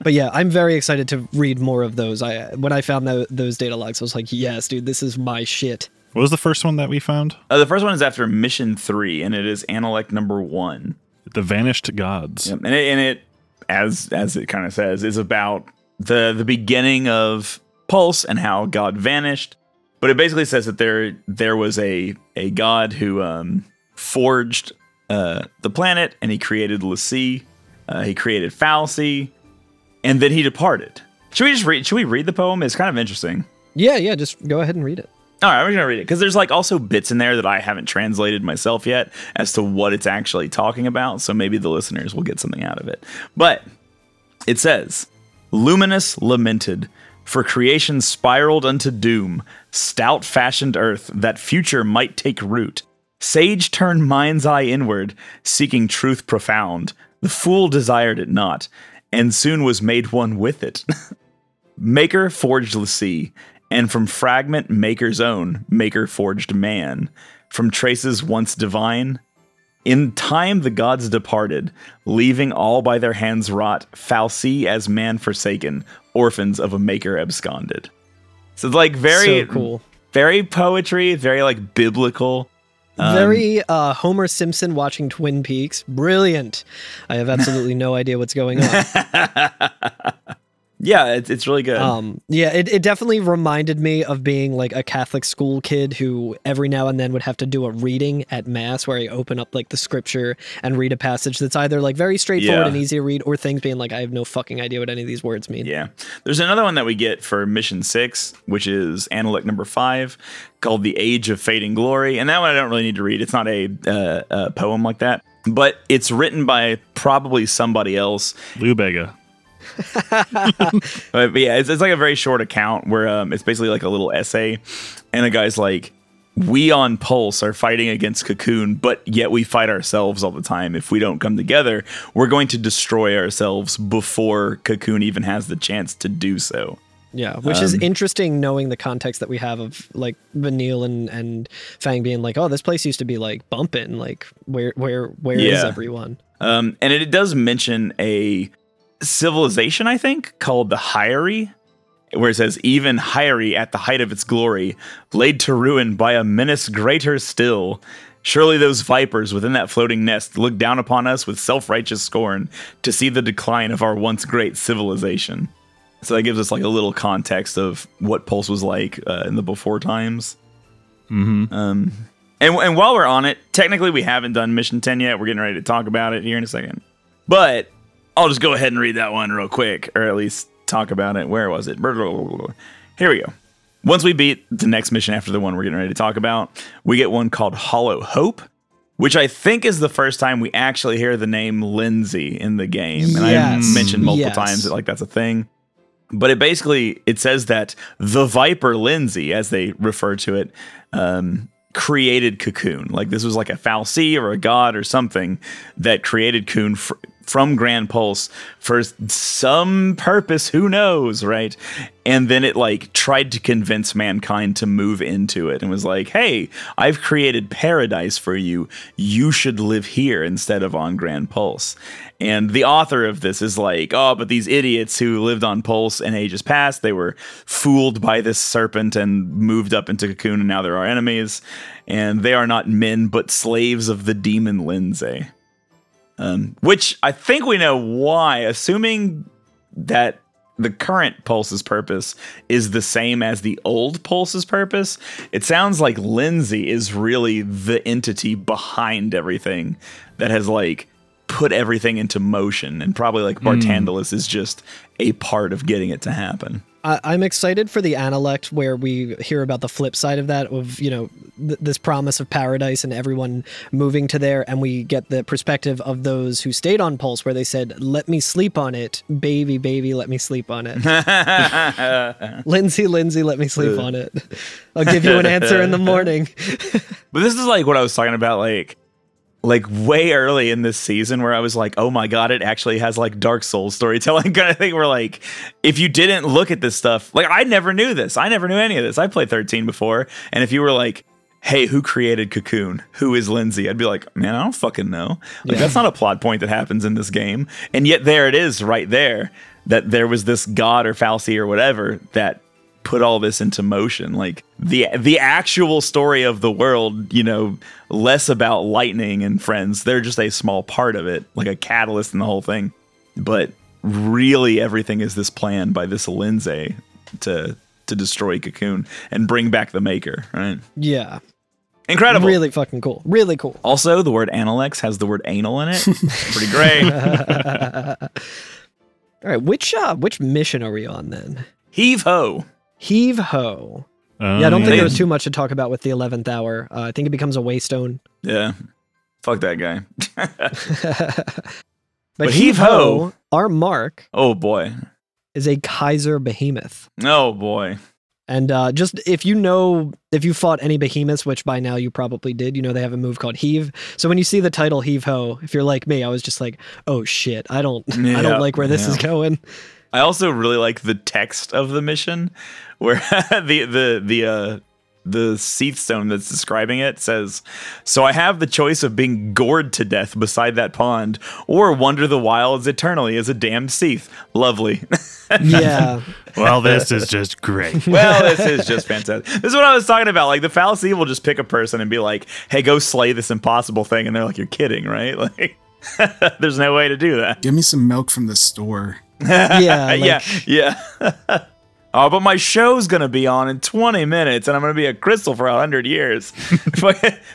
but yeah i'm very excited to read more of those i when i found tho- those data logs i was like yes dude this is my shit What was the first one that we found? uh, the first one is after mission three, and it is Analect number one. The Vanished Gods. Yep. And it, and it as as it kind of says, is about the the beginning of Pulse and how God vanished. But it basically says that there there was a a God who um, forged uh, the planet and he created l'Cie. Uh, he created fal'Cie, and then he departed. Should we just read? Should we read the poem? It's kind of interesting. yeah yeah just go ahead and read it All right, we're gonna read it because there's like also bits in there that I haven't translated myself yet as to what it's actually talking about. So maybe the listeners will get something out of it. But it says, "Luminous lamented, for creation spiraled unto doom. Stout fashioned earth that future might take root. Sage turned mind's eye inward, seeking truth profound. The fool desired it not, and soon was made one with it." Maker forged the sea, and from fragment Maker's own, Maker forged man. From traces once divine, In time, the gods departed, leaving all by their hands rot, fal'Cie as man forsaken, orphans of a maker absconded. So it's like very so cool. very poetry, very like biblical. Um, Very uh, Homer Simpson watching Twin Peaks. Brilliant. I have absolutely no idea what's going on. yeah, it's, it's really good. Um, yeah, it, it definitely reminded me of being like a Catholic school kid who every now and then would have to do a reading at Mass where I open up like the scripture and read a passage that's either like very straightforward Yeah. and easy to read or things being like, I have no fucking idea what any of these words mean. Yeah. There's another one that we get for mission six, which is Analect number five, called The Age of Fading Glory. And that one I don't really need to read. It's not a, uh, a poem like that, but it's written by probably somebody else. Lou Bega. But, but yeah, it's, it's like a very short account where um, it's basically like a little essay. And a guy's like, we on Pulse are fighting against Cocoon, but yet we fight ourselves all the time. If we don't come together, we're going to destroy ourselves before Cocoon even has the chance to do so. Yeah, which Um, is interesting knowing the context that we have of like Vanille and, and Fang being like, oh, this place used to be like bumping. Like, where where where is Yeah. everyone? Um, and it, it does mention a civilization, I think, called the Hyri, where it says, even Hyri at the height of its glory, laid to ruin by a menace greater still. Surely those vipers within that floating nest look down upon us with self righteous scorn to see the decline of our once great civilization. So that gives us like a little context of what Pulse was like uh, in the before times. Mm-hmm. Um, and, and while we're on it, technically we haven't done Mission 10 yet. We're getting ready to talk about it here in a second. But I'll just go ahead and read that one real quick, or at least talk about it. Where was it? Here we go. Once we beat the next mission after the one we're getting ready to talk about, we get one called Hollow Hope, which I think is the first time we actually hear the name Lindzei in the game. And Yes. I mentioned multiple Yes. times that like that's a thing. But it basically it says that the Viper Lindzei, as they refer to it, um, created Cocoon. Like this was like a fal'Cie or a god or something that created Cocoon fr- from Grand Pulse for some purpose. Who knows, right? And then it like tried to convince mankind to move into it and was like, "Hey, I've created paradise for you. You should live here instead of on Grand Pulse." And the author of this is like, "Oh, but these idiots who lived on Pulse in ages past, they were fooled by this serpent and moved up into Cocoon, and now they're our enemies. And they are not men, but slaves of the demon Lindzei." Um, which I think we know why, assuming that the current Pulse's purpose is the same as the old Pulse's purpose. It sounds like Lindzei is really the entity behind everything that has like put everything into motion, and probably like hmm. Barthandelus is just a part of getting it to happen. I, I'm excited for the Analect, where we hear about the flip side of that, of you know th- this promise of paradise and everyone moving to there, and we get the perspective of those who stayed on Pulse, where they said, "Let me sleep on it, baby, baby, let me sleep on it." Lindzei, Lindzei, let me sleep uh. on it. I'll give you an answer in the morning. But this is like what I was talking about, like like way early in this season where I was like, oh my god, it actually has like Dark Souls storytelling kind of thing where like if you didn't look at this stuff, like I never knew this. I never knew any of this. I played 13 before, and if you were like, hey, who created Cocoon? Who is Lindzei? I'd be like, man, I don't fucking know. Like that's not a plot point that happens in this game. And yet there it is right there that there was this god or fal'Cie or whatever that put all this into motion. Like the the actual story of the world you know less about lightning and friends. They're just a small part of it like a catalyst in the whole thing. But really everything is this plan by this Lindzei to to destroy cocoon and bring back the maker right? Yeah, incredible. Really fucking cool. Really cool. also the word Analects has the word anal in it. Pretty great. All right, which uh, which mission are we on then? heave ho Heave ho. Oh, Yeah, I don't think yeah. there was too much to talk about with the eleventh hour. Uh, I think it becomes a waystone. yeah fuck that guy but, But heave ho, our mark oh boy is a Kaiser behemoth. oh boy And uh, just if you know, if you fought any behemoths, which by now you probably did, you know they have a move called heave. So when you see the title heave ho, if you're like me, I was just like, oh shit, I don't, I don't like where this is going. I also really like the text of the mission, where the the the uh, the Cie'th Stone that's describing it says, "So I have the choice of being gored to death beside that pond, or wander the wilds eternally as a damned Cie'th." Lovely. Yeah. Well, this is just great. well, this is just fantastic. This is what I was talking about. Like the fal'Cie will just pick a person and be like, "Hey, go slay this impossible thing," and they're like, "You're kidding, right?" Like, there's no way to do that. Give me some milk from the store. Yeah. like- yeah, yeah. oh, but my show's gonna be on in 20 minutes, and I'm gonna be a crystal for hundred years.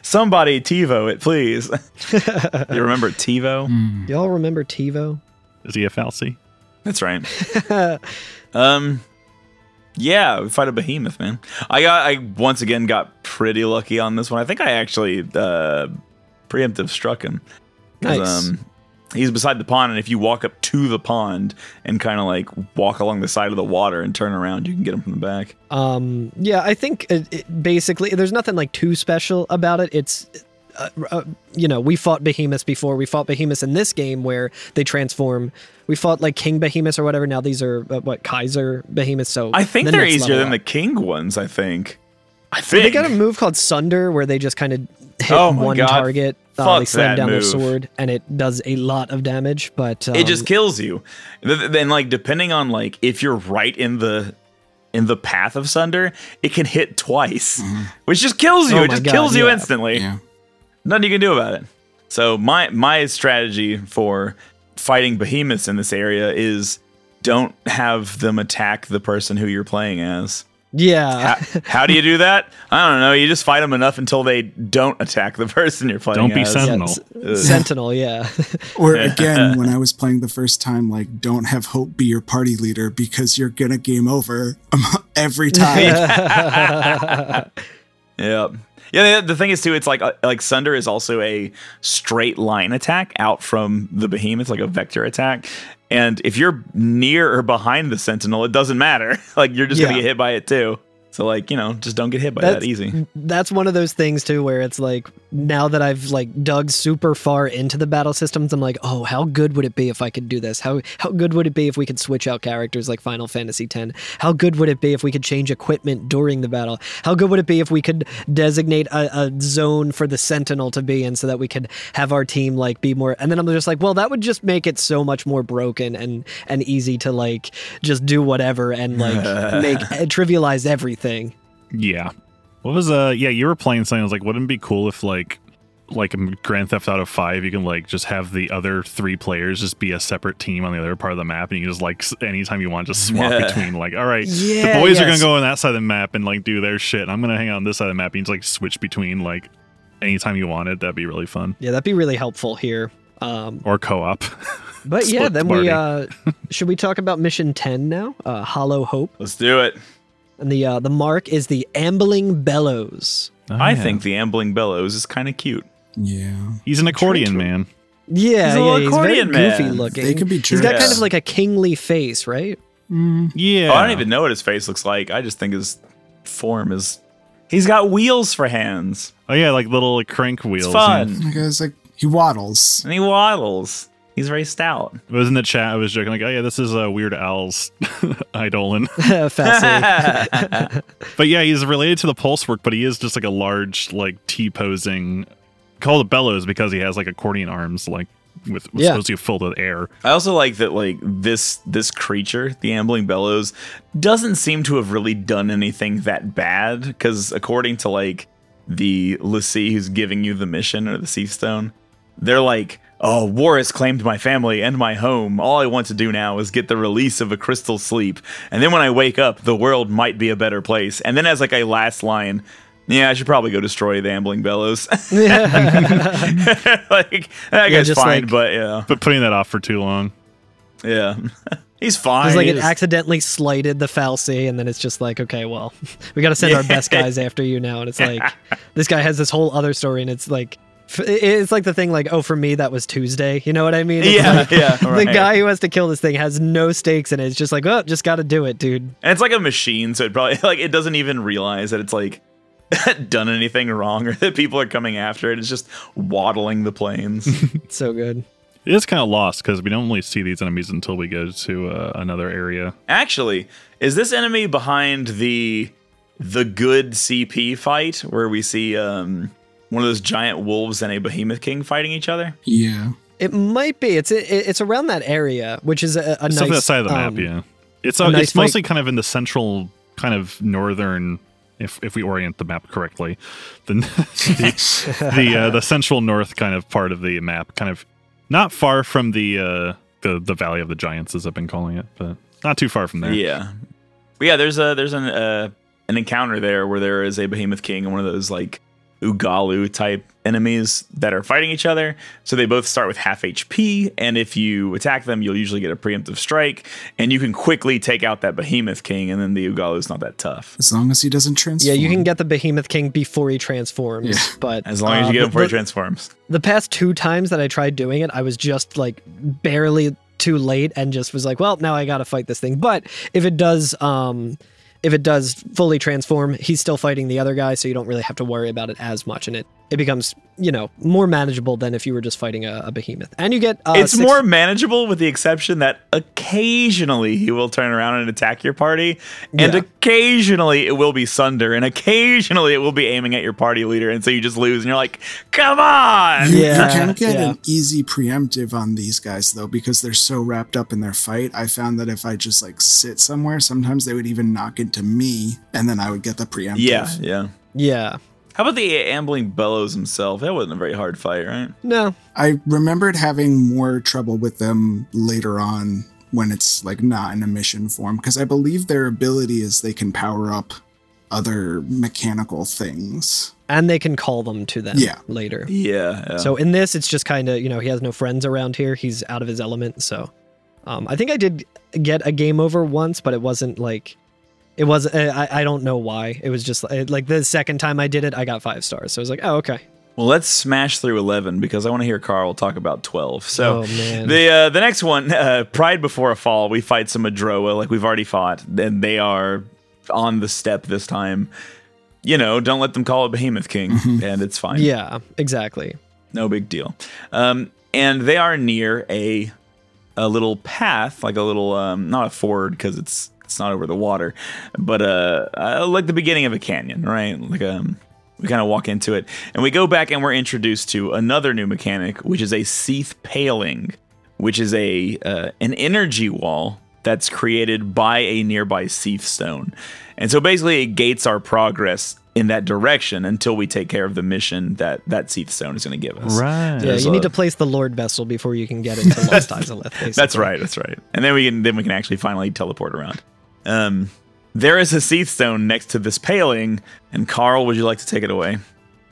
Somebody TiVo it, please. you remember TiVo? Y'all remember TiVo? Is he a fal'Cie? That's right. um, yeah, we fight a behemoth, man. I got, I once again got pretty lucky on this one. I think I actually uh, preemptive struck him. Nice. Um, he's beside the pond, and if you walk up to the pond and kind of like walk along the side of the water and turn around, you can get him from the back. Um, yeah, I think it, it basically there's nothing like too special about it. It's, uh, uh, you know, we fought behemoths before. We fought behemoths in this game where they transform. We fought like king behemoths or whatever. Now these are uh, what Kaiser behemoths. So I think the they're easier than the king ones. I think. I Well, think they got a move called Sunder where they just kind of hit Oh my one God. target. Uh, Fuck they slam that down their move. sword, and it does a lot of damage. But um, it just kills you. Then like depending on like if you're right in the in the path of Sunder, it can hit twice, which just kills you. Oh it just God, kills you yeah. instantly. Yeah. Nothing you can do about it. So my my strategy for fighting behemoths in this area is don't have them attack the person who you're playing as. Yeah. How, how do you do that? I don't know. You just fight them enough until they don't attack the person you're playing Don't be as. sentinel. Yeah, s- Sentinel, yeah. Or again, when I was playing the first time, like, don't have Hope be your party leader because you're gonna game over every time. Yeah. Yeah, the, the thing is too, it's like uh, like Sunder is also a straight line attack out from the behemoth, like a vector attack. And if you're near or behind the sentinel, it doesn't matter. like you're just gonna get hit by it too. So like you know, just don't get hit by that easy. That's one of those things too where it's like now that I've like dug super far into the battle systems, I'm like, oh, how good would it be if I could do this? How how good would it be if we could switch out characters like Final Fantasy X? How good would it be if we could change equipment during the battle? How good would it be if we could designate a, a zone for the Sentinel to be in so that we could have our team like be more? And then I'm just like, well, that would just make it so much more broken and and easy to like just do whatever and like make trivialize everything. Yeah. What was uh yeah, you were playing something I was like, wouldn't it be cool if like like in Grand Theft Auto 5 you can like just have the other three players just be a separate team on the other part of the map and you can just like anytime you want just swap Yeah. between like all right Yeah, the boys are gonna go on that side of the map and like do their shit and I'm gonna hang out on this side of the map and just like switch between like anytime you wanted that'd be really fun Yeah, that'd be really helpful here. Um, or co-op but yeah, then the we uh, should we talk about mission ten now? Uh, Hollow Hope, Let's do it. And the uh, the mark is the ambling bellows. Oh, I yeah. think the ambling bellows is kind of cute. yeah. he's an accordion man Yeah, He's a yeah, little he's very accordion goofy looking. They could be He's got kind of like a kingly face, right? yeah Oh, I don't even know what his face looks like. I just think his form is. He's got wheels for hands. oh yeah like little like, crank wheels It's fun, Like I like, he waddles. and he waddles. He's very stout. It was in the chat. I was joking like, "Oh yeah, this is uh, Weird Al's Idolin." But yeah, he's related to the pulse work, but he is just like a large, like T posing. Called a bellows because he has like accordion arms, like with Yeah. supposed to be filled with air. I also like that like this this creature, the ambling bellows, doesn't seem to have really done anything that bad because according to like the l'Cie who's giving you the mission or the Cie'th Stone, they're like, "Oh, war has claimed my family and my home. All I want to do now is get the release of a crystal sleep, and then when I wake up, the world might be a better place." And then as like a last line. Yeah, I should probably go destroy the ambling bellows. yeah. like that guy's fine, like- but yeah, But putting that off for too long. yeah, he's fine. It's like He it just- accidentally slighted the fal'Cie, and then it's just like, okay, well, we got to send our best guys after you now. And it's like, this guy has this whole other story, and it's like, f- it's like the thing, like, oh, for me, that was Tuesday. You know what I mean? It's yeah, like, yeah. The guy who has to kill this thing has no stakes in it. It's just like, oh, just got to do it, dude. and it's like a machine, so it probably like it doesn't even realize that it's like done anything wrong or that people are coming after it. It's just waddling the plains. It's so good. It is kind of lost because we don't really see these enemies until we go to uh, another area. Actually, is this enemy behind the the good CP fight where we see um, one of those giant wolves and a behemoth king fighting each other? Yeah. It might be. It's it, it's around that area, which is a, a It's nice on that side of the um, map, yeah. It's a uh, nice it's mostly kind of in the central, kind of northern. If, if we orient the map correctly, then the the, uh, the central north kind of part of the map, kind of not far from the uh, the the Valley of the Giants, as I've been calling it, but not too far from there. Yeah. But yeah, there's a there's an uh, an encounter there where there is a behemoth king and one of those like Ugallu type enemies that are fighting each other. So they both start with half HP, and if you attack them, you'll usually get a preemptive strike, and you can quickly take out that behemoth king, and then the Ugallu's not that tough. As long as he doesn't transform. Yeah, you can get the Behemoth King before he transforms. Yeah. But As long as uh, you get the- him before he transforms. the past two times that I tried doing it, I was just like barely too late and just was like, well, now I got to fight this thing. But if it does, um, if it does fully transform, he's still fighting the other guy, so you don't really have to worry about it as much, and it it becomes you know more manageable than if you were just fighting a, a behemoth. And you get uh, it's six- more manageable with the exception that occasionally he will turn around and attack your party, and Yeah. occasionally it will be Sunder, and occasionally it will be aiming at your party leader, and so you just lose, and you're like, "Come on!" You, Yeah, you can get yeah. an easy preemptive on these guys though because they're so wrapped up in their fight. I found that if I just like sit somewhere, sometimes they would even knock into me, and then I would get the preemptive. Yeah, yeah. yeah. How about the ambling bellows himself? That wasn't a very hard fight, right? No, I remembered having more trouble with them later on when it's like not in a mission form because I believe their ability is they can power up other mechanical things. and they can call them to them Yeah. later. Yeah. yeah. So in this, it's just kind of you know he has no friends around here. He's out of his element. So um, I think I did get a game over once, but it wasn't like it was. uh, I I don't know why. It was just uh, like the second time I did it, I got five stars. So I was like, oh okay. well, let's smash through eleven because I want to hear Carl talk about twelve. So Oh, man. the uh, the next one, uh, Pride Before a Fall, we fight some Mudraa like we've already fought, and they are on the steppe this time. You know, don't let them call it Behemoth King, and it's fine. Yeah, exactly. no big deal. Um, and they are near a a little path, like a little um, not a ford because it's it's not over the water, but uh, uh like the beginning of a canyon, right? Like um. We kind of walk into it, and we go back, and we're introduced to another new mechanic, which is a Cie'th Paling, which is a uh, an energy wall that's created by a nearby Cie'th stone, and so basically it gates our progress in that direction until we take care of the mission that that Cie'th stone is going to give us. Right. Yeah, you a- need to place the Lord vessel before you can get into Lost Izalith. Basically. That's right. That's right. And then we can then we can actually finally teleport around. Um, there is a Cie'th stone next to this paling, and Carl, would you like to take it away?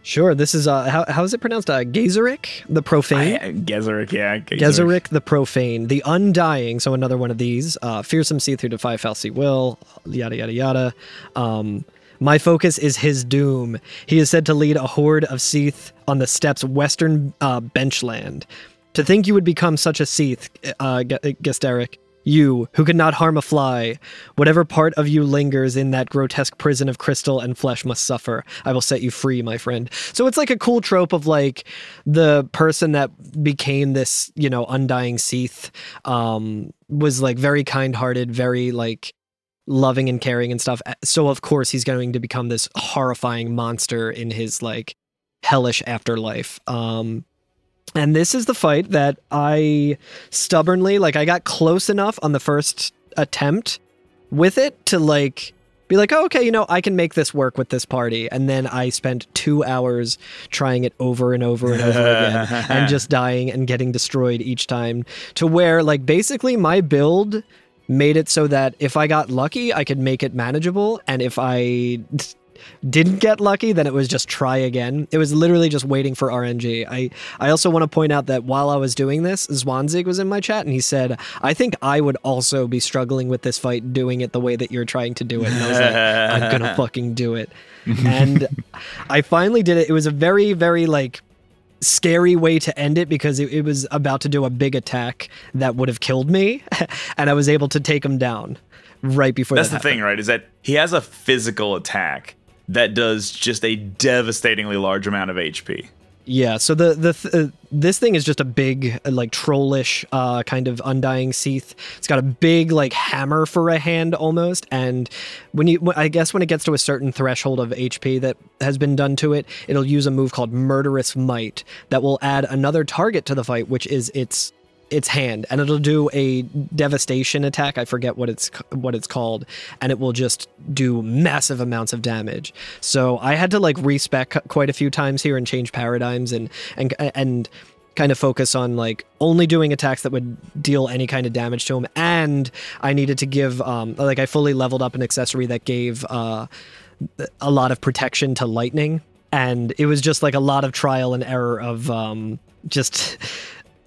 Sure. This is uh, how how is it pronounced? Uh, Geiseric the Profane. I- Geiseric, yeah. Geiseric the Profane, the Undying, so another one of these. Uh, fearsome Cie'th who defy fal'Cie Will, yada yada yada. Um, my focus is his doom. He is said to lead a horde of Cie'th on the steppes western uh, benchland. To think you would become such a Cie'th, uh, Ge- Gesteric, you who could not harm a fly, whatever part of you lingers in that grotesque prison of crystal and flesh must suffer. I will set you free, my friend. So it's like a cool trope of like the person that became this, you know, undying Cie'th um, was like very kind hearted, very like loving and caring and stuff. So of course he's going to become this horrifying monster in his like hellish afterlife. Um, and this is the fight that I stubbornly like I got close enough on the first attempt with it to like be like, oh, okay, you know, I can make this work with this party. And then I spent two hours trying it over and over and over again and just dying and getting destroyed each time to where, like, basically my build made it so that if I got lucky, I could make it manageable. And if I didn't get lucky, then it was just try again. It was literally just waiting for RNG. I, I also want to point out that while I was doing this, Zwanzig was in my chat and he said, I think I would also be struggling with this fight doing it the way that you're trying to do it. And I was like, I'm going to fucking do it. And I finally did it. It was a very, very like scary way to end it because it, it was about to do a big attack that would have killed me. and I was able to take him down right before That's that the happened. thing, right? Is that he has a physical attack that does just a devastatingly large amount of HP. Yeah, so the the th- uh, this thing is just a big uh, like trollish uh, kind of undying Cie'th. It's got a big like hammer for a hand almost, and when you I guess when it gets to a certain threshold of HP that has been done to it, it'll use a move called Murderous Might that will add another target to the fight, which is its its hand and it'll do a devastation attack i forget what it's what it's called and it will just do massive amounts of damage. So i had to like respec quite a few times here and change paradigms and and and kind of focus on like only doing attacks that would deal any kind of damage to him and i needed to give um like i fully leveled up an accessory that gave uh a lot of protection to lightning and it was just like a lot of trial and error of um just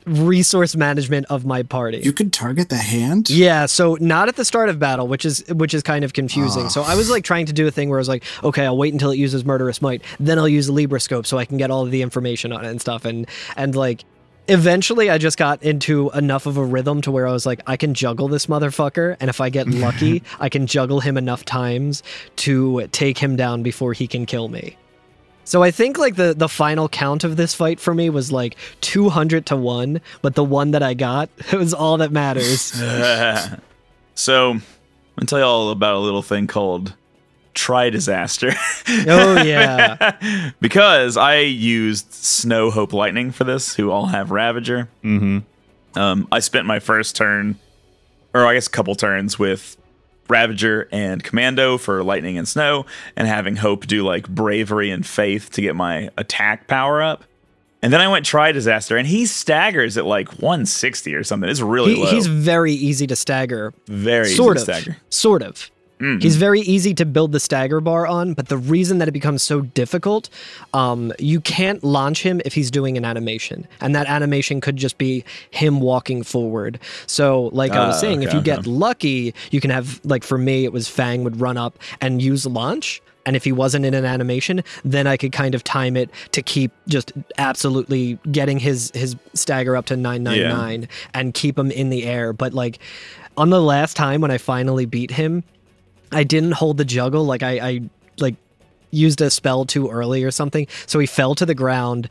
resource management of my party. You could target the hand. Yeah, so not at the start of battle, which is which is kind of confusing. Ah. So I was like trying to do a thing where I was like, okay, I'll wait until it uses murderous might, then I'll use the Librascope so I can get all of the information on it and stuff. And and like eventually I just got into enough of a rhythm to where I was like, I can juggle this motherfucker, and if I get lucky, I can juggle him enough times to take him down before he can kill me. So I think like the the final count of this fight for me was like 200 to 1, but the one that I got it was all that matters. so, I'm gonna tell you all about a little thing called Tri-disaster. oh yeah. because I used Snow Hope Lightning for this, who all have Ravager. Mm-hmm. Um, I spent my first turn, or I guess a couple turns, with Ravager and Commando for Lightning and Snow, and having Hope do like Bravery and Faith to get my attack power up. And then I went Tri-disaster, and he staggers at like 160 or something. It's really He, low. he's very easy to stagger. very sort easy of. to stagger. Sort of. He's very easy to build the stagger bar on, but the reason that it becomes so difficult, um, you can't launch him if he's doing an animation, and that animation could just be him walking forward. So, like I was Ah, saying, if okay, you get lucky, you can have like for me, it was Fang would run up and use launch. And if he wasn't in an animation, then I could kind of time it to keep just absolutely getting his his stagger up to 999 and keep him in the air. But like on the last time when I finally beat him, I didn't hold the juggle. Like I, I like used a spell too early or something. So he fell to the ground.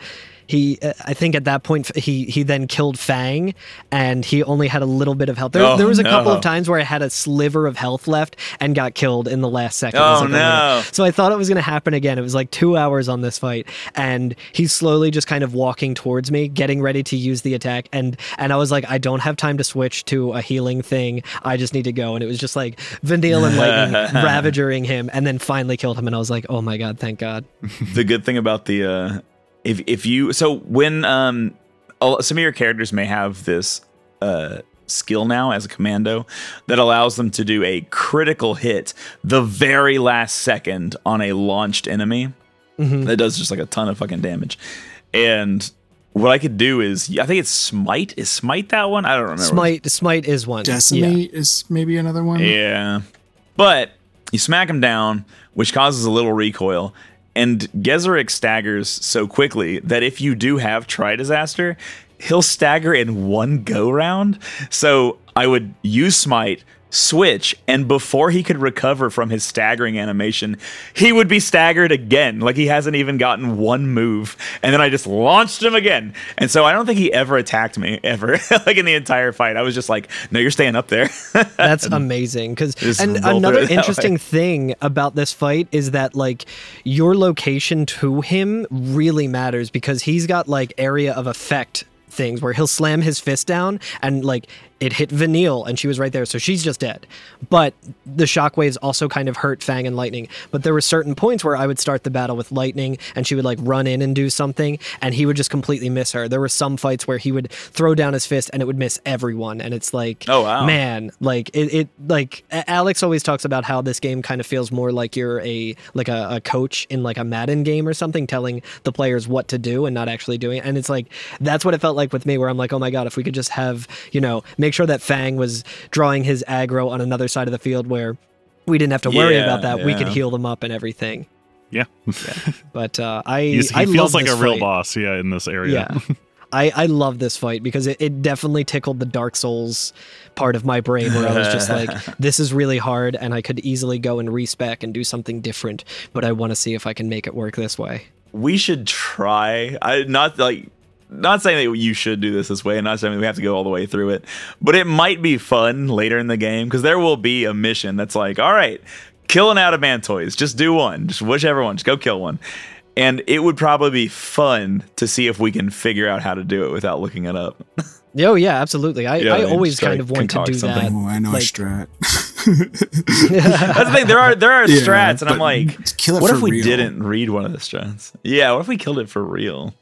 He, uh, I think at that point, he he then killed Fang, and he only had a little bit of health. There, Oh, there was a couple of times where I had a sliver of health left and got killed in the last second. Oh, like, no. So I thought it was going to happen again. It was like two hours on this fight, and he's slowly just kind of walking towards me, getting ready to use the attack, and and I was like, I don't have time to switch to a healing thing. I just need to go, and it was just like Vanille and Lightning ravaging him, and then finally killed him, and I was like, oh my god, thank God. the good thing about the uh if if you so when um some of your characters may have this uh skill now as a commando that allows them to do a critical hit the very last second on a launched enemy that does just like a ton of fucking damage and what i could do is i think it's smite is smite that one i don't remember Smite, Smite is one. Yeah. Is maybe another one. Yeah. But you smack him down, which causes a little recoil. And Geiseric staggers so quickly that if you do have Tri-disaster, he'll stagger in one go round. So I would use Smite, switch, and before he could recover from his staggering animation, he would be staggered again. Like he hasn't even gotten one move. And then I just launched him again. And so I don't think he ever attacked me, ever. like in the entire fight. I was just like, no, you're staying up there. That's amazing. Because and another interesting way. thing about this fight is that like your location to him really matters because he's got like area of effect things where he'll slam his fist down and like it hit Vanille and she was right there, so she's just dead. But the shockwaves also kind of hurt Fang and Lightning. But there were certain points where I would start the battle with Lightning and she would like run in and do something and he would just completely miss her. There were some fights where he would throw down his fist and it would miss everyone. And it's like, Oh, wow. man, like it, it like Alex always talks about how this game kind of feels more like you're a like a, a coach in like a Madden game or something, telling the players what to do and not actually doing it. And it's like that's what it felt like with me, where I'm like, oh my god, if we could just have you know make sure that Fang was drawing his aggro on another side of the field where we didn't have to worry Yeah, about that. We could heal them up and everything. Yeah. But uh, I He's, he I feels love like a real fight. boss, yeah, in this area. Yeah. I, I love this fight because it, it definitely tickled the Dark Souls part of my brain where I was just like, this is really hard and I could easily go and respec and do something different, but I want to see if I can make it work this way. we should try. I not like not saying that you should do this this way, and not saying we have to go all the way through it, but it might be fun later in the game because there will be a mission that's like, all right, killing kill an adamantoise. Just do one, just whichever one, just go kill one. And it would probably be fun to see if we can figure out how to do it without looking it up. Oh yeah, absolutely. I, Yeah, I always kind to of want to do something. Oh, I know Like- a strat. That's the thing. There are there are Yeah, strats, and I'm like, kill it what if we real. didn't read one of the strats? Yeah, what if we killed it for real?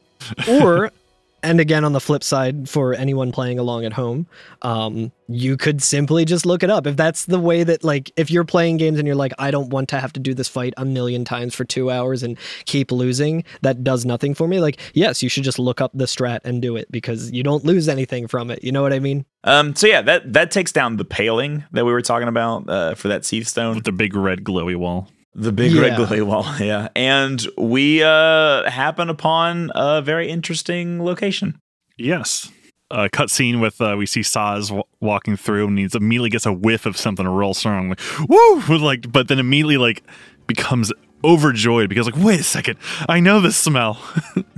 Or, and again on the flip side, for anyone playing along at home, um, you could simply just look it up. If that's the way that like if you're playing games and you're like, I don't want to have to do this fight a million times for two hours and keep losing, that does nothing for me. Like, yes, you should just look up the strat and do it because you don't lose anything from it. You know what I mean? Um, so yeah, that that takes down the paling that we were talking about uh, for that Cie'th Stone. with the big red glowy wall. The big red Yeah. glay wall, yeah. And we uh happen upon a very interesting location. Yes. A cutscene with uh, we see Sazh w- walking through and he immediately gets a whiff of something real strong, like woo, with like, but then immediately like becomes overjoyed because like wait a second, I know this smell.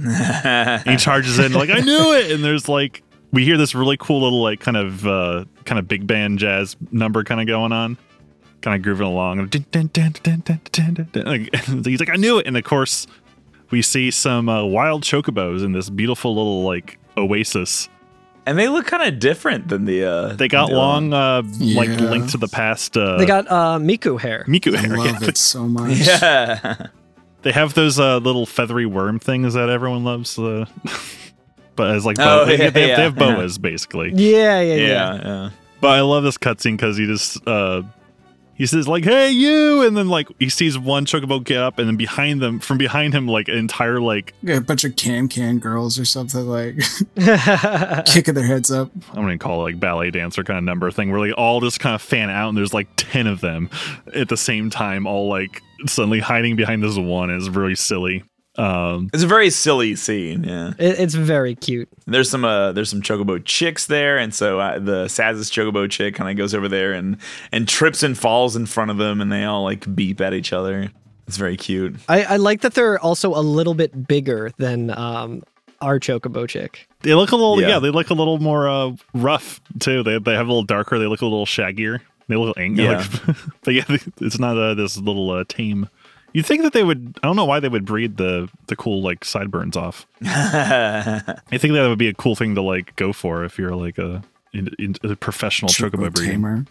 He charges in like I knew it, and there's like we hear this really cool little like kind of uh, kind of big band jazz number kind of going on, kind of grooving along. and. Like, he's like I knew it, and of course we see some uh, wild chocobos in this beautiful little like oasis. And they look kind of different than the uh They got the- long uh, like Yeah. link to the past. Uh, they got uh, Miku hair. Miku I hair. love yeah. it so much. Yeah. They have those uh, little feathery worm things that everyone loves. Uh, but as like Oh, boa- they, yeah, they have, yeah. they have boas basically. Yeah, yeah, yeah. yeah, yeah. But I love this cutscene because he just uh he says like, "Hey, you!" and then like he sees one chocobo get up, and then behind them, from behind him, like an entire like Yeah, a bunch of can can girls or something like kicking their heads up. I'm gonna call it like ballet dancer kind of number thing, where like all just kind of fan out, and there's like ten of them at the same time, all like suddenly hiding behind this one is really silly. Um, It's a very silly scene, yeah. It, it's very cute. There's some uh there's some chocobo chicks there and so uh, the Sazh's chocobo chick kind of goes over there and and trips and falls in front of them and they all like beep at each other. It's very cute. I, I like that they're also a little bit bigger than um, our Chocobo chick. they look a little, yeah, Yeah. they look a little more uh, rough too. They they have a little darker. They look a little shaggier. They look angry, Yeah. but yeah, it's not uh, this little uh, tame. You'd think that they would. I don't know why they would breed the the cool like sideburns off. I think that would be a cool thing to like go for if you're like a, in, in- a professional chocobo Chocobo breeder. tamer.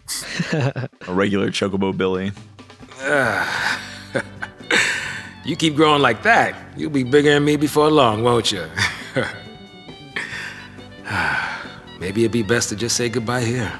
A regular chocobo Billy. You keep growing like that, you'll be bigger than me before long, won't you? Maybe it'd be best to just say goodbye here.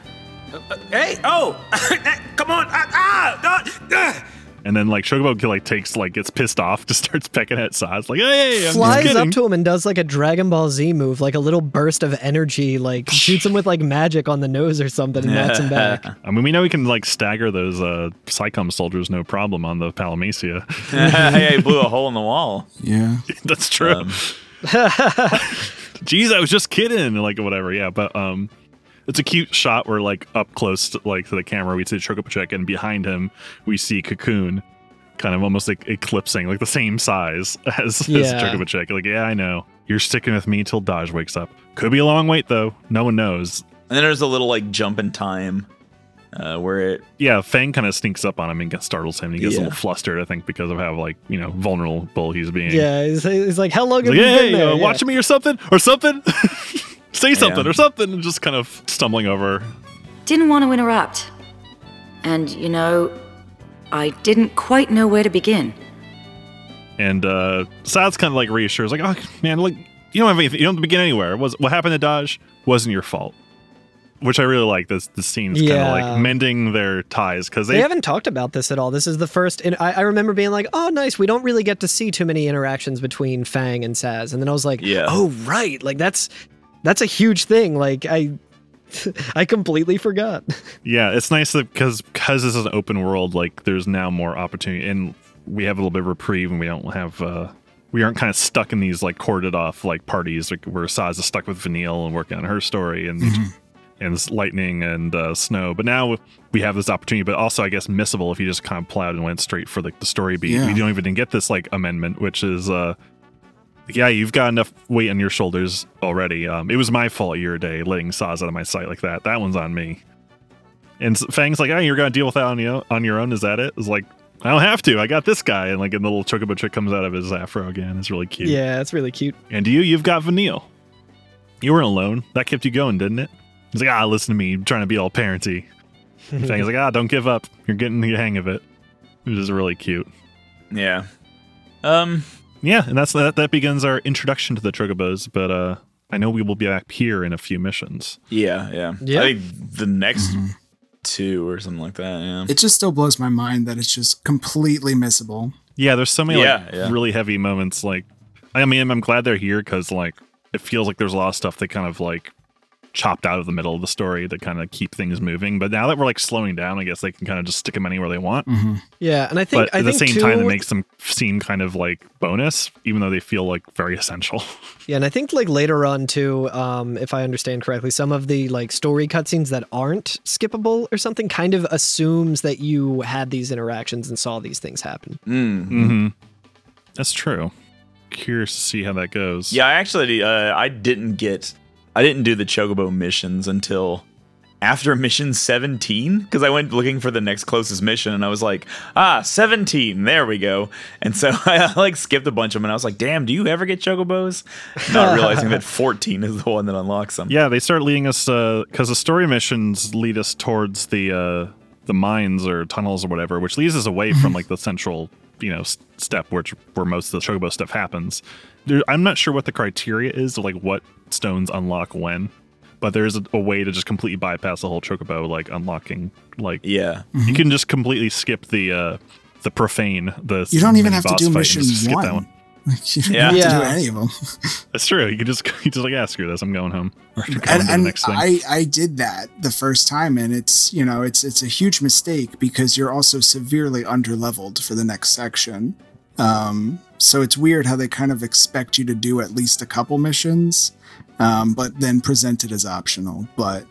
Uh, uh, hey, oh, come on, ah, ah, ah, ah. And then like Chocobo like takes like gets pissed off, just starts pecking at Sazh, like hey, I'm Flies kidding. up to him and does like a Dragon Ball Z move, like a little burst of energy, like shoots him with like magic on the nose or something and knocks him back. I mean, we know we can like stagger those uh PSICOM soldiers no problem on the Palamecia. yeah, he blew a hole in the wall. Yeah. That's true. Um, Jeez, I was just kidding, like whatever. Yeah, but um, it's a cute shot where like up close, to, like to the camera, we see Chocopochek, and behind him we see Cocoon, kind of almost like eclipsing, like the same size as, as Yeah. Chocopochek. Like, yeah, I know you're sticking with me till Dajh wakes up. Could be a long wait though. No one knows. And then there's a little like jump in time uh, where it Yeah, Fang kind of sneaks up on him and gets, startles him. And he gets a little flustered, I think, because of how like you know vulnerable he's being. Yeah, he's, he's like, how long He's have like, you hey, been there? uh, Yeah. watch me or something, or something. Say something Yeah. or something, and just kind of stumbling over. Didn't want to interrupt. And, you know, I didn't quite know where to begin. And uh Sazh's kind of like reassures, like, oh man, like you don't have anything, you don't have to begin anywhere. Was what happened to Dajh wasn't your fault. Which I really like. This the scene's kind of like mending their ties because They they, haven't talked about this at all. This is the first. And I, I remember being like, "Oh, nice. We don't really get to see too many interactions between Fang and Sazh." And then I was like, Yeah. "Oh, right. Like that's that's a huge thing. Like I, I completely forgot." yeah, it's nice that because because this is an open world, like there's now more opportunity, and we have a little bit of reprieve, and we don't have. uh we aren't kind of stuck in these like corded off like parties like where Sazh is stuck with Vanille and working on her story and and lightning and uh, snow. But now we have this opportunity, but also I guess missable if you just kind of plowed and went straight for like the story beat. Yeah. We don't even get this like amendment, which is uh yeah, you've got enough weight on your shoulders already. Um, it was my fault you're day letting saws out of my sight like that. That one's on me. And Fang's like, oh, you're gonna deal with that on your on your own. Is that it? It's like, I don't have to. I got this guy. And like, and the little chocobo trick comes out of his afro again. It's really cute. Yeah, it's really cute. And you, you've got Vanille. You weren't alone. That kept you going, didn't it? He's like, ah, listen to me, I'm trying to be all parenty. And Fang's like, ah, don't give up. You're getting the hang of it. Which is really cute. Yeah. Um. Yeah, and that's that. That begins our introduction to the Chocobos. But uh, I know we will be back here in a few missions. Yeah. Yeah. Yeah. I think the next two or something like that. Yeah. It just still blows my mind that it's just completely missable. Yeah, there's so many Yeah, like yeah. really heavy moments. Like, I mean, I'm glad they're here because like it feels like there's a lot of stuff that kind of like chopped out of the middle of the story to kind of keep things moving. But now that we're like slowing down, I guess they can kind of just stick them anywhere they want. Yeah, and I think But I at the think same too, time, it makes them seem kind of like bonus, even though they feel like very essential. Yeah, and I think like later on too, um, if I understand correctly, some of the like story cutscenes that aren't skippable or something kind of assumes that you had these interactions and saw these things happen. Mm. mm-hmm. That's true. Curious to see how that goes. Yeah. I actually, uh, I didn't get, I didn't do the Chocobo missions until after mission 17 because I went looking for the next closest mission and I was like, ah, 17, there we go. And so I like skipped a bunch of them and I was like, damn, do you ever get Chocobos? Not realizing that 14 is the one that unlocks them. Yeah, they start leading us because the story missions lead us towards the uh, the mines or tunnels or whatever, which leads us away from like the central you know steppe where where most of the chocobo stuff happens. There, I'm not sure what the criteria is of like what stones unlock when, but there is a, a way to just completely bypass the whole chocobo like unlocking like Yeah. you can just completely skip the uh the profane the You don't even have to boss do fight and mission just skip one. that one. Like, you don't Yeah. have to do Yeah. any of them. That's true. You can just you just like yeah screw this I'm going home or going and, the and next thing. I, I did that the first time and it's you know it's it's a huge mistake because you're also severely underleveled for the next section um, so it's weird how they kind of expect you to do at least a couple missions um, but then present it as optional but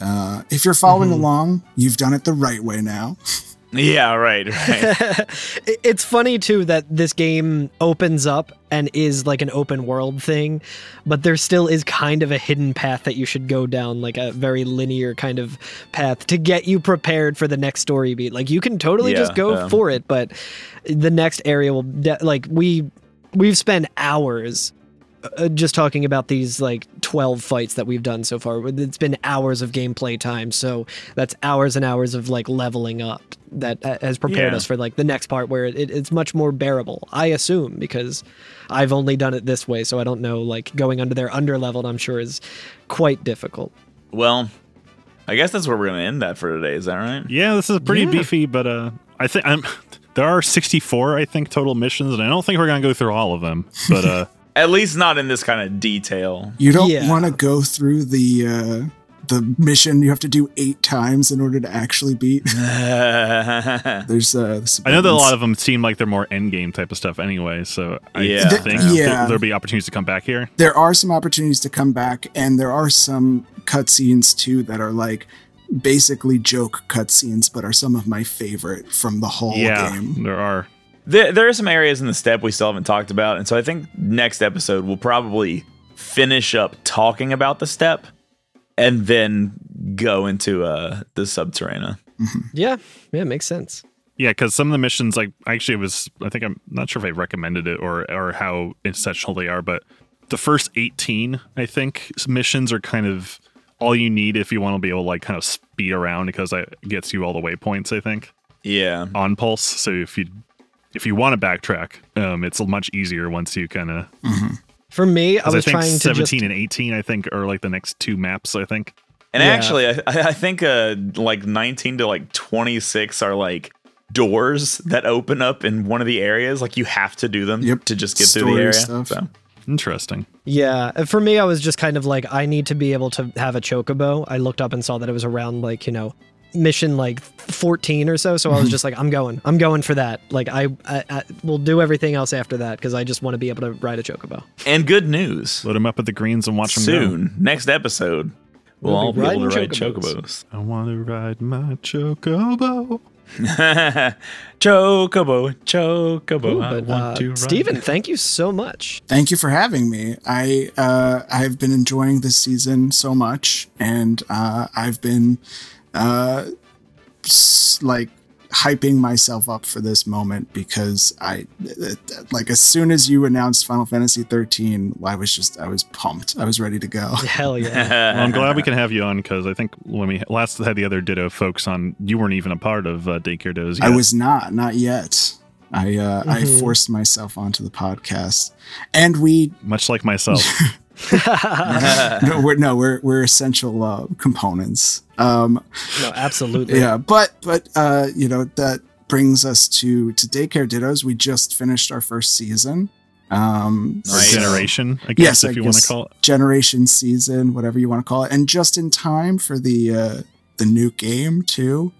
uh, if you're following Mm-hmm. along you've done it the right way now Yeah, right, right. It's funny too that this game opens up and is like an open world thing, but there still is kind of a hidden path that you should go down, like a very linear kind of path to get you prepared for the next story beat. Like you can totally just go yeah. for it, but the next area will de- like we we've spent hours uh, just talking about these like 12 fights that we've done so far it's been hours of gameplay time so that's hours and hours of like leveling up that uh, has prepared Yeah. us for like the next part where it, it's much more bearable i assume because i've only done it this way so i don't know like going under there under leveled i'm sure is quite difficult well, I guess that's where we're going to end that for today. Is that right? Yeah, this is pretty Yeah. beefy, but uh, I think I'm. There are 64, I think, total missions, and I don't think we're gonna go through all of them. But uh, At least not in this kind of detail. you don't Yeah. want to go through the uh, the mission you have to do eight times in order to actually beat there's uh I know that a lot of them seem like they're more end game type of stuff anyway. So I Yeah. think Th- there- yeah. there'll be opportunities to come back here. there are some opportunities to come back, and there are some cutscenes too that are like basically joke cutscenes, but are some of my favorite from the whole yeah, game. there are. There, there are some areas in the steppe we still haven't talked about, and so I think next episode we'll probably finish up talking about the steppe, and then go into uh the subterranean. yeah yeah makes sense Yeah, because some of the missions, like actually, it was I think I'm not sure if I recommended it or or how essential they are, but the first 18, I think, missions are kind of all you need if you want to be able to like kind of speed around because that gets you all the waypoints. I think. Yeah, on pulse so if you if you want to backtrack um it's much easier once you kind of for me i I, was think trying to 17 just and 18 i think are like the next two maps i think and Yeah. actually, I, I think uh like 19 to like 26 are like doors that open up in one of the areas. Like you have to do them Yep. to just get through the area. stuff. So. interesting Yeah, for me, I was just kind of like, I need to be able to have a chocobo. I looked up and saw that it was around like you know, mission like fourteen or so. So I was just like, I'm going, I'm going for that. Like I, I, I will do everything else after that because I just want to be able to ride a chocobo. And good news. load them up at the greens and watch them go Soon, next episode, we'll, We'll all be be able to ride chocobos. chocobos. i want to ride my chocobo chocobo, chocobo. Ooh, I but, want uh, to run. Steven, thank you so much. Thank you for having me. I uh, I've been enjoying this season so much, and uh, I've been uh, like hyping myself up for this moment because I like as soon as you announced Final Fantasy 13, I was just I was pumped. I was ready to go. Hell yeah. Well, I'm glad we can have you on because I think when we last had the other Ditto folks on, you weren't even a part of uh, Daycare Dittos yet. I was not, not yet. I uh, I Mhm. forced myself onto the podcast, and we much like myself. no, we're no, we're we're essential uh, components. Um, no, absolutely. yeah, but but uh, you know that brings us to to daycare dittos. We just finished our first season. Um, Or Nice. generation, I guess, yes, if I you want to call it. generation season, whatever you want to call it, and just in time for the uh, the new game too.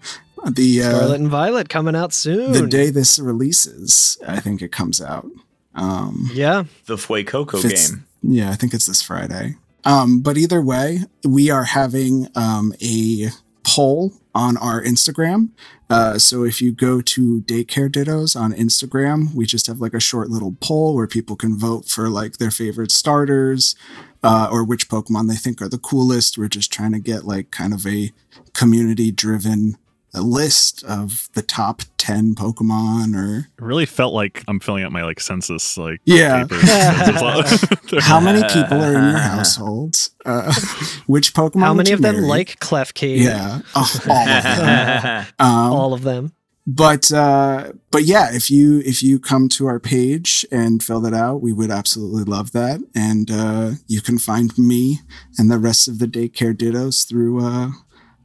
The uh, Scarlet and Violet coming out soon. the day this releases, I think it comes out. Um, Yeah. the Fuecoco If it's- game. Yeah, I think it's this Friday. Um, but either way, we are having um, a poll on our Instagram. Uh, so if you go to Daycare Dittos on Instagram, we just have like a short little poll where people can vote for like their favorite starters uh, or which Pokemon they think are the coolest. We're just trying to get like kind of a community driven list of the top 10 Pokemon or It really felt like I'm filling out my like census, like Yeah. Census- how many people are in your household? Uh, which Pokemon? How many you of them like Clefcade? Yeah, oh, all of them. Um, All of them. but uh, but yeah, if you if you come to our page and fill that out, we would absolutely love that. And uh, you can find me and the rest of the daycare dittos through uh,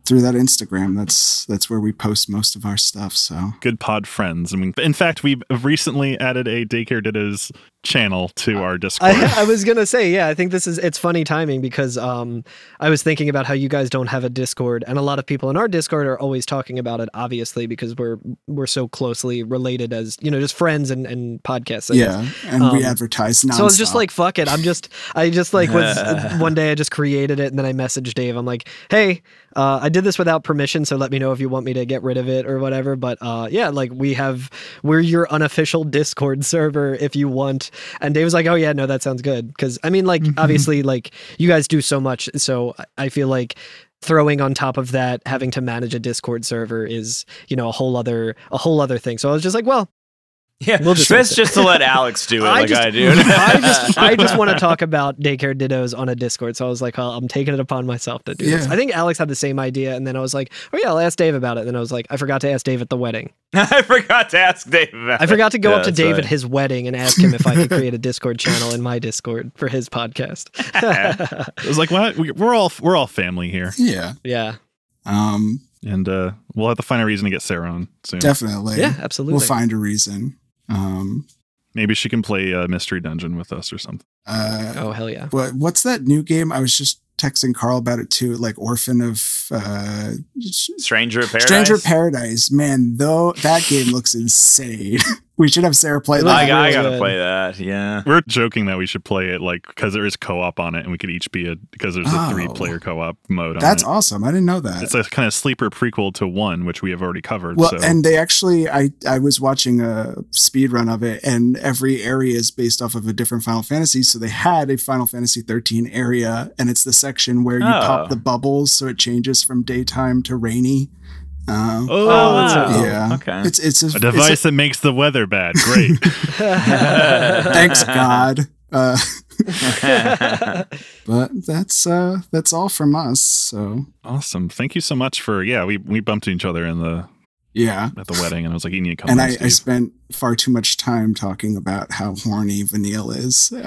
through that Instagram. That's that's where we post most of our stuff. So Good pod friends. I mean, in fact, we've recently added a Daycare Dittos channel to our Discord. I, I was gonna say, yeah, I think this is it's funny timing because um, I was thinking about how you guys don't have a Discord, and a lot of people in our Discord are always talking about it, obviously because we're we're so closely related as you know, just friends and and podcasts. And, yeah, and we Um, advertise. Nonstop. So I was just like, fuck it. I'm just, I just like was one day I just created it and then I messaged Dave. I'm like, hey, uh, I did this without permission, so let me know if you want me to get rid of it or whatever. But uh, yeah, like we have, we're your unofficial Discord server if you want. And Dave was like, oh yeah, no, that sounds good. Because I mean, like mm-hmm. obviously, like you guys do so much, so I- I feel like throwing on top of that having to manage a discord server is you know a whole other a whole other thing so i was just like well Yeah, We'll just best just to let Alex do it I like just- I do. I just I just want to talk about daycare dittos on a Discord. So I was like, well, I'm taking it upon myself to do this. I think Alex had the same idea, and then I was like, oh yeah, I'll ask Dave about it. And then I was like, I forgot to ask Dave at the wedding. I forgot to ask Dave. About I forgot to go Yeah, up to that's Dave right. at his wedding and ask him if I could create a Discord channel in my Discord for his podcast. it was like, what? We- We're all we're all family here, yeah, yeah, um, and uh, we'll have to find a reason to get Sarah on soon. definitely. yeah, absolutely. We'll find a reason. Um, Maybe she can play uh, Mystery Dungeon with us or something. uh, oh hell yeah! what what's that new game? I was just texting Carl about it too. Like Orphan of uh, Stranger of Paradise. Stranger of Paradise. Man, though that game looks insane. we should have Sarah play It that. I, I gotta good. play that. Yeah. We're joking that we should play it like because there is co-op on it, and we could each be a because there's a Oh. three-player co-op mode. That's on it. awesome. I didn't know that. It's a kind of sleeper prequel to one, which we have already covered. Well, so. and they actually, I I was watching a speed run of it, and every area is based off of a different Final Fantasy. So they had a Final Fantasy 13 area, and it's the section where you Oh. pop the bubbles, so it changes from daytime to rainy. Um, oh, Oh, that's wow. yeah, Okay. It's it's a, a device that makes the weather bad. Great. Thanks God. Uh, but that's uh that's all from us. So awesome. Thank you so much for yeah. We we bumped each other in the yeah. at the wedding, and I was like, you need to come. And on, I, I spent far too much time talking about how horny Vanille is.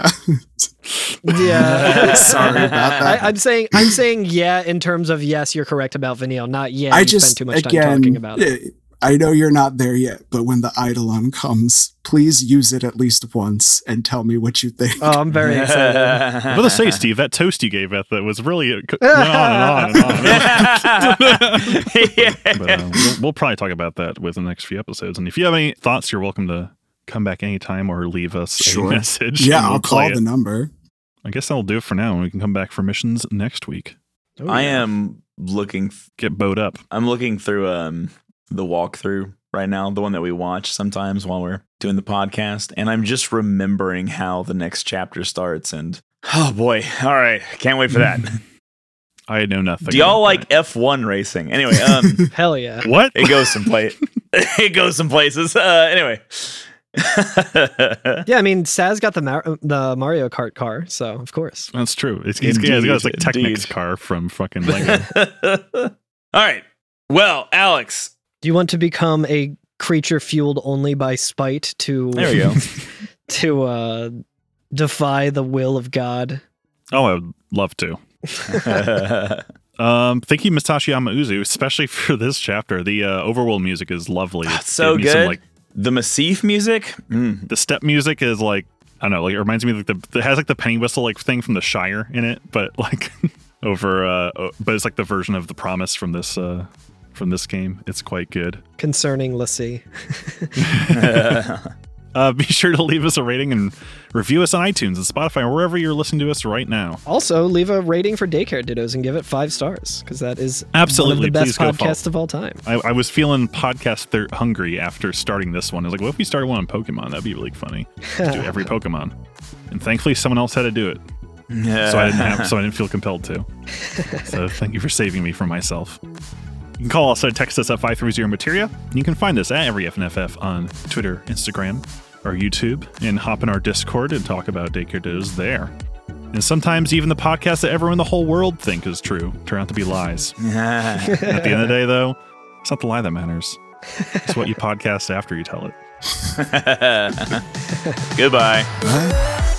Yeah. Sorry about that. I, I'm saying I'm saying yeah in terms of yes, you're correct about Vanille, not yeah. I you just spend too much again, time talking about it. eh, I know you're not there yet, but when the Eidolon comes, please use it at least once and tell me what you think. Oh, I'm very excited. I'm gonna say, Steve, that toast you gave Beth that was really uh, on and on and on. yeah. but uh, we'll, we'll probably talk about that with the next few episodes. And if you have any thoughts, you're welcome to come back anytime or leave us Sure. a message. yeah, we'll I'll call it. the number. I guess that'll do it for now, and we can come back for missions next week. Oh, I yeah. am looking. Get bowed up. I'm looking through um the walkthrough right now, the one that we watch sometimes while we're doing the podcast, and I'm just remembering how the next chapter starts. And oh boy, all right, can't wait for that. I know nothing. Do y'all about like F1 racing? Anyway, um, Hell yeah. what? it goes some place. it goes some places. Uh, anyway. Yeah, I mean, Sazh got the Mar- the Mario Kart car, so of course. That's true. It's, he's, yeah, he's got his like Technics indeed. car from fucking Lego. All right. Well, Alex, Do you want to become a creature fueled only by spite to there we go. to uh, defy the will of God? oh, I would love to. Um, thank you, Masashi Hamauzu, especially for this chapter. The uh, overworld music is lovely. It It's so gave me some, good. like the Massif music. Mm. the steppe music is like I don't know, like it reminds me of like the it has like the penny whistle like thing from the Shire in it, but like over uh o- but it's like the version of the promise from this uh from this game. It's quite good. Concerning Lassie. Uh, be sure to leave us a rating and review us on iTunes and Spotify or wherever you're listening to us right now. Also, leave a rating for Daycare Dittos and give it five stars because that is Absolutely, one of the please best podcast of all time. I, I was feeling podcast thir- hungry after starting this one. I was like, what if we started one on Pokemon? That'd be really funny. Just do every Pokemon. And thankfully, someone else had to do it, so I didn't have, so I didn't feel compelled to. So thank you for saving me from myself. You can call us or text us at 530 Materia. You can find us at every FNFF on Twitter, Instagram, or YouTube, and hop in our Discord and talk about daycare dittos there. And sometimes even the podcasts that everyone in the whole world think is true turn out to be lies. At the end of the day, though, it's not the lie that matters. It's what you podcast after you tell it. Goodbye. What?